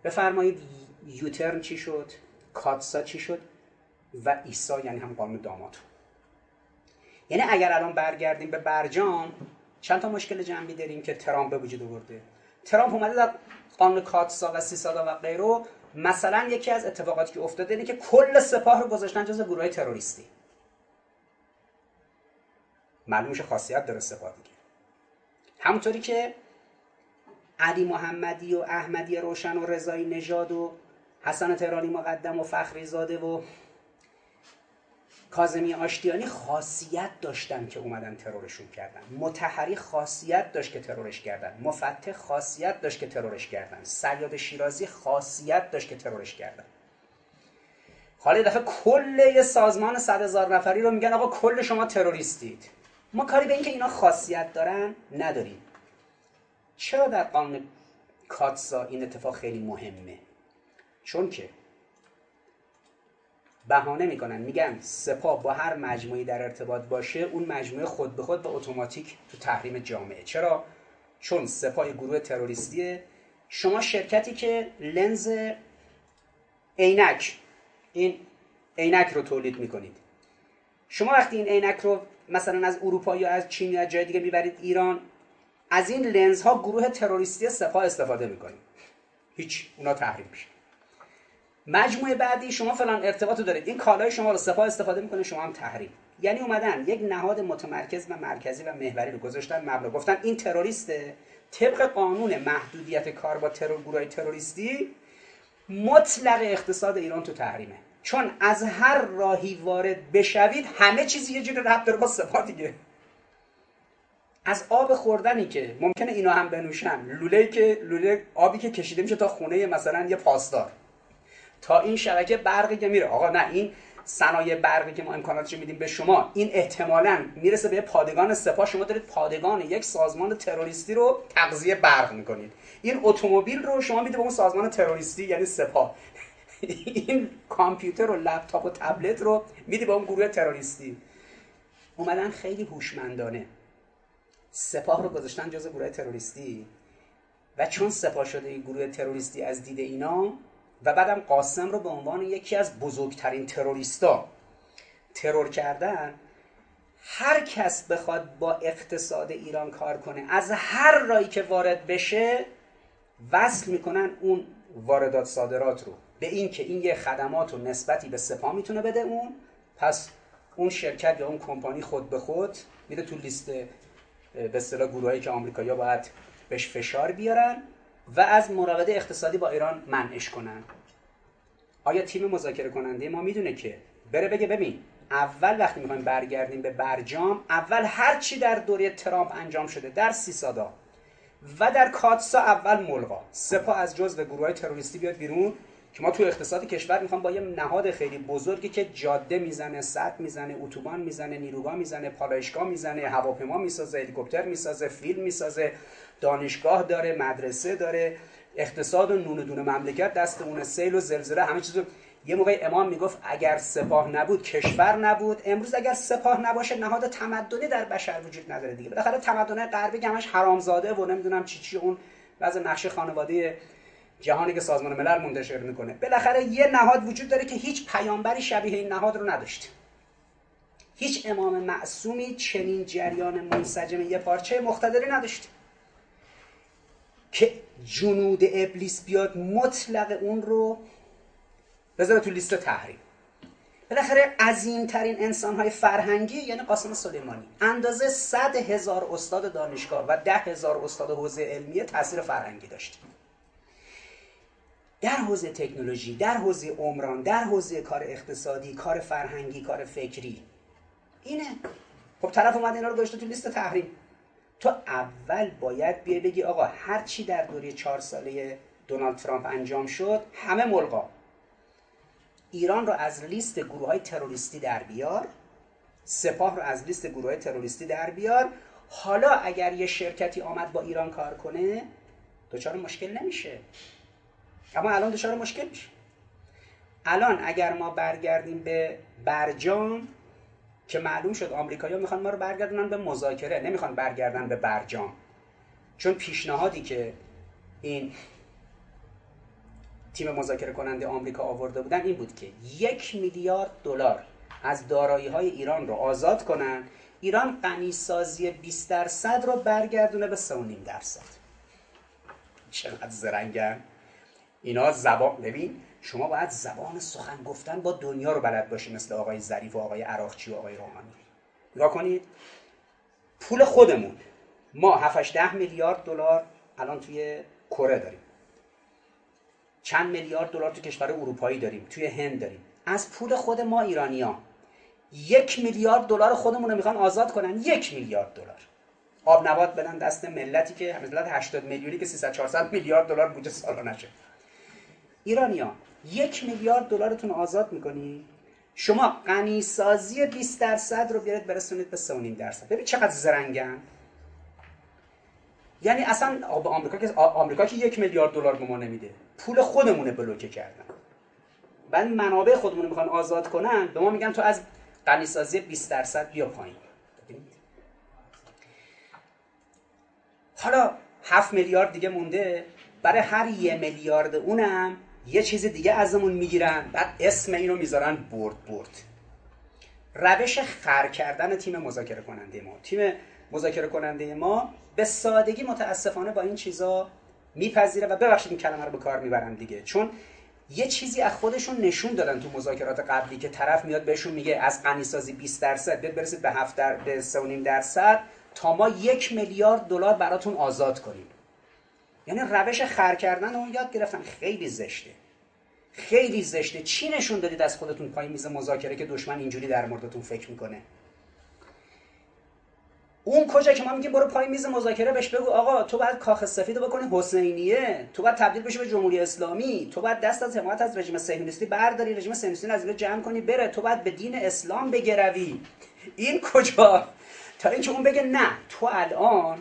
بفرمایید یوترن چی شد؟ کاتسا چی شد؟ و ایسا یعنی هم قانون داماد. یعنی اگر الان برگردیم به برجام چند تا مشکل جنبی داریم که ترامپ به وجود آورده. ترامپ اومده در قانون کاتسا و سیسادا و غیره مثلا یکی از اتفاقاتی که افتاده اینه که کل سپاه رو گذاشتن جز گروه تروریستی. معلومش خاصیت داره سپاه دیگه. همونطوری که علی محمدی و احمدی روشن و رضایی نژاد و حسن تهرانی مقدم و فخری زاده و کازمی آشتیانی خاصیت داشتن که اومدن ترورشون کردن. متحری خاصیت داشت که ترورش کردن. مفتح خاصیت داشت که ترورش کردن. سیاد شیرازی خاصیت داشت که ترورش کردن. حالا دفعه کل یه سازمان صد هزار نفری رو میگن آقا کل شما تروریستید. ما کاری به اینکه اینا خاصیت دارن نداریم. چرا در قانون کاتسا این اتفاق خیلی مهمه؟ چون که بهانه می‌کنن. میگن سپاه با هر مجموعی در ارتباط باشه اون مجموعه خود به خود و اتوماتیک تو تحریم جامعه. چرا؟ چون سپاه گروه تروریستیه. شما شرکتی که لنز عینک این عینک رو تولید می‌کنید. شما وقتی این عینک رو مثلا از اروپا یا از چین یا از جای دیگه می‌برید ایران از این لنزها گروه تروریستی سپاه استفاده می‌کنید. هیچ اونا تحریم میشه. مجموعه بعدی شما فلان ارتباط دارید. این کالای شما رو سپاه استفاده می‌کنه شما هم تحریم. یعنی اومدن یک نهاد متمرکز و مرکزی و محوری رو گذاشتن مبنا گفتن این تروریسته. طبق قانون محدودیت کار با ترور گروه تروریستی مطلق اقتصاد ایران تو تحریمه. چون از هر راهی وارد بشوید همه چیزی یه جوری ربط داره با سپاه دیگه. از آب خوردنی که ممکنه اینا هم بنوشن لوله که لوله آبی که کشیده میشه تا خونه مثلا یه پاسدار. تا این شبکه برقی که میره. آقا نه این صنایع برقی که ما امکاناتش میدیم به شما این احتمالا می‌رسه به پادگان سپاه. شما دارید پادگان یک سازمان تروریستی رو تغذیه برق می‌کنید. این اتومبیل رو شما می‌دید به اون سازمان تروریستی یعنی سپاه. این کامپیوتر و لپتاپ و تبلت رو میدی به اون گروه تروریستی. اومدن خیلی هوشمندانه سپاه رو گذاشتن جز گروه تروریستی. و چون سپاه شده این گروه تروریستی از دید اینا و بعدم قاسم رو به عنوان یکی از بزرگترین تروریستا ترور کردن هر کس بخواد با اقتصاد ایران کار کنه از هر رایی که وارد بشه وصل می‌کنن اون واردات صادرات رو. به این که این یه خدمات و نسبتی به سپاه می‌تونه بده اون پس اون شرکت یا اون کمپانی خود به خود میره تو لیست به اصطلاح گروهایی که آمریکایی‌ها باید بهش فشار بیارن. و از مراوده اقتصادی با ایران منعش کنن آیا تیم مذاکره کننده ما می‌دونه که بره بگه ببین اول وقتی می‌خوایم برگردیم به برجام اول هر چی در دوره ترامپ انجام شده در سیسادا و در کاتسا اول ملغا. سپاه از جزو گروه های تروریستی بیاد بیرون که ما تو اقتصاد کشور می‌خوام با یه نهاد خیلی بزرگی که جاده می‌زنه سد می‌زنه اتوبان می‌زنه نیروگاه می‌زنه پالایشگاه می‌زنه هواپیما می‌سازه هلیکوپتر می‌سازه فیلم می‌سازه. دانشگاه داره مدرسه داره اقتصاد و نون دون مملکت دست اون سیل و زلزله همه چیزو یه موقع امام می‌گفت اگر سپاه نبود کشور نبود. امروز اگر سپاه نباشه نهاد تمدنی در بشر وجود نداره دیگه. بالاخره تمدن غربی همش حرامزاده و نمی‌دونم چی چی اون وضع نقشه خانواده جهانی که سازمان ملل منتشر می‌کنه. بالاخره یه نهاد وجود داره که هیچ پیامبری شبیه این نهاد رو نداشت. هیچ امام معصومی چنین جریان منسجم یه پارچه مقتدری نداشت. که جنود ابلیس بیاد مطلق اون رو بذاره تو لیست تحریم. بالاخره انسان های فرهنگی یعنی قاسم سلیمانی. اندازه صد هزار استاد دانشگاه و ده هزار استاد حوزه علمیه تاثیر فرهنگی داشت. در حوزه تکنولوژی در حوزه عمران در حوزه کار اقتصادی کار فرهنگی کار فکری. اینه. خب طرف اومد اینا رو گذاشته تو لیست تحریم. تو اول باید بیای بگی آقا هر چی در دوره چهار ساله دونالد ترامپ انجام شد همه ملغا. ایران رو از لیست گروه های تروریستی در بیار سپاه رو از لیست گروه های تروریستی در بیار. حالا اگر یه شرکتی آمد با ایران کار کنه دچار مشکل نمیشه. اما الان دچار مشکل میشه. الان اگر ما برگردیم به برجام که معلوم شد آمریکایی‌ها می‌خوان ما رو برگردونن به مذاکره نمی‌خوان برگردن به برجام. چون پیشنهادی که این تیم مذاکره کننده آمریکا آورده بودن این بود که یک میلیارد دلار از دارایی های ایران رو آزاد کنن. ایران غنی سازی 20 درصد رو برگردونه به 3.5 درصد. چقدر زرنگن. اینا زبان ببین شما باید زبان سخن گفتن با دنیا رو بلد باشی مثل آقای ظریف و آقای عراقچی و آقای روحانی نگاه کنید. پول خودمون. ما 7 ده میلیارد دلار الان توی کره داریم. چند میلیارد دلار تو کشور اروپایی داریم توی هند داریم. از پول خود ما ایرانیا یک میلیارد دلار خودمون رو می‌خوان آزاد کنن. یک میلیارد دلار. آب نبات بدن دست ملتی که ملت 80 میلیونی که 300 400 میلیارد دلار بودجه نشه ایرانیا یک میلیارد دلارتون آزاد می‌کنی؟ شما غنی سازی 20 درصد رو بیارید برسونید به 3.5 درصد. ببین چقدر زرنگن. یعنی اصلا به آمریکا که آمریکا که یک میلیارد دلار به ما نمیده. پول خودمونه بلوکه کردن. بعد منابع خودمون می‌خوان آزاد کنن به ما میگن تو از غنی سازی 20 درصد بیا پایین. حالا 7 میلیارد دیگه مونده. برای هر یه میلیارد اونم یه چیز دیگه ازمون می‌گیرن بعد اسم اینو می‌ذارن برد برد. روش خر کردن تیم مذاکره کننده ما. تیم مذاکره کننده ما به سادگی متاسفانه با این چیزا میپذیره و ببخشید این کلمه رو به کار می‌برم دیگه. چون یه چیزی از خودشون نشون دادن تو مذاکرات قبلی که طرف میاد بهشون میگه از غنیسازی 20 درصد بیاد برسید به 7 در... به 3.5 درصد تا ما یک میلیارد دلار براتون آزاد کنیم. یعنی روش خر کردن اون یاد گرفتن. خیلی زشته. خیلی زشته. چی نشون دادید از خودتون پای میز مذاکره که دشمن اینجوری در موردتون فکر می‌کنه؟ اون کجا که ما میگیم برو پای میز مذاکره بهش بگو آقا تو باید کاخ سفید بکنی حسینیه. تو باید تبدیل بشی به جمهوری اسلامی. تو باید دست از حمایت از رژیم صهیونیستی برداری رژیم صهیونیستی از جمع کنی بره. تو باید به دین اسلام بگروی. این کجا؟ تا اینکه اون بگه نه تو الان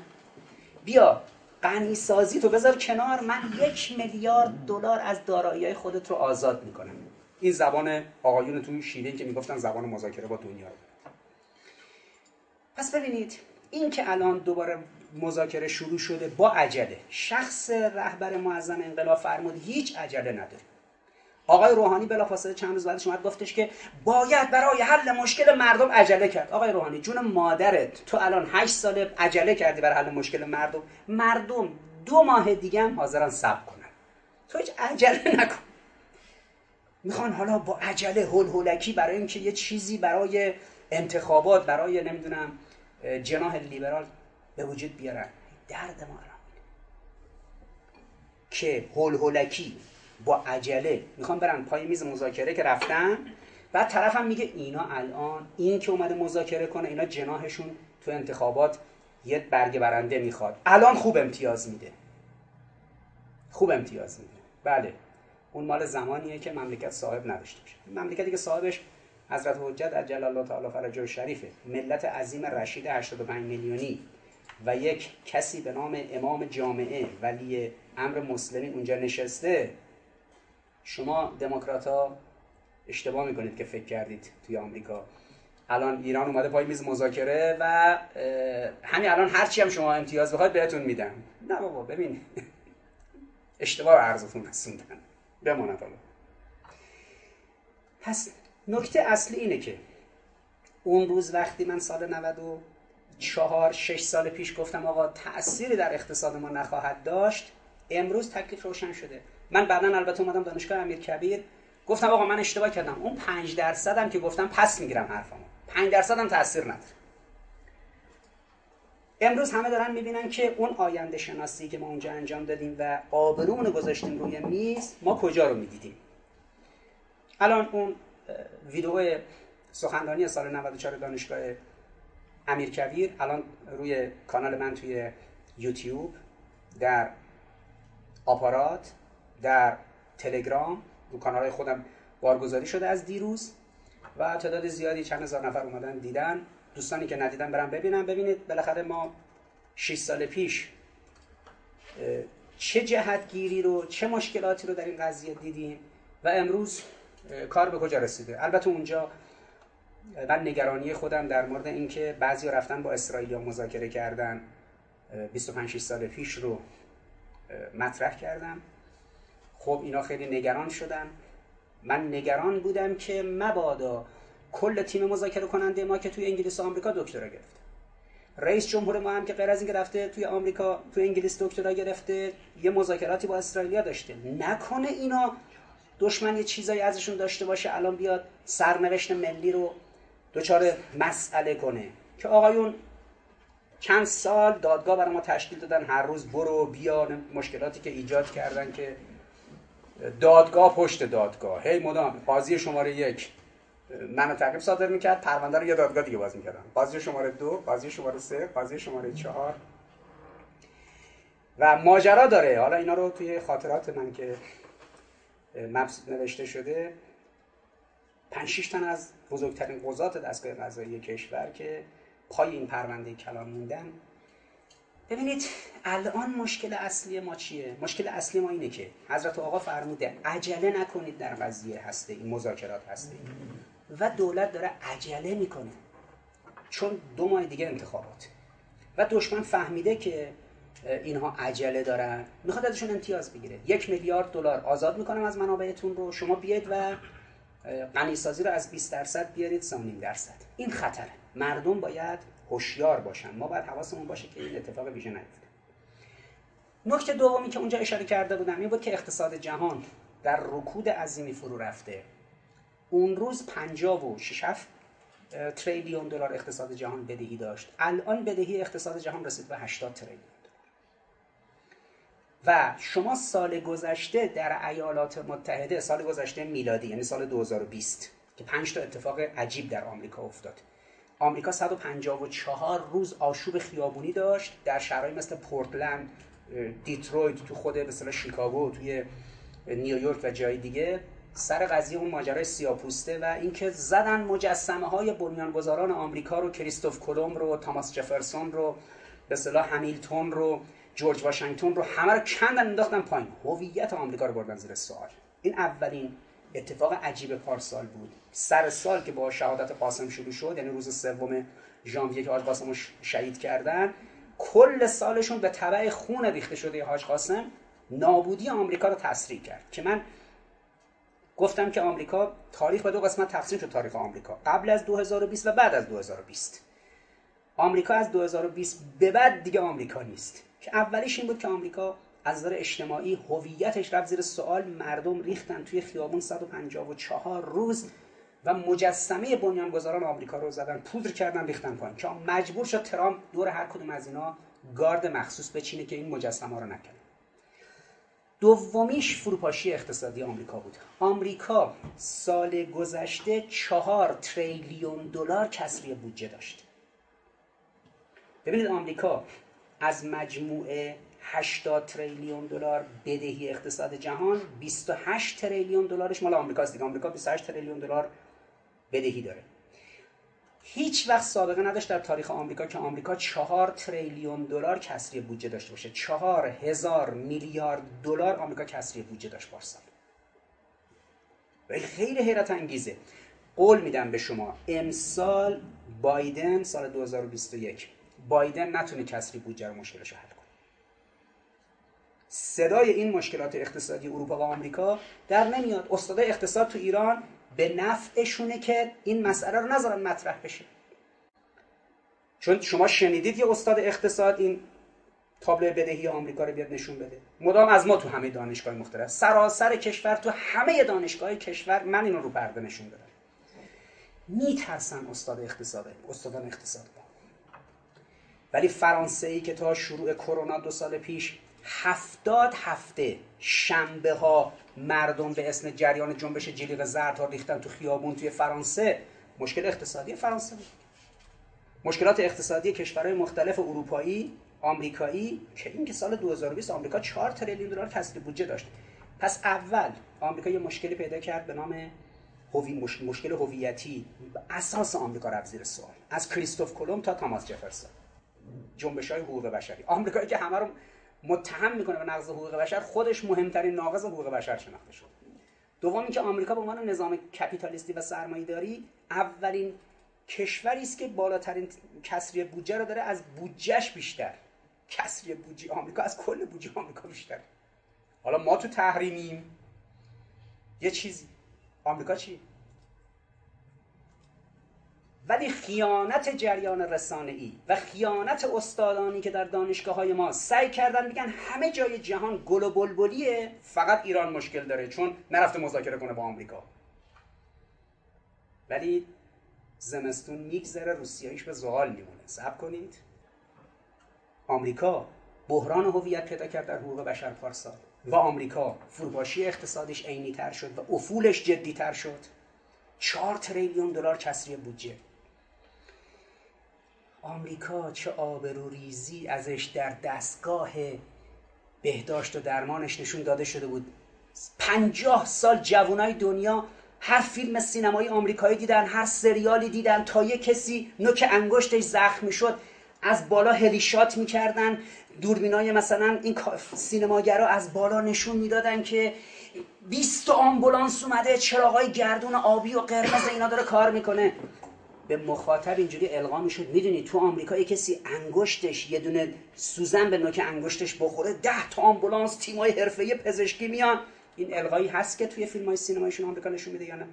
بیا غنی سازی تو بذار کنار. من یک میلیارد دلار از دارایی خودت رو آزاد می‌کنم. این زبان آقایون توی شیرین که می‌گفتن زبان مذاکره با دنیا پس ببینید این که الان دوباره مذاکره شروع شده با عجله. شخص رهبر معظم انقلاب فرمود هیچ عجله نداره. آقای روحانی بلافاصله چند روز بعدش اومد گفتش که باید برای حل مشکل مردم عجله کرد. آقای روحانی جون مادرت تو الان هشت سال عجله کردی برای حل مشکل مردم. مردم دو ماه دیگه هم حاضرن صبر کنن. تو هیچ عجله نکن. می‌خوان حالا با عجله هول هولکی برای اینکه یه چیزی برای انتخابات برای نمی‌دونم جناح لیبرال به وجود بیارن. درد ما که هول هولکی با عجله. می‌خوان برن پای میز مذاکره که رفتن. بعد طرفم میگه اینا الان این که اومده مذاکره کنه اینا جناحشون تو انتخابات یه برگ برنده می‌خواد. الان خوب امتیاز میده. خوب امتیاز میده. بله. اون مال زمانیه که مملکت صاحب نداشته باشه. مملکتی که صاحبش حضرت حجت عجل الله تعالی فرجه شریفه ملت عظیم رشید 85 میلیونی. و یک کسی به نام امام جامعه ولی امر مسلمی اونجا نشسته. شما دموکرات ها اشتباه می‌کنید که فکر کردید توی آمریکا. الان ایران اومده پای میز مذاکره و همین الان هرچی هم شما امتیاز بخواید بهتون میدم نه بابا ببین. اشتباه عرضتون رسوندن. بماند حالا. پس نکته اصلی اینه که اون روز وقتی من سال 94 6 سال پیش گفتم آقا تأثیری در اقتصاد ما نخواهد داشت امروز تکلیف روشن شده. من بعدا البته اومدم دانشگاه امیر کبیر. گفتم آقا من اشتباه کردم. اون 5 درصد هم که گفتم پس می‌گیرم حرفمو 5 درصد هم تاثیر نداره. امروز همه دارن می‌بینن که اون آینده شناسی که ما اونجا انجام دادیم و آبرومون گذاشتیم روی میز ما کجا رو می‌دیدیم؟ الان اون ویدیو سخنرانی سال 94 دانشگاه امیر کبیر الان روی کانال من توی یوتیوب در آپارات در تلگرام رو کانال خودم بارگذاری شده از دیروز و تعداد زیادی چند هزار نفر اومدن دیدن. دوستانی که ندیدن برم ببینم ببینید بالاخره ما 6 سال پیش چه جهتگیری رو چه مشکلاتی رو در این قضیه دیدیم و امروز کار به کجا رسیده؟ البته اونجا من نگرانی خودم در مورد اینکه بعضی رفتن با اسرائیل مذاکره کردن 25 سال پیش رو مطرح کردم. خب اینا خیلی نگران شدن. من نگران بودم که مبادا کل تیم مذاکره کننده ما که توی انگلیس و آمریکا دکترا گرفته رئیس جمهور ما هم که غیر از اینکه رفته توی آمریکا توی انگلیس دکترا گرفته یه مذاکراتی با اسرائیلیا داشته. نکنه اینا دشمن یه چیزایی ازشون داشته باشه الان بیاد سرنوشت ملی رو دچار مسئله کنه. که آقایون چند سال دادگاه برای ما تشکیل دادن هر روز برو بیا مشکلاتی که ایجاد کردن که دادگاه پشت دادگاه. هی مدام قاضی شماره یک. منو تعقیب صادر می‌کرد پرونده رو یه دادگاه دیگه باز می‌کردم. قاضی شماره دو قاضی شماره سه قاضی شماره چهار. و ماجرا داره. حالا اینا رو توی خاطرات من که مبسوط نوشته شده پنج تن از بزرگترین قضات دستگاه قضایی کشور که پای این پرونده کلان موندن ببینید الان مشکل اصلی ما چیه؟ مشکل اصلی ما اینه که حضرت آقا فرموده عجله نکنید در قضیه هسته این مذاکرات هسته و دولت داره عجله می‌کنه. چون دو ماه دیگه انتخابات. و دشمن فهمیده که اینها عجله دارن. می‌خواد ازشون امتیاز بگیره. یک میلیارد دلار آزاد می‌کنم از منابعتون رو. شما بیاید و غنیسازی رو از 20 درصد بیارید 3 درصد. این خطره. مردم باید هوشیار باشن. ما باید حواسمون باشه که این اتفاق ویژه نیفته. نکته دومی که اونجا اشاره کرده بودم این بود که اقتصاد جهان در رکود عظیمی فرو رفته. اون روز 56 تریلیون دلار اقتصاد جهان بدهی داشت. الان بدهی اقتصاد جهان رسید به 80 تریلیون و شما سال گذشته در ایالات متحده سال گذشته میلادی یعنی سال 2020 که 5 تا اتفاق عجیب در آمریکا افتاد. آمریکا 154 روز آشوب خیابونی داشت در شهرهایی مثل پورتلند دیترویت تو خود مثلا شیکاگو توی نیویورک و جای دیگه. سر قضیه اون ماجرای سیاپوسته و اینکه زدن مجسمه های بنیانگذاران آمریکا رو کریستوف کلم رو تاماس جفرسون رو به اصطلاح همیلتون رو جورج واشنگتن رو همه رو کندن انداختن پایین. هویت آمریکا رو بردن زیر سوال. این اولین اتفاق عجیب پارسال بود. سر سال که با شهادت قاسم شروع شد یعنی روز سوم ژانویه که حاج قاسم شهید کردن کل سالشون به تبع خون ریخته شده حاج قاسم نابودی آمریکا رو تسریع کرد. که من گفتم که آمریکا تاریخ به دو قسمت تقسیم شد تاریخ آمریکا. قبل از 2020 و بعد از 2020 آمریکا از 2020 به بعد دیگه آمریکا نیست. که اولیش این بود که آمریکا از نظر اجتماعی هویتش رفت زیر سوال. مردم ریختن توی خیابون 154 روز و مجسمه بنیانگذاران آمریکا رو زدن پودر کردن ریختن پایین. که مجبور شد ترامپ دور هر کدوم از اینا گارد مخصوص بچینه که این مجسمه رو نکنه دومیش فروپاشی اقتصادی آمریکا بود. آمریکا سال گذشته چهار تریلیون دلار کسری بودجه داشت. ببینید آمریکا از مجموعه 80 تریلیون دلار بدهی اقتصاد جهان 28 تریلیون دلارش مال آمریکاست دیگه. آمریکا 28 تریلیون دلار بدهی داره. هیچ وقت سابقه نداشت در تاریخ آمریکا که آمریکا چهار تریلیون دلار کسری بودجه داشته باشه. چهار هزار میلیارد دلار آمریکا کسری بودجه داشت پارسال و خیلی حیرت انگیزه. قول میدم به شما امسال بایدن سال 2021 بایدن نتونه کسری بودجه رو مشکلش حل کنه. صدای این مشکلات اقتصادی اروپا و آمریکا در نمیاد. استاد اقتصاد تو ایران به نفعشونه که این مسئله رو نذارن مطرح بشه. چون شما شنیدید یه استاد اقتصاد این تابلو بدهی آمریکا رو بیاد نشون بده. مدام از ما تو همه دانشگاه مختلف. سراسر کشور تو همه دانشگاه کشور من اینو رو پرده نشون دادم. میترسن استاد اقتصاد استادان اقتصاد ولی فرانسه ای که تا شروع کرونا دو سال پیش هفتاد هفته شنبه ها مردم به اسم جریان جنبش جلیق زرد ها ریختن تو خیابون توی فرانسه. مشکل اقتصادی فرانسه بود. مشکلات اقتصادی کشورهای مختلف اروپایی آمریکایی که این که سال 2020 آمریکا 4 تریلیون دلار کسری بودجه داشت. پس اول آمریکا یه مشکلی پیدا کرد به نام هوی مشکل هویتی. اساس آمریکا رفت زیر سوال. از کریستوف کلم تا تاماس جفرسون. جنبش های حقوق بشری. آمریکایی که همه رو متهم می‌کنه به نقض حقوق بشر خودش مهمترین ناقض حقوق بشر شناخته شد دوم اینکه آمریکا به عنوان نظام کپیتالیستی و سرمایه‌داری اولین کشوری است که بالاترین کسری بودجه رو داره از بودجهش بیشتر. کسری بودجه آمریکا از کل بودجه آمریکا بیشتر. حالا ما تو تحریمیم. یه چیزی. آمریکا چی؟ ولی خیانت جریان رسانه ای و خیانت استادانی که در دانشگاه های ما سعی کردن میگن همه جای جهان گل و بلبلیه فقط ایران مشکل داره چون نرفته مذاکره کنه با آمریکا. ولی زمستون میگذره روسیاییش به زغال میمونه. صبر کنید. آمریکا بحران هویت پیدا کرد در حقوق بشر پارسال و آمریکا فروپاشی اقتصادش عینی تر شد و افولش جدی تر شد. چهار تریلیون دلار کسری بودجه. آمریکا چه آبروریزی ازش در دستگاه بهداشت و درمانش نشون داده شده بود. پنجاه سال جوانای دنیا هر فیلم سینمایی آمریکایی دیدن هر سریالی دیدن تا یه کسی نوک انگشتش زخم شد از بالا هلیشات می‌کردن. دوربینای مثلا این سینماگرا از بالا نشون می‌دادن که 20 آمبولانس اومده چراغای گردون آبی و قرمز اینا داره کار می‌کنه. به مخاطب اینجوری القا می‌شد. می‌دونی تو آمریکا یه کسی انگشتش یه دونه سوزن به نوک انگشتش بخوره ده تا آمبولانس تیمای حرفه‌ای پزشکی میان. این القایی هست که توی فیلم های سینمایشون آمریکا نشون میده یا نه؟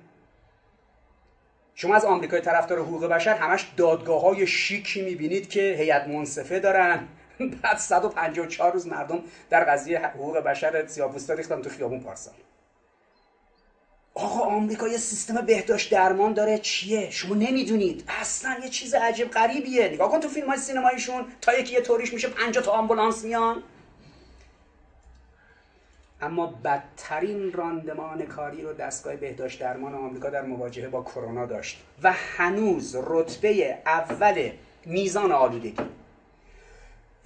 شما از آمریکای طرفدار حقوق بشر همش دادگاه های شیکی می‌بینید که هیئت منصفه دارن. بعد 154 روز مردم در قضیه حقوق بشر سیاپوستا ریختن تو خیابون پارسال. آقا آمریکا یه سیستم بهداشت درمان داره. چیه؟ شما نمی‌دونید. اصلا یه چیز عجیب غریبیه. نگاه کن تو فیلم های سینماییشون. تا یکی یه طوریش میشه 50 تا آمبولانس میان. اما بدترین راندمان کاری رو دستگاه بهداشت درمان آمریکا در مواجهه با کرونا داشت. و هنوز رتبه اول میزان آلودگی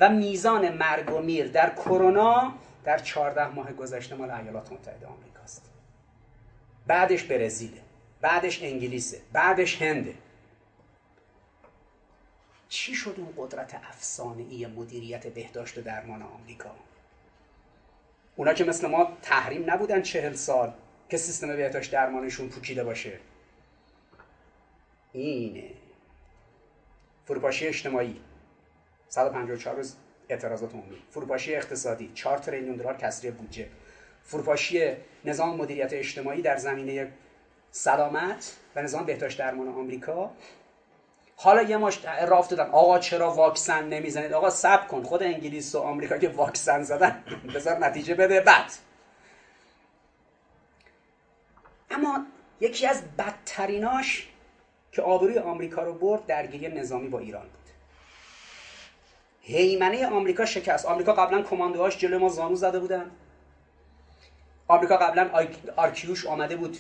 و میزان مرگ و میر در کرونا در 14 ماه گذشته مال ایالات متحده آمریکاست. بعدش برزیله بعدش انگلیسه بعدش هنده. چی شد اون قدرت افسانه ای مدیریت بهداشت و درمان آمریکا؟ اونا که مثل ما تحریم نبودن چهل سال که سیستم بهداشت درمانشون پوکیده باشه. اینه. فروپاشی اجتماعی. 154 روز اعتراضات عمومی. فروپاشی اقتصادی. 4 تریلیون دلار کسری بودجه. فروپاشی نظام مدیریت اجتماعی در زمینه سلامت و نظام بهداشت درمان آمریکا. حالا یه ماش راف دادن. آقا چرا واکسن نمی‌زنید؟ آقا سب کن. خود انگلیس و آمریکا که واکسن زدن. بذار نتیجه بده. بعد. اما یکی از بدتریناش که آبروی آمریکا رو برد درگیری نظامی با ایران بود. هیمنه آمریکا شکست. آمریکا قبلا کماندوهاش جلو ما زانو زده بودن. آمریکا قبلا آرکیوش آمده بود.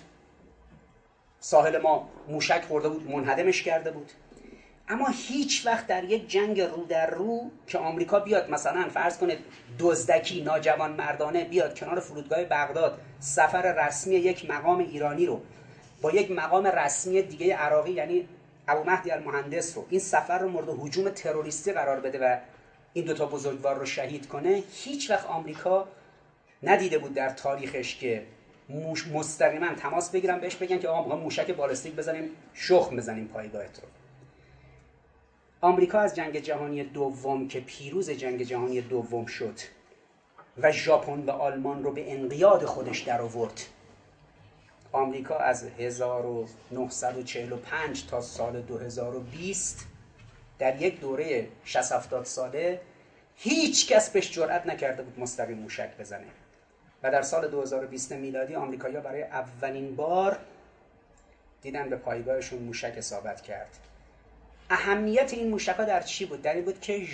ساحل ما موشک خورده بود منهدمش کرده بود. اما هیچ وقت در یک جنگ رو در رو که آمریکا بیاد مثلا فرض کنه دزدکی ناجوان مردانه بیاد کنار فرودگاه بغداد سفر رسمی یک مقام ایرانی رو با یک مقام رسمی دیگه عراقی یعنی ابو مهدی المهندس رو این سفر رو مورد هجوم تروریستی قرار بده و این دوتا بزرگوار رو شهید کنه هیچ وقت آمریکا ندیده بود در تاریخش که مستقیما تماس بگیرن بهش بگن که آقا موشک بالستیک بزنیم شخم بزنیم پایگاهت رو. آمریکا از جنگ جهانی دوم که پیروز جنگ جهانی دوم شد و ژاپن و آلمان رو به انقیاد خودش در آورد. آمریکا از 1945 تا سال 2020 در یک دوره 60 ساله هیچ کس بهش جرأت نکرده بود مستقیم موشک بزنه. و در سال 2020 میلادی آمریکایی‌ها برای اولین بار دیدن به پایگاهشون موشک اصابت کرد. اهمیت این موشک در چی بود؟ در این بود که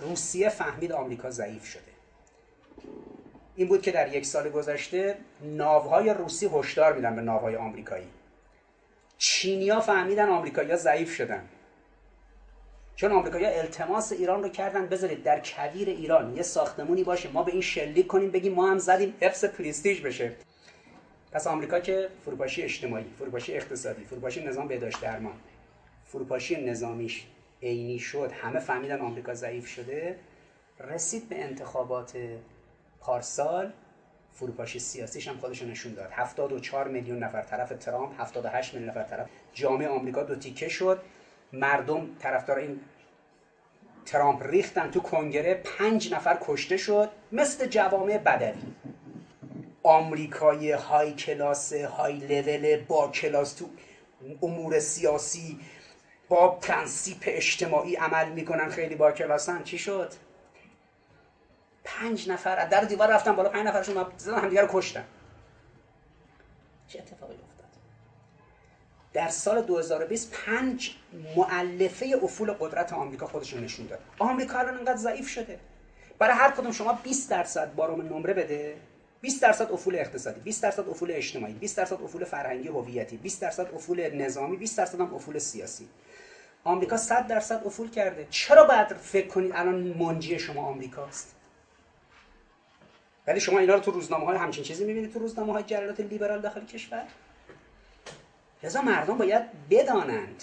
روسیه فهمید آمریکا ضعیف شده. این بود که در یک سال گذشته ناوهای روسی هشدار میدن به ناوهای آمریکایی. چینیا فهمیدن آمریکایی‌ها ضعیف شدن. چون آمریکایی‌ها التماس ایران رو کردن بذارید در کویر ایران یه ساختمونی باشه ما به این شلیک کنیم بگیم ما هم زدیم حفظ پریستیژ بشه. پس آمریکا که فروپاشی اجتماعی فروپاشی اقتصادی فروپاشی نظام بهداشت درمان فروپاشی نظامیش عینی شد همه فهمیدن آمریکا ضعیف شده رسید به انتخابات پارسال فروپاشی سیاسیش هم خودش نشون داد. 74 میلیون نفر طرف ترامپ 78 میلیون نفر طرف جامعه آمریکا دو تیکه شد. مردم طرفدار این ترامپ ریختن تو کنگره پنج نفر کشته شد مثل جوامع بدوی. آمریکای های کلاس های لول با کلاس تو امور سیاسی با پرنسیپ اجتماعی عمل می‌کنن خیلی با کلاسن چی شد؟ پنج نفر از در دیوار رفتن بالا پنج نفرشون زدن همدیگه رو کشتن. چه اتفاقی در سال 2020 پنج مولفه افول قدرت آمریکا خودشون نشون داد. آمریکا الان انقدر ضعیف شده. برای هر کدوم شما 20 درصد بارم نمره بده. 20 درصد افول اقتصادی 20 درصد افول اجتماعی 20 درصد افول فرهنگی هویتی 20 درصد افول نظامی 20 درصد هم افول سیاسی. آمریکا 100 درصد افول کرده. چرا باید فکر کنید الان منجی شما آمریکاست؟ ولی شما اینا رو تو روزنامه های همچین چیزی می‌بینید تو روزنامه های لیبرال داخل کشور؟ لذا مردم باید بدانند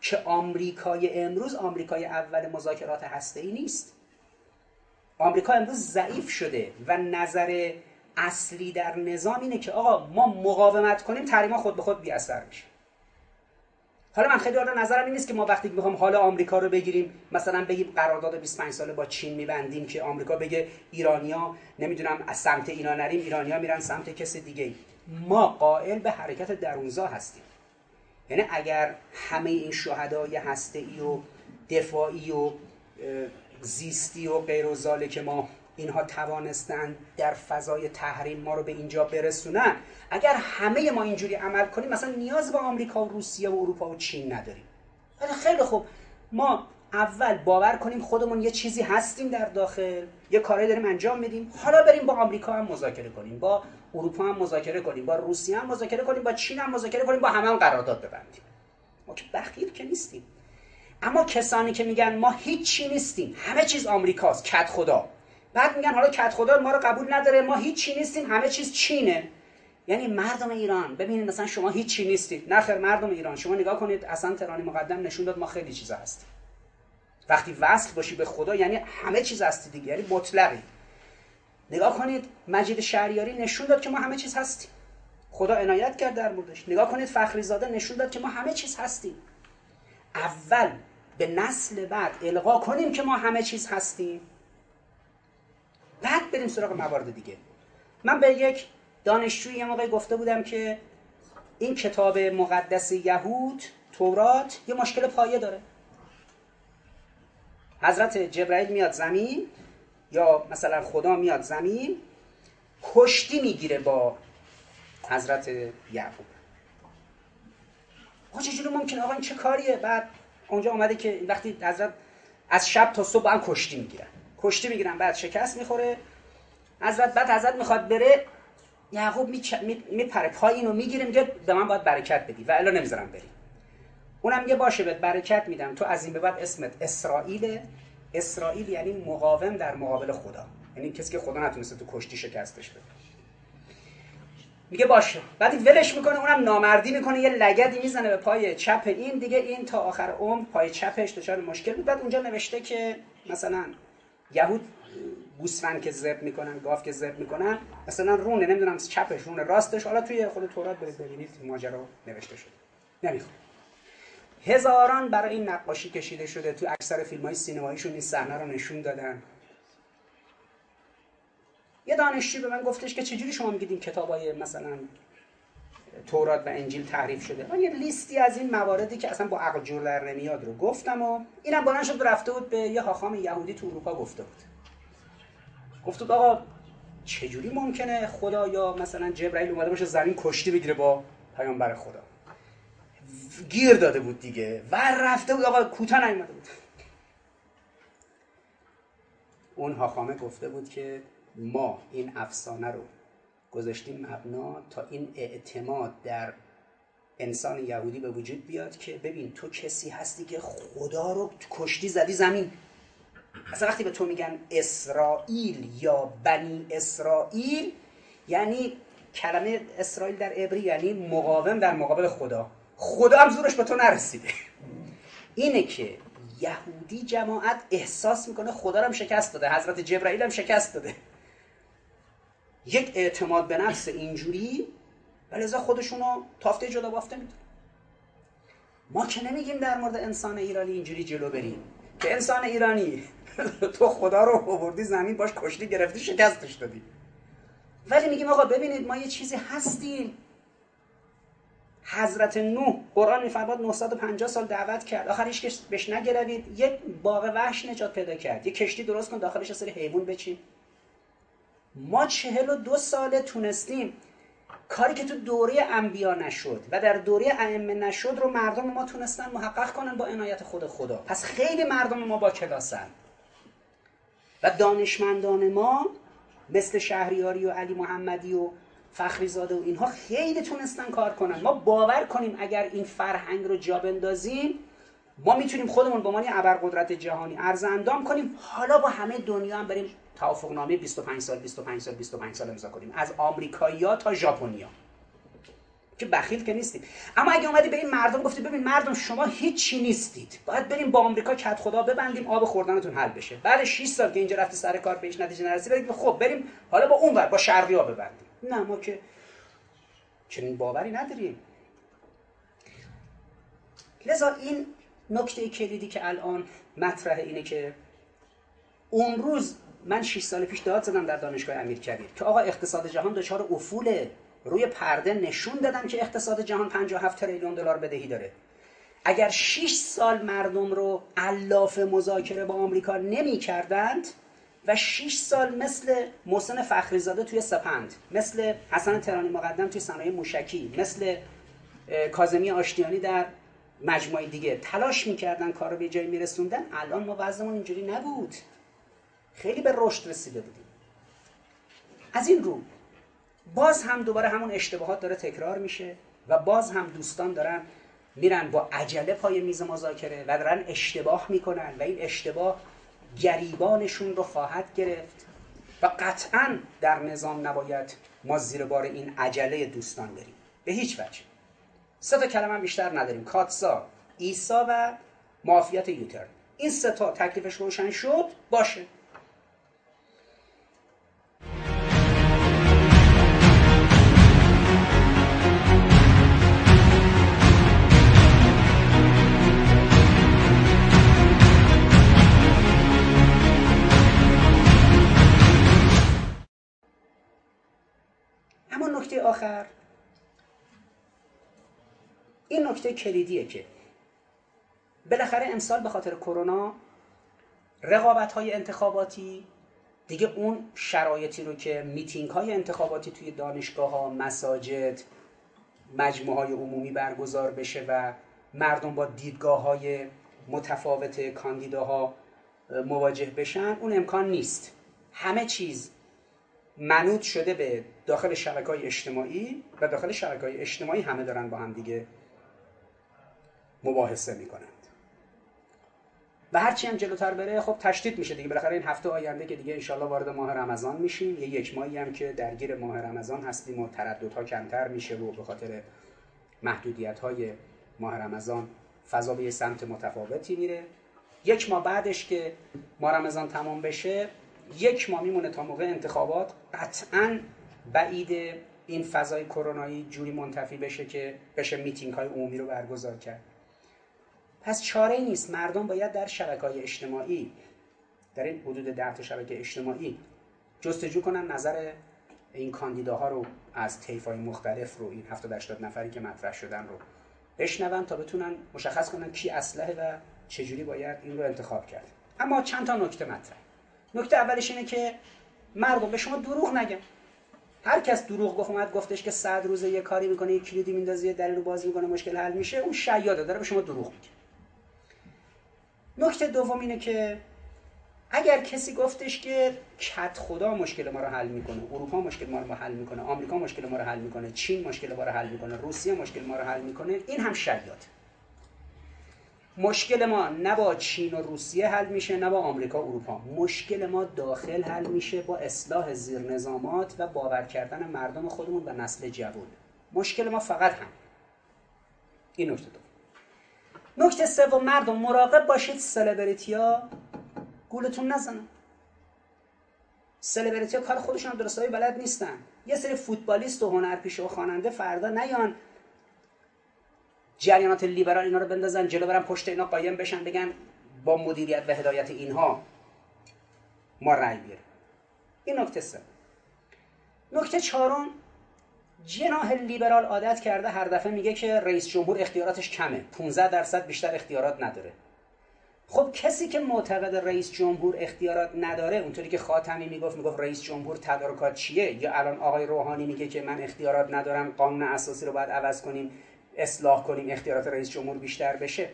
که آمریکای امروز آمریکای اول مذاکرات هسته‌ای نیست. آمریکا امروز ضعیف شده و نظر اصلی در نظام اینه که آقا ما مقاومت کنیم تحریما خود به خود بی اثر میشه. حالا من خیلی حالا نظرم این نیست که ما وقتی می‌خوام حال آمریکا رو بگیریم مثلا بگیم قرارداد 25 ساله با چین میبندیم که آمریکا بگه ایرانیا نمی‌دونم از سمت اینا نریم ایرانیا میرن سمت کس دیگه ما قائل به حرکت درونزا هستیم. یعنی اگر همه این شهدای هسته ای و دفاعی و زیستی و غیر و که ما اینها توانستن در فضای تحریم ما رو به اینجا برسونن اگر همه ما اینجوری عمل کنیم مثلا نیاز به آمریکا و روسیه و اروپا و چین نداریم. خیلی خوب ما اول باور کنیم خودمون یه چیزی هستیم در داخل یه کاری داریم انجام میدیم. حالا بریم با آمریکا هم مذاکره کنیم با اروپا هم مذاکره کنیم با روسیه هم مذاکره کنیم با چین هم مذاکره کنیم با همه هم قرارداد ببندیم. ما که بخیر که نیستیم. اما کسانی که میگن ما هیچی نیستیم همه چیز آمریکاست کت خدا بعد میگن حالا کت خدا ما رو قبول نداره ما هیچی نیستیم همه چیز چینه. یعنی مردم ایران ببینید مثلا شما هیچی نیستید. نخیر مردم ایران. شما نگاه کنید اصلا ترانی مقدم نشون داد ما خیلی چیزا هستیم. وقتی وصل باشی به خدا یعنی همه چیز هستی دیگه یعنی مطلقی. نگاه کنید مجید شهریاری نشون داد که ما همه چیز هستیم. خدا عنایت کرد در موردش. نگاه کنید فخری زاده نشون داد که ما همه چیز هستیم. اول به نسل بعد القا کنیم که ما همه چیز هستیم. بعد بریم سراغ موارد دیگه. من به یک دانشجوی یه موقع گفته بودم که این کتاب مقدس یهود تورات یه مشکل پایه داره. حضرت جبرائیل میاد زمین یا مثلا خدا میاد زمین کشتی می‌گیره با حضرت یعقوب. آقا چجوری ممکنه آقا این چه کاریه؟ بعد اونجا آمده که وقتی حضرت از شب تا صبح هم کشتی می‌گیرن. کشتی می‌گیرن بعد شکست می‌خوره. حضرت بعد حضرت می‌خواد بره یعقوب میپره. پای اینو می‌گیره میگه به من باید برکت بدی و الا نمی‌ذارم بری. اونم یه باشه بهت برکت میدم. تو از این به بعد اسمت اسرائیل اسرائیل یعنی مقاوم در مقابل خدا. یعنی کسی که خدا نتونسته تو کشتی شکستش بده. میگه باشه. بعد ولش می‌کنه اونم نامردی می‌کنه. یه لگدی می‌زنه به پای چپ این دیگه این تا آخر عمر پای چپش دچار مشکل بود. بعد اونجا نوشته که مثلا یهود گوسفند که زب می‌کنن گاف که زب می‌کنن مثلا رونه نمی‌دونم چپش رونه راستش. حالا توی خود تورات برید ببینید ماجرا نوشته شده. نمی‌خوام. هزاران برای این نقاشی کشیده شده تو اکثر فیلم های سینماییشون این صحنه رو نشون دادن. یه دانشجو به من گفتش که چجوری شما میگید این کتاب های مثلا تورات و انجیل تعریف شده؟ من یه لیستی از این مواردی که اصلا با عقل جور در نمیاد رو گفتم و اینم بلند شد رفته بود به یه حاخام یهودی تو اروپا گفته بود. گفت بود آقا چجوری ممکنه خدا یا مثلا جبرئیل اومده باشه زمین کشتی بگیره با پیامبر خدا؟ گیر داده بود دیگه و رفته بود آقا کوتاه نیومده بود. اون حاخامه گفته بود که ما این افسانه رو گذاشتیم مبنا تا این اعتماد در انسان یهودی به وجود بیاد که ببین تو کسی هستی که خدا رو کشتی زدی زمین. اصلا وقتی به تو میگن اسرائیل یا بنی اسرائیل یعنی کلمه اسرائیل در عبری یعنی مقاوم در مقابل خدا. خدا هم زورش به تو نرسیده. اینه که یهودی جماعت احساس می‌کنه خدا هم شکست داده حضرت جبرائیل هم شکست داده. یک اعتماد به نفس اینجوری و لذا خودشونو تافته جدا بافته میدن ما که نمیگیم در مورد انسان ایرانی اینجوری جلو بریم. که انسان ایرانی تو خدا رو آوردی زمین باش کشتی گرفتی شکستش دادی. ولی میگیم آقا ببینید ما یه چیزی هستیم. حضرت نوح قرآن میفرماد 950 سال دعوت کرد. آخرش که بهش نگروید. یک باغ وحش نجات پیدا کرد. یه کشتی درست کن داخلش سری حیوان بچین. ما چهل و دو ساله تونستیم. کاری که تو دوره انبیا نشد و در دوره ائمه نشد رو مردم ما تونستن محقق کنن با عنایت خود خدا. پس خیلی مردم ما با کلاسن. و دانشمندان ما مثل شهریاری و علی محمدی و فخری زاده و اینها خیلی تونستن کار کنن. ما باور کنیم اگر این فرهنگ رو جا بندازیم ما می‌تونیم خودمون به عنوان ابرقدرت جهانی ارز اندام کنیم. حالا با همه دنیا هم بریم توافق نامه 25 سال 25 سال 25 سال امضا کنیم. از آمریکایی‌ها تا ژاپنیا که بخیل که نیستیم. اما اگه اومدی به این مردم گفتی ببین مردم شما هیچی نیستید. باید بریم با آمریکا کت خدا ببندیم آب خوردنتون حل بشه. بعد 6 سال که اینجا رفتی سر کار بهش نتیجه نرسید بگید خب بریم حالا با اون ور با شرقی ها ببندیم. نه ما که چنین باوری نداریم. لذا این نکته کلیدی که الان مطرح اینه که اون روز من 6 سال پیش داد زدم در دانشگاه امیرکبیر که آقا اقتصاد جهان دچار افوله. روی پرده نشون دادم که اقتصاد جهان 57 تریلیون دلار بدهی داره. اگر 6 سال مردم رو علاف مذاکره با آمریکا نمی کردند و 6 سال مثل محسن فخریزاده توی سپند مثل حسن ترانی مقدم توی صنایع موشکی مثل کازمی آشتیانی در مجموعه دیگه تلاش می‌کردن کار رو به جایی میرسوندن. الان ما وضعمون اینجوری نبود. خیلی به رشد رسیده بودیم. از این رو باز هم دوباره همون اشتباهات داره تکرار میشه و باز هم دوستان دارن میرن با عجله پای میز مذاکره و دارن اشتباه می‌کنن و این اشتباه گریبانشون رو خواهد گرفت و قطعا در نظام نباید ما زیر بار این عجله دوستان بریم. به هیچ وجه. سه تا کلمه بیشتر نداریم. کاتسا ایسا و مافیت یوتر این سه تا تکلیفش روشن شد باشه. نکته آخر؟ این نکته کلیدیه که بالاخره امسال به خاطر کرونا رقابت های انتخاباتی دیگه اون شرایطی رو که میتینگ های انتخاباتی توی دانشگاه ها مساجد مجموعه های عمومی برگزار بشه و مردم با دیدگاه های متفاوت کاندیداها مواجه بشن اون امکان نیست. همه چیز منوط شده به داخل شبکه های اجتماعی و داخل شبکه های اجتماعی همه دارن با هم دیگه مباحثه می‌کنند. و هرچی هم جلوتر بره خب تشدید میشه دیگه. بالاخره این هفته آینده که دیگه انشالله وارد ماه رمضان میشیم. یه یک ماهی هم که درگیر ماه رمضان هستیم و ترددها کمتر میشه و به خاطر محدودیت های ماه رمضان فضا به سمت متفاوتی میره. یک ماه بعدش که ماه رمضان تمام بشه یک ماه میمونه تا موقع انتخابات. قطعا بعید این فضای کرونایی جوری منتفی بشه که بشه میتینگ های عمومی رو برگزار کرد. پس چاره نیست. مردم باید در شبکه های اجتماعی در این حدود ده تا شبکه اجتماعی جستجو کنن نظر این کاندیداها رو از طیف های مختلف رو این 70 80 نفری که مطرح شدن رو بشنون تا بتونن مشخص کنن کی اسلحه و چجوری باید این رو انتخاب کرد. اما چند تا نکته مطرح. نکته اولش اینه که مردم به شما دروغ نگن. هر کس دروغ گفت اومد گفتش که صد روزه یه کاری می‌کنه یه کلیدی میندازه در رو باز می‌کنه مشکل حل میشه. اون شیاده داره به شما دروغ میگه. نکته دوم اینه که اگر کسی گفتش که کت خدا مشکل ما رو حل می‌کنه اروپا مشکل ما رو حل می‌کنه آمریکا مشکل ما رو حل می‌کنه چین مشکل ما رو حل می‌کنه روسیه مشکل ما رو حل می‌کنه این هم شیاد مشکل ما نه با چین و روسیه حل میشه نه با آمریکا و اروپا. مشکل ما داخل حل میشه با اصلاح زیر نظامات و باور کردن مردم خودمون به نسل جوان. مشکل ما فقط هم این نکته دو. نکته سوم مردم مراقب باشید سلبریتی ها گولتون نزنن. سلبریتی ها کار خودشون درستایی بلد نیستن. یه سری فوتبالیست و هنرپیشه و خواننده فردا نیان جریانات لیبرال اینا رو بندازن جلو برن پشت اینا قایم بشن بگن با مدیریت و هدایت اینها ما رأی بیاریم. این نکته سه. نکته چهارم جناح لیبرال عادت کرده هر دفعه میگه که رئیس جمهور اختیاراتش کمه. 15 درصد بیشتر اختیارات نداره. خب کسی که معتقد رئیس جمهور اختیارات نداره اونطوری که خاتمی می‌گفت می‌گفت رئیس جمهور تدارکات چیه؟ یا الان آقای روحانی میگه که من اختیارات ندارم قانون اساسی رو باید عوض کنیم. اصلاح کنیم اختیارات رئیس جمهور بیشتر بشه.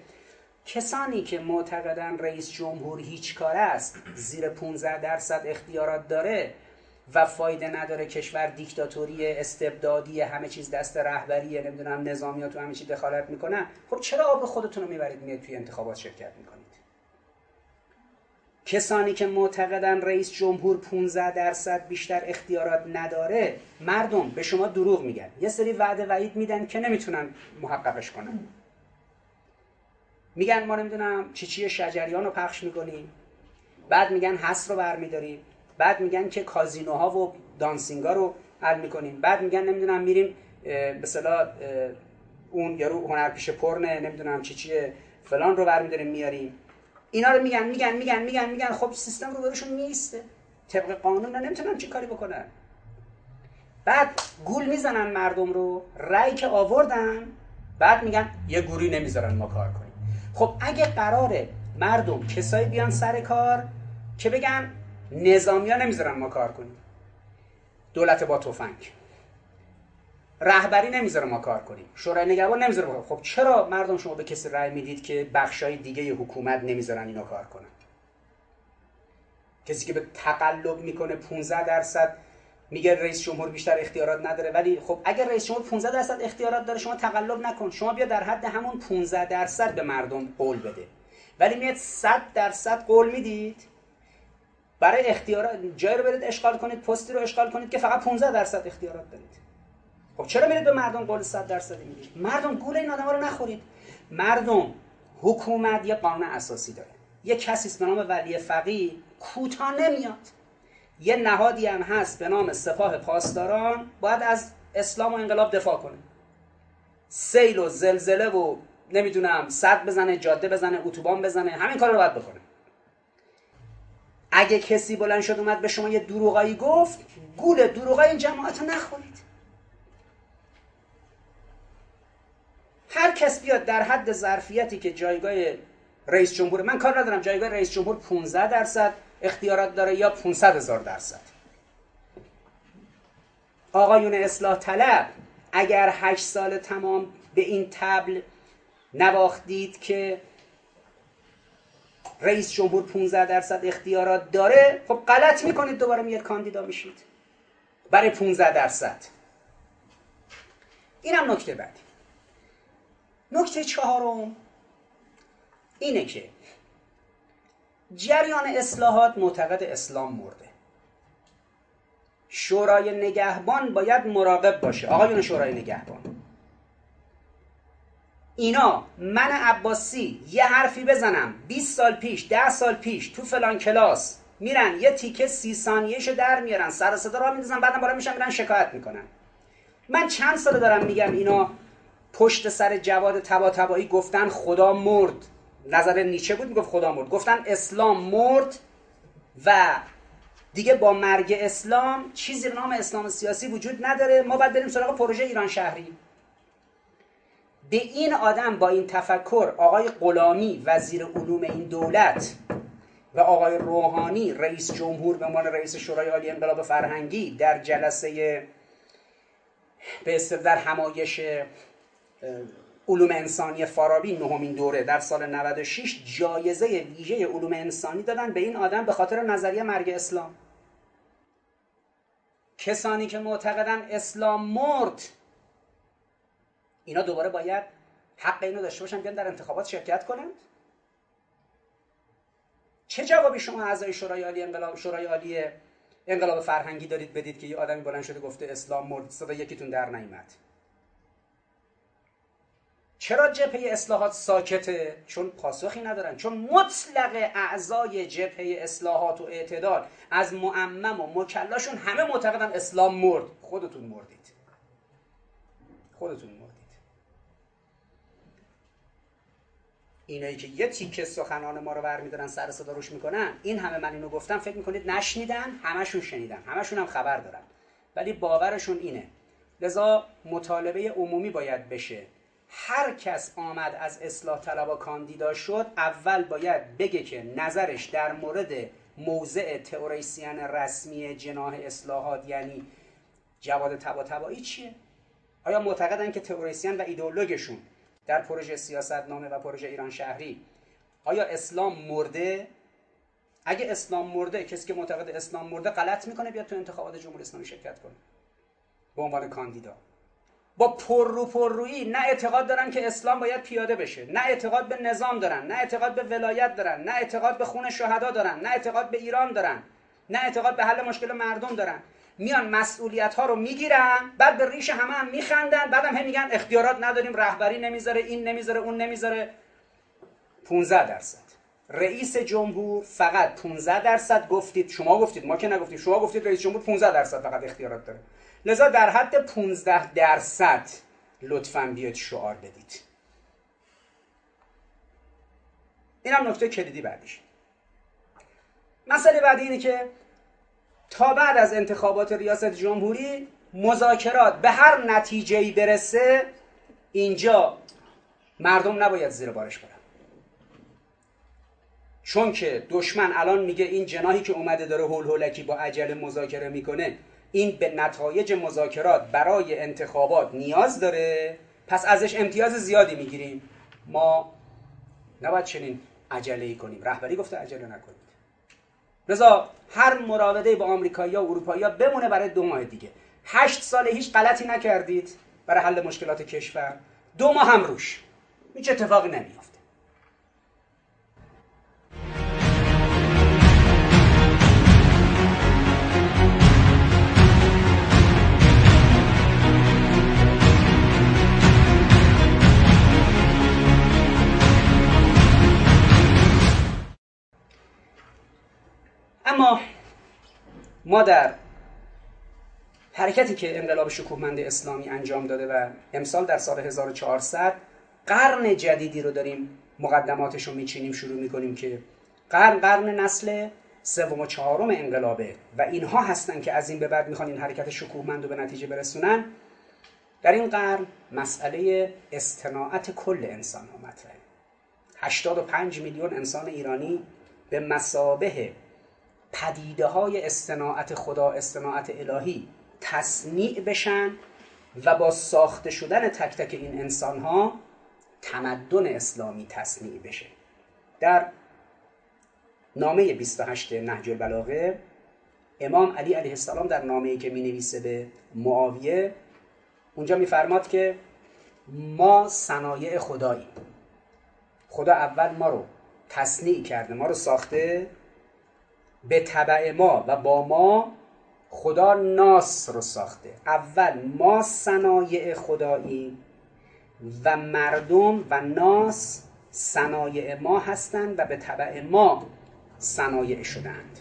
کسانی که معتقدن رئیس جمهور هیچ کار است زیر 15 درصد اختیارات داره و فایده نداره کشور دیکتاتوری استبدادی همه چیز دست رهبریه نمی‌دونم نظامیات تو همه چیز دخالت می‌کنن خب چرا آب خودتون رو می‌برید میاد توی انتخابات شرکت می‌کنید؟ کسانی که معتقدن رئیس جمهور 15 درصد بیشتر اختیارات نداره مردم به شما دروغ میگن. یه سری وعده وعید میدن که نمی‌تونن محققش کنن. میگن ما نمی‌دونم چی چی شجریان رو پخش می‌کنیم. بعد میگن حس رو برمیداریم. بعد میگن که کازینوها و دانسینگا رو حل می‌کنیم. بعد میگن نمی‌دونم میریم به صلاح اون یارو هنرپیشه پرنه نمی‌دونم چی چیه فلان رو برمیداریم میاریم. اینا رو میگن میگن میگن میگن میگن. خب سیستم رو برشون نیسته. طبق قانون نمی‌تونن چی کاری بکنن. بعد گول می‌زنن مردم رو رأی که آوردن بعد میگن یه گوری نمی‌ذارن ما کار کنیم. خب اگه قراره مردم کسایی بیان سر کار که بگن نظامی ها نمی‌ذارن ما کار کنیم. دولت با تفنگ. رهبری نمی‌ذاره ما کار کنیم. شورای نگهبان نمی‌ذاره خب چرا مردم شما به کسی رأی می‌دید که بخشای دیگه حکومت نمی‌ذارن اینا کار کنن؟ کسی که به تقلب می‌کنه 15 درصد میگه رئیس جمهور بیشتر اختیارات نداره ولی خب اگر رئیس جمهور 15 درصد اختیارات داره شما تقلب نکن. شما بیا در حد همون 15 درصد به مردم قول بده. ولی میاد 100 درصد قول می‌دید. برای اختیارات جای رو برید اشغال کنید پستی رو اشغال کنید که فقط 15 درصد اختیارات دارید. خب چرا میرید به مردم قول 100 درصد می‌دید مردم گول این آدما رو نخورید. مردم حکومت یه قانون اساسی داره. یه کسی به نام ولی فقیه کوتاه نمیاد. یه نهادی هم هست به نام سپاه پاسداران باید از اسلام و انقلاب دفاع کنه. سیل و زلزله و نمی‌دونم صد بزنه جاده بزنه اتوبان بزنه همین کار رو باید بکنه. اگه کسی بلند شد اومد به شما یه دروغایی گفت گول دروغای این جماعت رو نخورید. هر کس بیاد در حد ظرفیتی که جایگاه رئیس جمهور من کار ندارم جایگاه رئیس جمهور 15 درصد اختیارات داره یا 500 هزار درصد. آقایون اصلاح طلب اگر 8 سال تمام به این تبل نواختید که رئیس جمهور 15 درصد اختیارات داره خب غلط می‌کنید دوباره میاد کاندیدا میشید. برای 15 درصد. اینم نکته بعدی. نکته چهارم اینه که جریان اصلاحات معتقد اسلام مرده. شورای نگهبان باید مراقب باشه. آقایون شورای نگهبان. اینا من عباسی یه حرفی بزنم 20 سال پیش 10 سال پیش تو فلان کلاس میرن یه تیکه سی ثانیهشو در میارن سر صدا را میندازن بعدم بالا میشن میرن شکایت می‌کنن. من چند سال دارم میگم اینا پشت سر جواد تبا تبایی گفتن خدا مرد. نظر نیچه بود می‌گفت خدا مرد. گفتن اسلام مرد و دیگه با مرگ اسلام چیزی به نام اسلام سیاسی وجود نداره. ما باید بریم سراغ پروژه ایران شهری. به این آدم با این تفکر آقای غلامی وزیر علوم این دولت و آقای روحانی رئیس جمهور به عنوان رئیس شورای عالی انقلاب فرهنگی در جلسه به در همایش علوم انسانی فارابی نهمین دوره در سال 96 جایزه ویژه علوم انسانی دادن به این آدم به خاطر نظریه مرگ اسلام. کسانی که معتقدن اسلام مرد اینا دوباره باید حق اینو داشته باشن بیان در انتخابات شرکت کنند. چه جوابی شما اعضای شورای عالی انقلاب شورای عالی انقلاب فرهنگی دارید بدید که یه آدمی بلند شده گفته اسلام مرد صدا یکیتون در نیامد چرا جبهه اصلاحات ساکته؟ چون پاسخی ندارن چون مطلق اعضای جبهه اصلاحات و اعتدال از معمم و مکلاشون همه معتقدن اسلام مرد. خودتون مردید. خودتون مردید. اینایی که یه تیکه سخنان ما رو برمیدارن سر صدا روش می‌کنن این همه من اینو گفتم فکر می‌کنید نشنیدن؟ همشون شنیدن همشون هم خبر دارن. ولی باورشون اینه. لذا مطالبه عمومی باید بشه. هر کس آمد از اصلاح طلبا کاندیدا شد اول باید بگه که نظرش در مورد موضع تئوریسین رسمی جناح اصلاحات یعنی جواد تبا تبایی چیه؟ آیا معتقدن که تئوریسین و ایدئولوگشون در پروژه سیاست نامه و پروژه ایران شهری آیا اسلام مرده؟ اگه اسلام مرده کسی که معتقد اسلام مرده غلط می‌کنه بیاد تو انتخابات جمهوری اسلامی شرکت کنه. به عنوان کاندیدا. با پررو پررویی نه اعتقاد دارن که اسلام باید پیاده بشه نه اعتقاد به نظام دارن نه اعتقاد به ولایت دارن نه اعتقاد به خون شهدا دارن نه اعتقاد به ایران دارن نه اعتقاد به حل مشکل مردم دارن. میان مسئولیت ها رو می‌گیرن بعد به ریش همه هم میخندن بعدم هم میگن اختیارات نداریم رهبری نمی‌ذاره این نمی‌ذاره اون نمی‌ذاره. 15 درصد. رئیس جمهور فقط 15 درصد گفتید شما گفتید ما که نگفتیم شما گفتید رئیس جمهور 15 درصد فقط اختیارات داره. لذا در حد 15 درصد لطفا بیاید شعار بدید. این هم نکته کلیدی بعدیش مسئله بعدی اینه که تا بعد از انتخابات ریاست جمهوری مذاکرات به هر نتیجه برسه اینجا مردم نباید زیر بارش برن. چون که دشمن الان میگه این جناحی که اومده داره هول هولکی با عجله مذاکره می‌کنه این به نتایج مذاکرات برای انتخابات نیاز داره. پس ازش امتیاز زیادی می‌گیریم. ما نباید چنین عجله ای کنیم. رهبری گفته عجله نکنید. رضا هر مراوده با آمریکایی و اروپایی بمونه برای دو ماه دیگه. هشت سال هیچ غلطی نکردید برای حل مشکلات کشور. دو ماه هم روش. هیچ اتفاقی نمیافته. اما ما در حرکتی که انقلاب شکوهمند اسلامی انجام داده و امسال در سال 1400 قرن جدیدی رو داریم مقدماتش رو میچینیم شروع می‌کنیم که قرن قرن نسل سوم و چهارم انقلابه و اینها هستن که از این به بعد می‌خوان این حرکت شکوهمند رو به نتیجه برسونن. در این قرن مسئله استناعت کل انسان ها مطرحه 85 میلیون انسان ایرانی به مسابه پدیده های استناعت خدا استناعت الهی تصنیع بشن و با ساخته شدن تک تک این انسان ها تمدن اسلامی تصنیع بشه. در نامه 28 نهج البلاغه امام علی علیه السلام در نامه‌ای که می نویسه به معاویه اونجا میفرماد که ما صنایع خداییم. خدا اول ما رو تصنیع کرده ما رو ساخته به طبع ما و با ما خدا ناس رو ساخته. اول ما صنایع خدایی و مردم و ناس صنایع ما هستند و به طبع ما صنایع شدند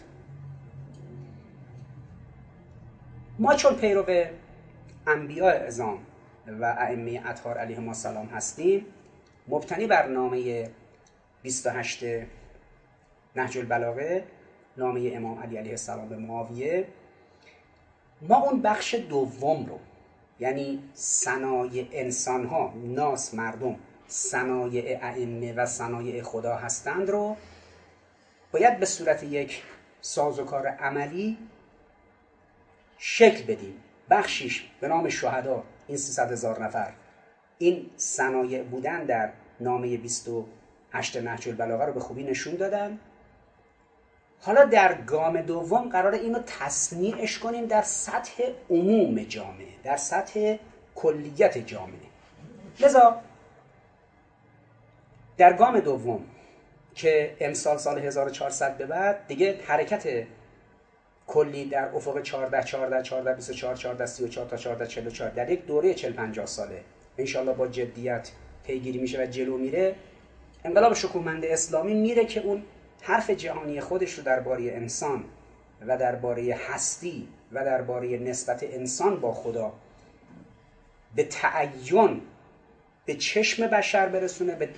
ما چون پیرو انبیاء ازام و ائمه اطهار علیهم السلام هستیم مبتنی بر نامه 28 نهج البلاغه نامه امام علی علیه السلام به معاویه. ما اون بخش دوم رو یعنی صنایع انسان ها ناس مردم صنایع ائمه و صنایع خدا هستند رو باید به صورت یک سازوکار عملی شکل بدیم. بخشیش به نام شهدا این 300 هزار نفر. این صنایع بودن در نامه 28 نهج البلاغه رو به خوبی نشون دادن. حالا در گام دوم قرار اینو تصنیعش کنیم در سطح عموم جامعه در سطح کلیت جامعه. لذا در گام دوم که امسال سال 1400 به بعد دیگه حرکت کلی در افق 14 14 14 24 14 34 تا 14 44 در یک دوره 40 50 ساله. انشالله با جدیت پیگیری میشه و جلو میره. انقلاب شکوهمند اسلامی میره که اون حرف جهانی خودش رو درباره انسان و درباره هستی و درباره نسبت انسان با خدا به تعین به چشم بشر برسونه به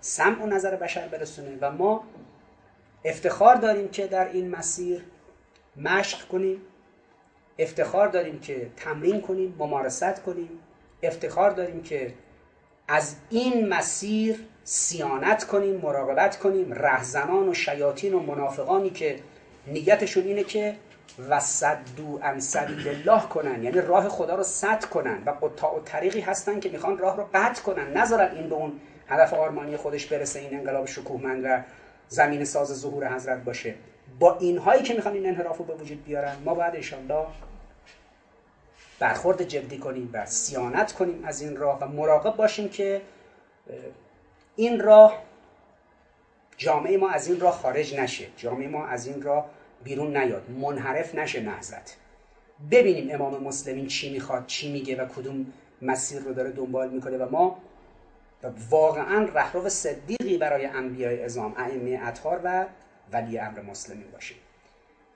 سمع و نظر بشر برسونه و ما افتخار داریم که در این مسیر مشق کنیم افتخار داریم که تمرین کنیم ممارست کنیم افتخار داریم که از این مسیر سیانت کنیم مراقبت کنیم رهزنان و شیاطین و منافقانی که نیتشون اینه که و صدو ان سبیل الله کنن. یعنی راه خدا رو صد کنن و قطاع و طریقی هستن که می‌خوان راه رو قطع کنن. نذارن این به اون هدف آرمانی خودش برسه این انقلاب شکوهمند و زمین ساز ظهور حضرت باشه. با اینهایی که می‌خوان این انحراف رو به وجود بیارن ما باید انشالله برخورد جدی کنیم و سیانت کنیم از این راه و مراقب باشیم که این راه جامعه ما از این راه خارج نشه. جامعه ما از این راه بیرون نیاد. منحرف نشه نهزت ببینیم امام مسلمین چی می‌خواد چی میگه و کدوم مسیر رو داره دنبال می‌کنه و ما واقعا رهرو صدیقی برای انبیاء ازام ائمه اطهار و ولی امر مسلمین باشیم.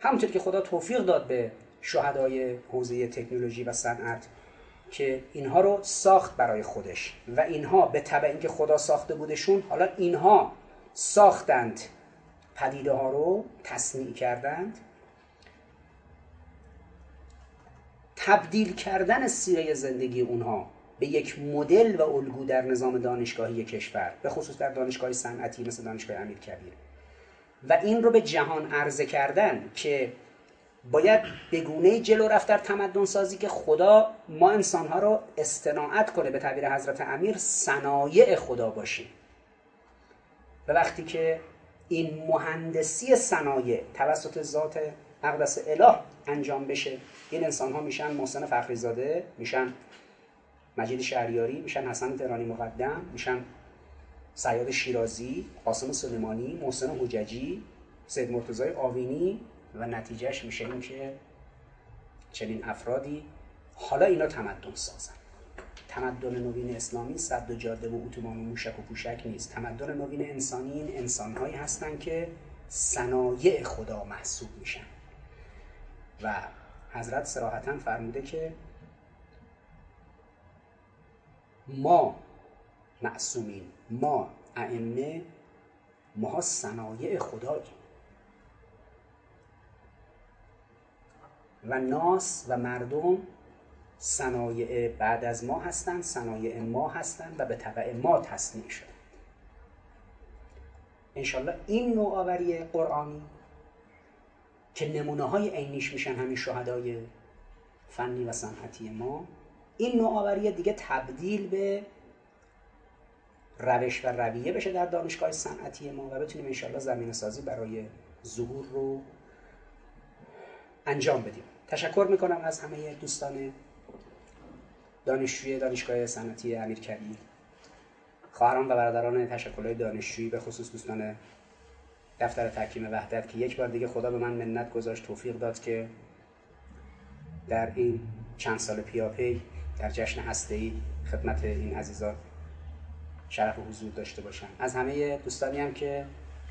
همونطور که خدا توفیق داد به شهدای حوزه تکنولوژی و صنعت که اینها رو ساخت برای خودش و اینها به طبع اینکه خدا ساخته بودشون حالا اینها ساختند. پدیده ها رو تصنیع کردند. تبدیل کردن سیره زندگی اونها به یک مدل و الگو در نظام دانشگاهی کشور به خصوص در دانشگاه صنعتی مثل دانشگاه امیر کبیر و این رو به جهان عرضه کردن که باید به گونه جلو رفت در تمدن سازی که خدا ما انسانها رو استناعت کنه به تعبیر حضرت امیر صنایع خدا باشیم. و وقتی که این مهندسی صنایع توسط ذات اقدس اله انجام بشه این انسان ها میشن محسن فخری زاده میشن مجید شهریاری میشن حسن تهرانی مقدم میشن سیاد شیرازی قاسم سلیمانی محسن حججی سید مرتضای آوینی و نتیجهش میشه این که چنین افرادی حالا اینا تمدن سازن. تمدن نوین اسلامی صد و جاده و اتوبان و موشک و پوشک نیست. تمدن نوین انسانی این انسانهایی هستن که صنایع خدا محسوب میشن. و حضرت سراحتا فرموده که ما معصومین ما ائمه ما صنایع خداییم. و ناس و مردم صنایع بعد از ما هستند صنایع ما هستند و به طبع ما تصنیع شد انشالله این نوآوری قرآنی که نمونه های عینیش میشن همین شهدای فنی و صنعتی ما این نوآوری دیگه تبدیل به روش و رویه بشه در دانشگاه صنعتی ما و بتونیم انشالله زمین سازی برای ظهور رو انجام بدیم. تشکر می‌کنم از همه دوستان دانشجوی دانشگاه صنعتی امیرکبیر خواهران و برادران تشکلهای دانشجویی به خصوص دوستان دفتر تحکیم وحدت که یک بار دیگه خدا به من منت گذاشت توفیق داد که در این چند سال پیاپی در جشن هسته‌ای خدمت این عزیزان شرف و حضور داشته باشم. از همه دوستانی هم که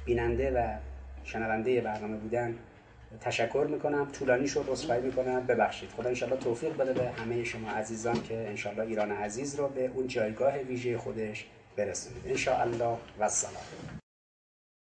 بیننده و شنونده برنامه بودن تشکر می‌کنم طولانی شد رسوایی می‌کنم. ببخشید. خدا انشالله توفیق بده به همه شما عزیزان که انشالله ایران عزیز رو به اون جایگاه ویژه خودش برسونید. انشاءالله و السلام